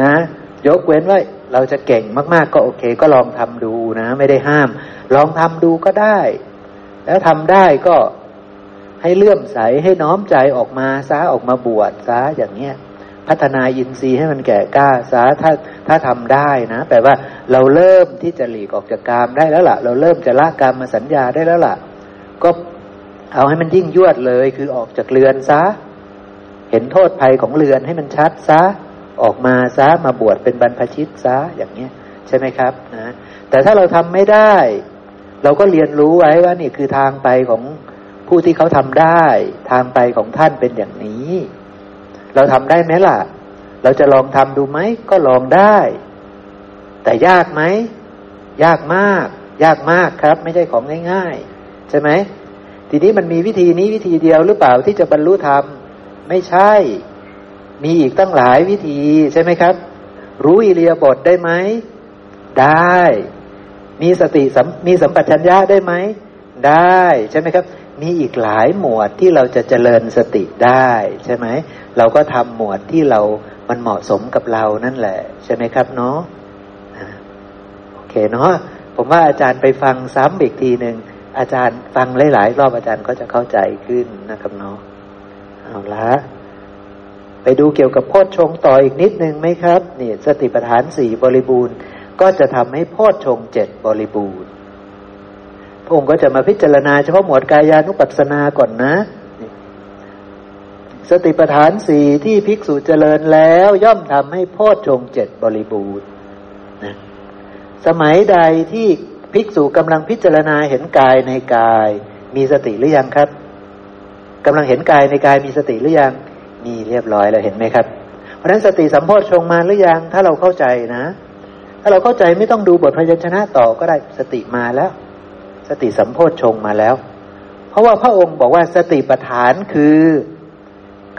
นะยกเว้นว่าเราจะเก่งมาก ๆ ก็โอเค ก็ลองทำดูนะ ไม่ได้ห้าม ลองทำดูก็ได้ แล้วทำได้ก็ให้เลื่อมใสให้น้อมใจออกมาซาออกมาบวชซาอย่างเนี้ย พัฒนาอินทรีย์ให้มันแก่กล้าซาถ้าถ้าทำได้นะแปลว่าเราเริ่มที่จะหลีกออกจากกามได้แล้วละ่ะ เราเริ่มจะละกามมาสัญญาได้แล้วละ่ะ ก็เอาให้มันยิ่งยวดเลย คือออกจากเรือนซะ เห็นโทษภัยของเรือนให้มันชัดซะ ออกมาซะมาบวชเป็นบรรพชิตซะอย่างเนี้ยใช่ไหมครับนะแต่ถ้าเราทำไม่ได้ เราก็เรียนรู้ไว้ว่านี่คือทางไปของผู้ที่เขาทำได้ ทางไปของท่านเป็นอย่างนี้ เราทำได้ไหมล่ะ เราจะลองทำดูไหม ก็ลองได้ แต่ยากไหม ยากมาก ยากมากครับ ไม่ใช่ของง่ายๆ ใช่ไหม ทีนี้มันมีวิธีนี้วิธีเดียวหรือเปล่าที่จะบรรลุธรรม ไม่ใช่ มีอีกตั้งหลายวิธีใช่ไหมครับ รู้อิเลียบทได้ไหม ได้ มีสติมีสัมปชัญญะได้ไหม ได้ใช่ไหมครับ มีอีกหลายหมวดที่เราจะเจริญสติได้ใช่ไหม เราก็ทำหมวดที่เรามันเหมาะสมกับเรานั่นแหละ ใช่ไหมครับเนาะโอเคเนาะผมว่าอาจารย์ไปฟังซ้ำอีกทีหนึ่งอาจารย์ฟังหลายๆรอบอาจารย์ก็จะเข้าใจขึ้นนะครับเนาะเอาละไปดูเกี่ยวกับโพชฌงต่ออีกนิดนึงไหมครับนี่สติปัฏฐานสี่บริบูรณ์ ก็จะทำให้โพชฌงเจ็ดบริบูรณ์ องค์ก็จะมาพิจารณาเฉพาะหมวดกายานุปัสสนาก่อนนะ สติปัฏฐานสี่ที่ภิกษุเจริญแล้วย่อมทำให้โพชฌงเจ็ดบริบูรณ์นะสมัยใดที่ภิกษุกำลังพิจารณาเห็นกายในกาย มีสติหรือยังครับกำลังเห็นกายในกายมีสติหรือยังมีเรียบร้อยแล้วเห็นไหมครับ เพราะฉะนั้นสติสัมโพชฌงมาหรือยังถ้าเราเข้าใจนะ ถ้าเราเข้าใจไม่ต้องดูบทพยัญชนะต่อก็ได้สติมาแล้ว สติสัมโพชฌงมาแล้ว เพราะว่าพระองค์บอกว่าสติปัฏฐานคือ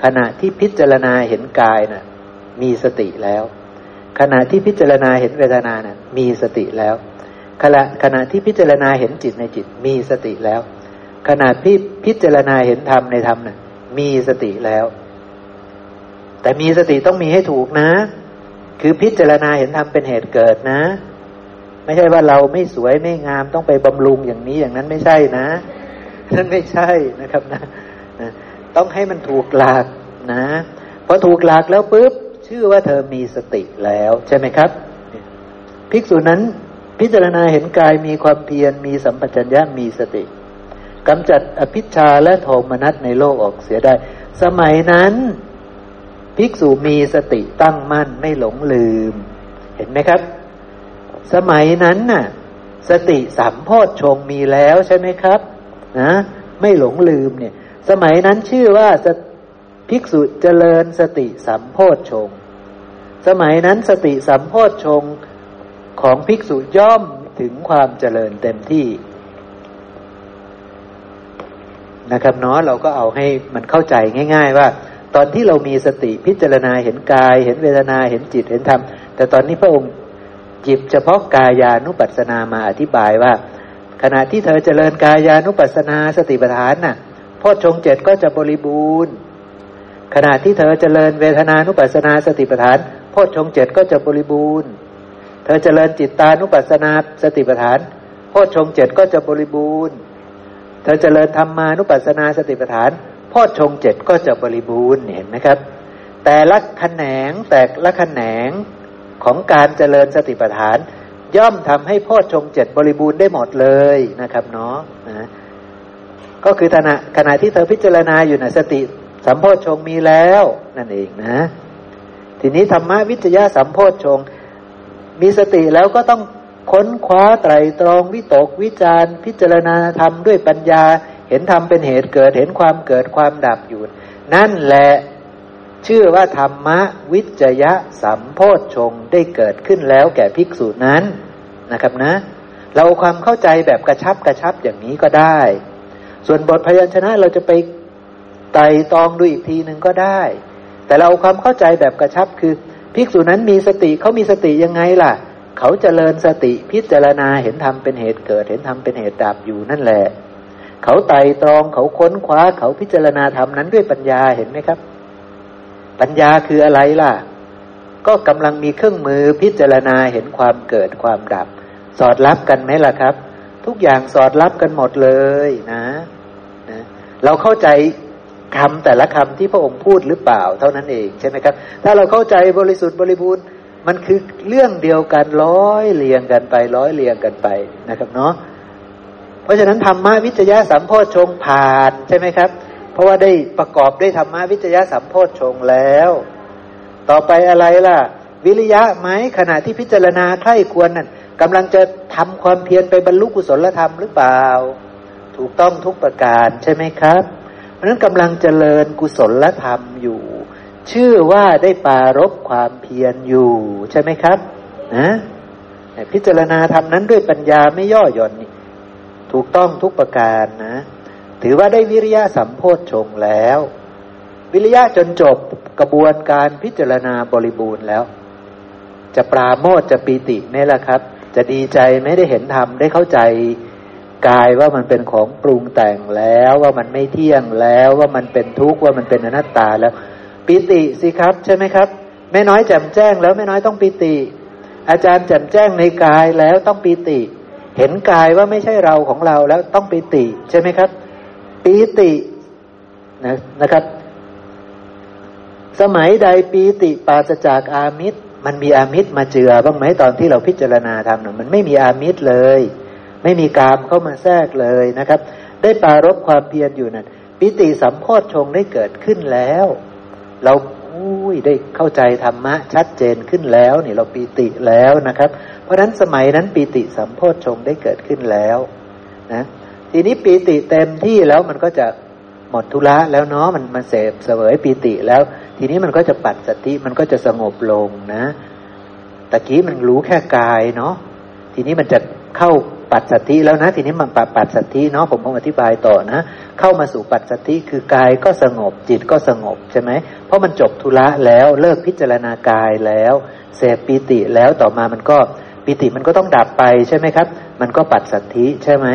ขณะที่พิจารณาเห็นกายนะ่ะ มีสติแล้ว ขณะที่พิจารณาเห็นเวทนานะ่ะ มีสติแล้ว ขณะขณะที่พิจารณาเห็นจิตในจิต มีสติแล้ว ขณะที่พิจารณาเห็นธรรมในธรรมนะ่ะ มีสติแล้ว แต่มีสติต้องมีให้ถูกนะ คือพิจารณาเห็นธรรมเป็นเหตุเกิดนะ ไม่ใช่ว่าเราไม่สวยไม่งามต้องไปบำรุงอย่างนี้อย่างนั้นไม่ใช่นะ นั่นไม่ใช่นะครับนะนะต้องให้มันถูกหลักนะพอถูกหลักแล้วปุ๊บชื่อว่าเธอมีสติแล้ว ใช่ไหมครับ ภิกษุนั้นพิจารณาเห็นกายมีความเพียรมีสัมปชัญญะมีสติกำจัดอภิชาและโทมนัสในโลกออกเสียได้ สมัยนั้น ภิกษุมีสติตั้งมั่นไม่หลงลืม เห็นไหมครับ สมัยนั้นน่ะ สติสัมโพชฌงมีแล้วใช่ไหมครับนะไม่หลงลืมเนี่ย สมัยนั้นชื่อว่าภิกษุเจริญสติสัมโพชฌงสมัยนั้นสติสัมโพชฌงของภิกษุย่อมถึงความเจริญเต็มที่นะครับเนาะเราก็เอาให้มันเข้าใจง่าย ๆ ว่า ตอนที่เรามีสติพิจารณาเห็นกาย เห็นเวทนาเห็นจิตเห็นธรรมแต่ตอนนี้พระองค์ จิบเฉพาะกายานุปัสสนามาอธิบายว่า ขณะที่เธอเจริญกายานุปัสสนาสติปัฏฐานน่ะพอชงเจ็ดก็จะบริบูรณ์ ขณะที่เธอเจริญเวทนานุปัสสนาสติปัฏฐานพอชงเจ็ดก็จะบริบูรณ์ เธอเจริญจิตตานุปัสสนาสติปัฏฐานพอชงเจ็ดก็จะบริบูรณ์ เธอเจริญธรรมานุปัสสนาสติปัฏฐานพ่อชงเจ็ดก็จะบริบูรณ์เห็นไหมครับ แต่ละแขนงแต่ละแขนง ของการเจริญสติปัฏฐาน ย่อมทำให้พ่อชงเจ็ดบริบูรณ์ได้หมดเลยนะครับเนาะนะก็คือขณะขณะที่เธอพิจารณาอยู่นะสติสัมโพชงมีแล้วนั่นเองนะ ทีนี้ธรรมะวิจยะสัมโพชงมีสติแล้วก็ต้องค้นคว้าไตรตรองวิตกวิจารพิจารณาธรรมด้วยปัญญา เห็นธรรมเป็นเหตุเกิดเห็นความเกิดความดับอยู่ นั่นแหละ ชื่อว่าธรรมะวิจยะสัมโพชงได้เกิดขึ้นแล้วแก่ภิกษุนั้นนะครับนะ เราความเข้าใจแบบกระชับกระชับอย่างนี้ก็ได้ ส่วนบทพยัญชนะเราจะไปไต่ตองดูอีกทีหนึ่งก็ได้ แต่เราความเข้าใจแบบกระชับคือ ภิกษุนั้นมีสติเขามีสติยังไงล่ะ เขาจเจริญสติพิจารณาเห็นธรรมเป็นเหตุเกิด เห็นธรรมเป็นเหตุดับอยู่นั่นแหละ เขาไต่ตรองเขาค้นคว้าเขาพิจารณาธรรมนั้นด้วยปัญญาเห็นไหมครับ ปัญญาคืออะไรล่ะ ก็กำลังมีเครื่องมือพิจารณาเห็นความเกิดความดับ สอดรับกันไหมล่ะครับ ทุกอย่างสอดรับกันหมดเลยนะนะ เราเข้าใจคำแต่ละคำที่พระองค์พูดหรือเปล่า เท่านั้นเองใช่ไหมครับ ถ้าเราเข้าใจบริสุทธิ์บริบูรณ์มันคือเรื่องเดียวกันร้อยเรียงกันไป ร้อยเรียงกันไปนะครับเนาะเพราะฉะนั้นธรรมะวิจยะสัมโพชงผ่านใช่ไหมครับ ราะว่าได้ประกอบด้วยธรรมะวิจยะสัมโพชงแล้ว ต่อไปอะไรล่ะ วิริยะไหมขณะที่พิจารณาใคร่ควรนั่นกำลังจะทำความเพียรไปบรรลุกุศลธรรมหรือเปล่า ถูกต้องทุกประการใช่ไหมครับ เพราะนั้นกำลังเจริญกุศลธรรมอยู่ ชื่อว่าได้ปารบความเพียรอยู่ใช่ไหมครับนะพิจารณาธรรมนั้นด้วยปัญญาไม่ย่อหย่อนนี่ถูกต้องทุกประการนะ ถือว่าได้วิริยะสัมโพธชงแล้ว วิริยะจนจบกระบวนการพิจารณาบริบูรณ์แล้ว จะปราโมทจะปีติไหละครับ จะดีใจไม่ได้เห็นธรรมได้เข้าใจกายว่ามันเป็นของปรุงแต่งแล้วว่ามันไม่เที่ยงแล้วว่ามันเป็นทุกข์ว่ามันเป็นอนัตตาแล้วปิติสิครับ ใช่ไหมครับแม่น้อยแจ่มแจ้งแล้วแม่น้อยต้องปิติ อาจารย์แจ่มแจ้งในกายแล้วต้องปิติ เห็นกายว่าไม่ใช่เราของเราแล้วต้องปิติ ใช่ไหมครับ ปีตินะนะครับ สมัยใดปีติปราศจากอามิตร มันมีอามิตรมาเจือบ้างไหมตอนที่เราพิจารณาทำเนี่ยมันไม่มีอามิตรเลย ไม่มีกามเข้ามาแทรกเลยนะครับ ได้ปารบความเพียรอยู่นั่นปิติสัมโพชงได้เกิดขึ้นแล้ว เราอุ้ยได้เข้าใจธรรมะชัดเจนขึ้นแล้วนี่เราปีติแล้วนะครับ เพราะฉะนั้นสมัยนั้นปีติสัมโพชงได้เกิดขึ้นแล้วนะ ทีนี้ปีติเต็มที่แล้วมันก็จะหมดธุระแล้วเนาะมันมันเสพเสวยปีติแล้ว ทีนี้มันก็จะปัดสติมันก็จะสงบลงนะตะกี้มันรู้แค่กายเนาะทีนี้มันจะเข้าปัจสัทธิแล้วนะ ทีนี้มันปัดปัจสัทธิเนาะผมผมอธิบายต่อนะ เข้ามาสู่ปัจสัทธิคือกายก็สงบจิตก็สงบใช่ไหมเพราะมันจบธุระแล้วเลิกพิจารณากายแล้วเสพปีติแล้วต่อมามันก็ปีติมันก็ต้องดับไปใช่ไหมครับ มันก็ปัจสัทธิใช่ไหม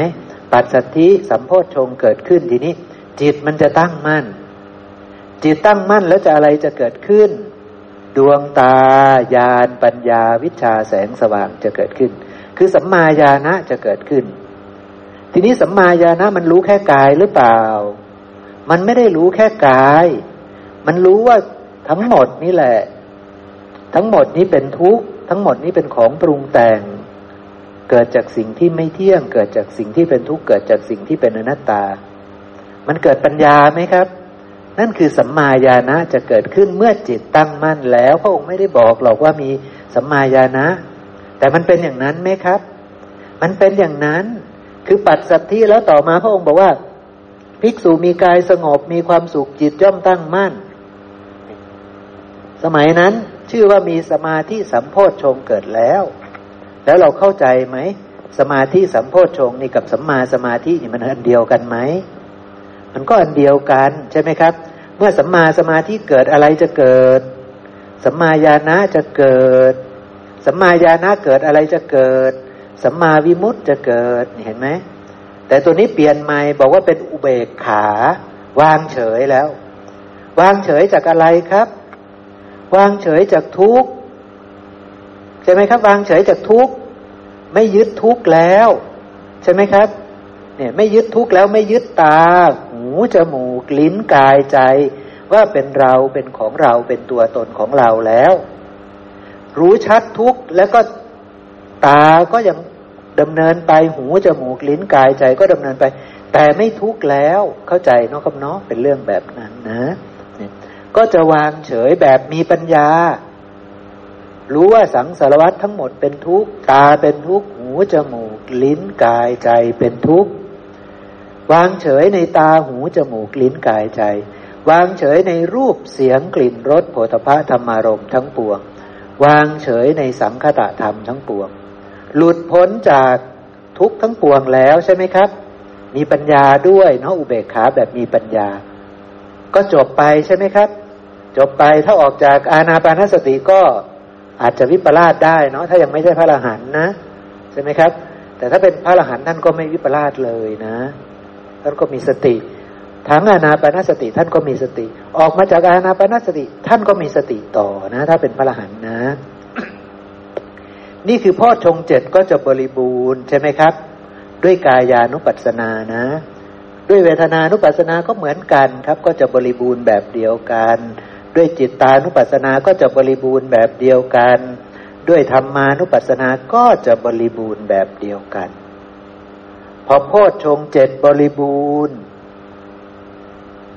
ปัจสัทธิสัมโพชงเกิดขึ้นทีนี้ จิตมันจะตั้งมั่น จิตตั้งมั่นแล้วจะอะไรจะเกิดขึ้น ดวงตาญาณปัญญาวิชาแสงสว่างจะเกิดขึ้น คือสัมมาญาณะจะเกิดขึ้น ทีนี้สัมมาญาณะมันรู้แค่กายหรือเปล่า มันไม่ได้รู้แค่กาย มันรู้ว่าทั้งหมดนี่แหละ ทั้งหมดนี้เป็นทุกข์ทั้งหมดนี้เป็นของปรุงแต่ง เกิดจากสิ่งที่ไม่เที่ยง เกิดจากสิ่งที่เป็นทุกข์เกิดจากสิ่งที่เป็นอนัตตา มันเกิดปัญญาไหมครับ นั่นคือสัมมาญาณะจะเกิดขึ้นเมื่อจิตตั้งมั่นแล้ว พระองค์ไม่ได้บอกหรอกว่ามีสัมมาญาณะแต่มันเป็นอย่างนั้นไหมครับ มันเป็นอย่างนั้นคือปัดสัตธิแล้วต่อมาพระองค์บอกว่า ภิกษุมีกายสงบมีความสุขจิตย่อมตั้งมั่น สมัยนั้นชื่อว่ามีสมาธิสัมโพชฌงเกิดแล้ว แล้วเราเข้าใจไหมสมาธิสัมโพชฌงนี่กับสัมมาสมาธินี่มันอันเดียวกันไหมมันก็อันเดียวกันใช่ไหมครับ เมื่อสัมมาสมาธิเกิดอะไรจะเกิด สัมมาญาณะจะเกิด สัมมาญาณะเกิดอะไรจะเกิด สัมมาวิมุตจะเกิดเห็นไหมแต่ตัวนี้เปลี่ยนใหม่บอกว่าเป็นอุเบกขาวางเฉยแล้ว วางเฉยจากอะไรครับ วางเฉยจากทุกข์ ใช่ไหมครับ วางเฉยจากทุกข์ไม่ยึดทุกข์แล้ว ใช่ไหมครับ เนี่ย ไม่ยึดทุกข์แล้วไม่ยึดตา หูจมูก ลิ้นกายใจ ว่าเป็นเราเป็นของเราเป็นตัวตนของเราแล้ว รู้ชัดทุกแล้วก็ตาก็ยังดำเนินไปหูจมูกลิ้นกายใจก็ดำเนินไป แต่ไม่ทุกข์แล้วเข้าใจเนาะครับเนาะเป็นเรื่องแบบนั้นนะ ก็จะวางเฉยแบบมีปัญญา รู้ว่าสังสารวัตทั้งหมดเป็นทุกข์ตาเป็นทุกข์หูจมูก ลิ้นกายใจเป็นทุกข์วางเฉยในตาหูจมูกลิ้นกายใจ วางเฉยในรูปเสียงกลิ่นรสโผฏฐะธรรมารมทั้งปวง วางเฉยในสังคตะธรรมทั้งปวง หลุดพ้นจากทุกทั้งปวงแล้วใช่ไหมครับ มีปัญญาด้วยเนาะอุเบกขาแบบมีปัญญา ก็จบไปใช่ไหมครับ จบไปถ้าออกจากอาณาปานสติก็ อาจจะวิปลาสได้เนาะถ้ายังไม่ใช่พระอรหันต์นะใช่ไหมครับ แต่ถ้าเป็นพระอรหันต์ท่านก็ไม่วิปลาสเลยนะท่านก็มีสติทั้งอานาปานสติท่านก็มีสติ ออกมาจากอานาปานสติ ท่านก็มีสติต่อนะ ถ้าเป็นพระอรหันต์นะ นี่คือพ่อชงเจ็ดก็จะบริบูรณ์ใช่ไหมครับ ด้วยกายานุปัสสนานะ ด้วยเวทนานุปัสสนาก็เหมือนกันครับ ก็จะบริบูรณ์แบบเดียวกัน ด้วยจิตตานุปัสสนาก็จะบริบูรณ์แบบเดียวกัน ด้วยธรรมานุปัสสนาก็จะบริบูรณ์แบบเดียวกัน พอโพชฌงเจ็ดบริบูรณ์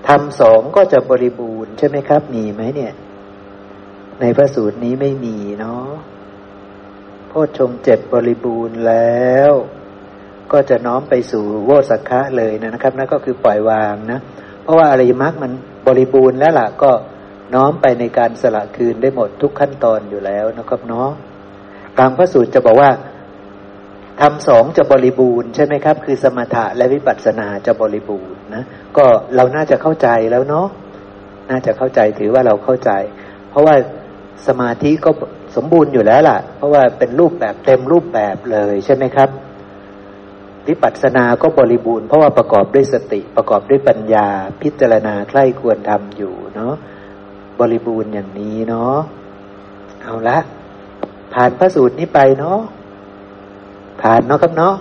ทำสองก็จะบริบูรณ์ใช่ไหมครับ มีไหมเนี่ย ในพระสูตรนี้ไม่มีเนาะโพชฌงเจ็ดบริบูรณ์แล้ว ก็จะน้อมไปสู่โวสักคะเลยนะครับนั่นก็คือปล่อยวางนะ เพราะว่าอริยมักมันบริบูรณ์แล้วล่ะก็ น้อมไปในการสละคืนได้หมดทุกขั้นตอนอยู่แล้วนะครับเนาะกางพระสูตรจะบอกว่าทำสองจะบริบูรณ์ใช่ไหมครับ คือสมถะและวิปัสสนาจะบริบูรณ์นะก็เราน่าจะเข้าใจแล้วเนาะน่าจะเข้าใจถือว่าเราเข้าใจ เพราะว่าสมาธิก็สมบูรณ์อยู่แล้วล่ะ เพราะว่าเป็นรูปแบบเต็มรูปแบบเลยใช่ไหมครับวิปัสสนาก็บริบูรณ์เพราะว่าประกอบด้วยสติประกอบด้วยปัญญาพิจารณาใคร่ควรทำอยู่เนาะ บริบูรณ์อย่างนี้เนาะเอาละผ่านพระสูตรนี้ไปเนาะผ่านเนาะครับเนาะ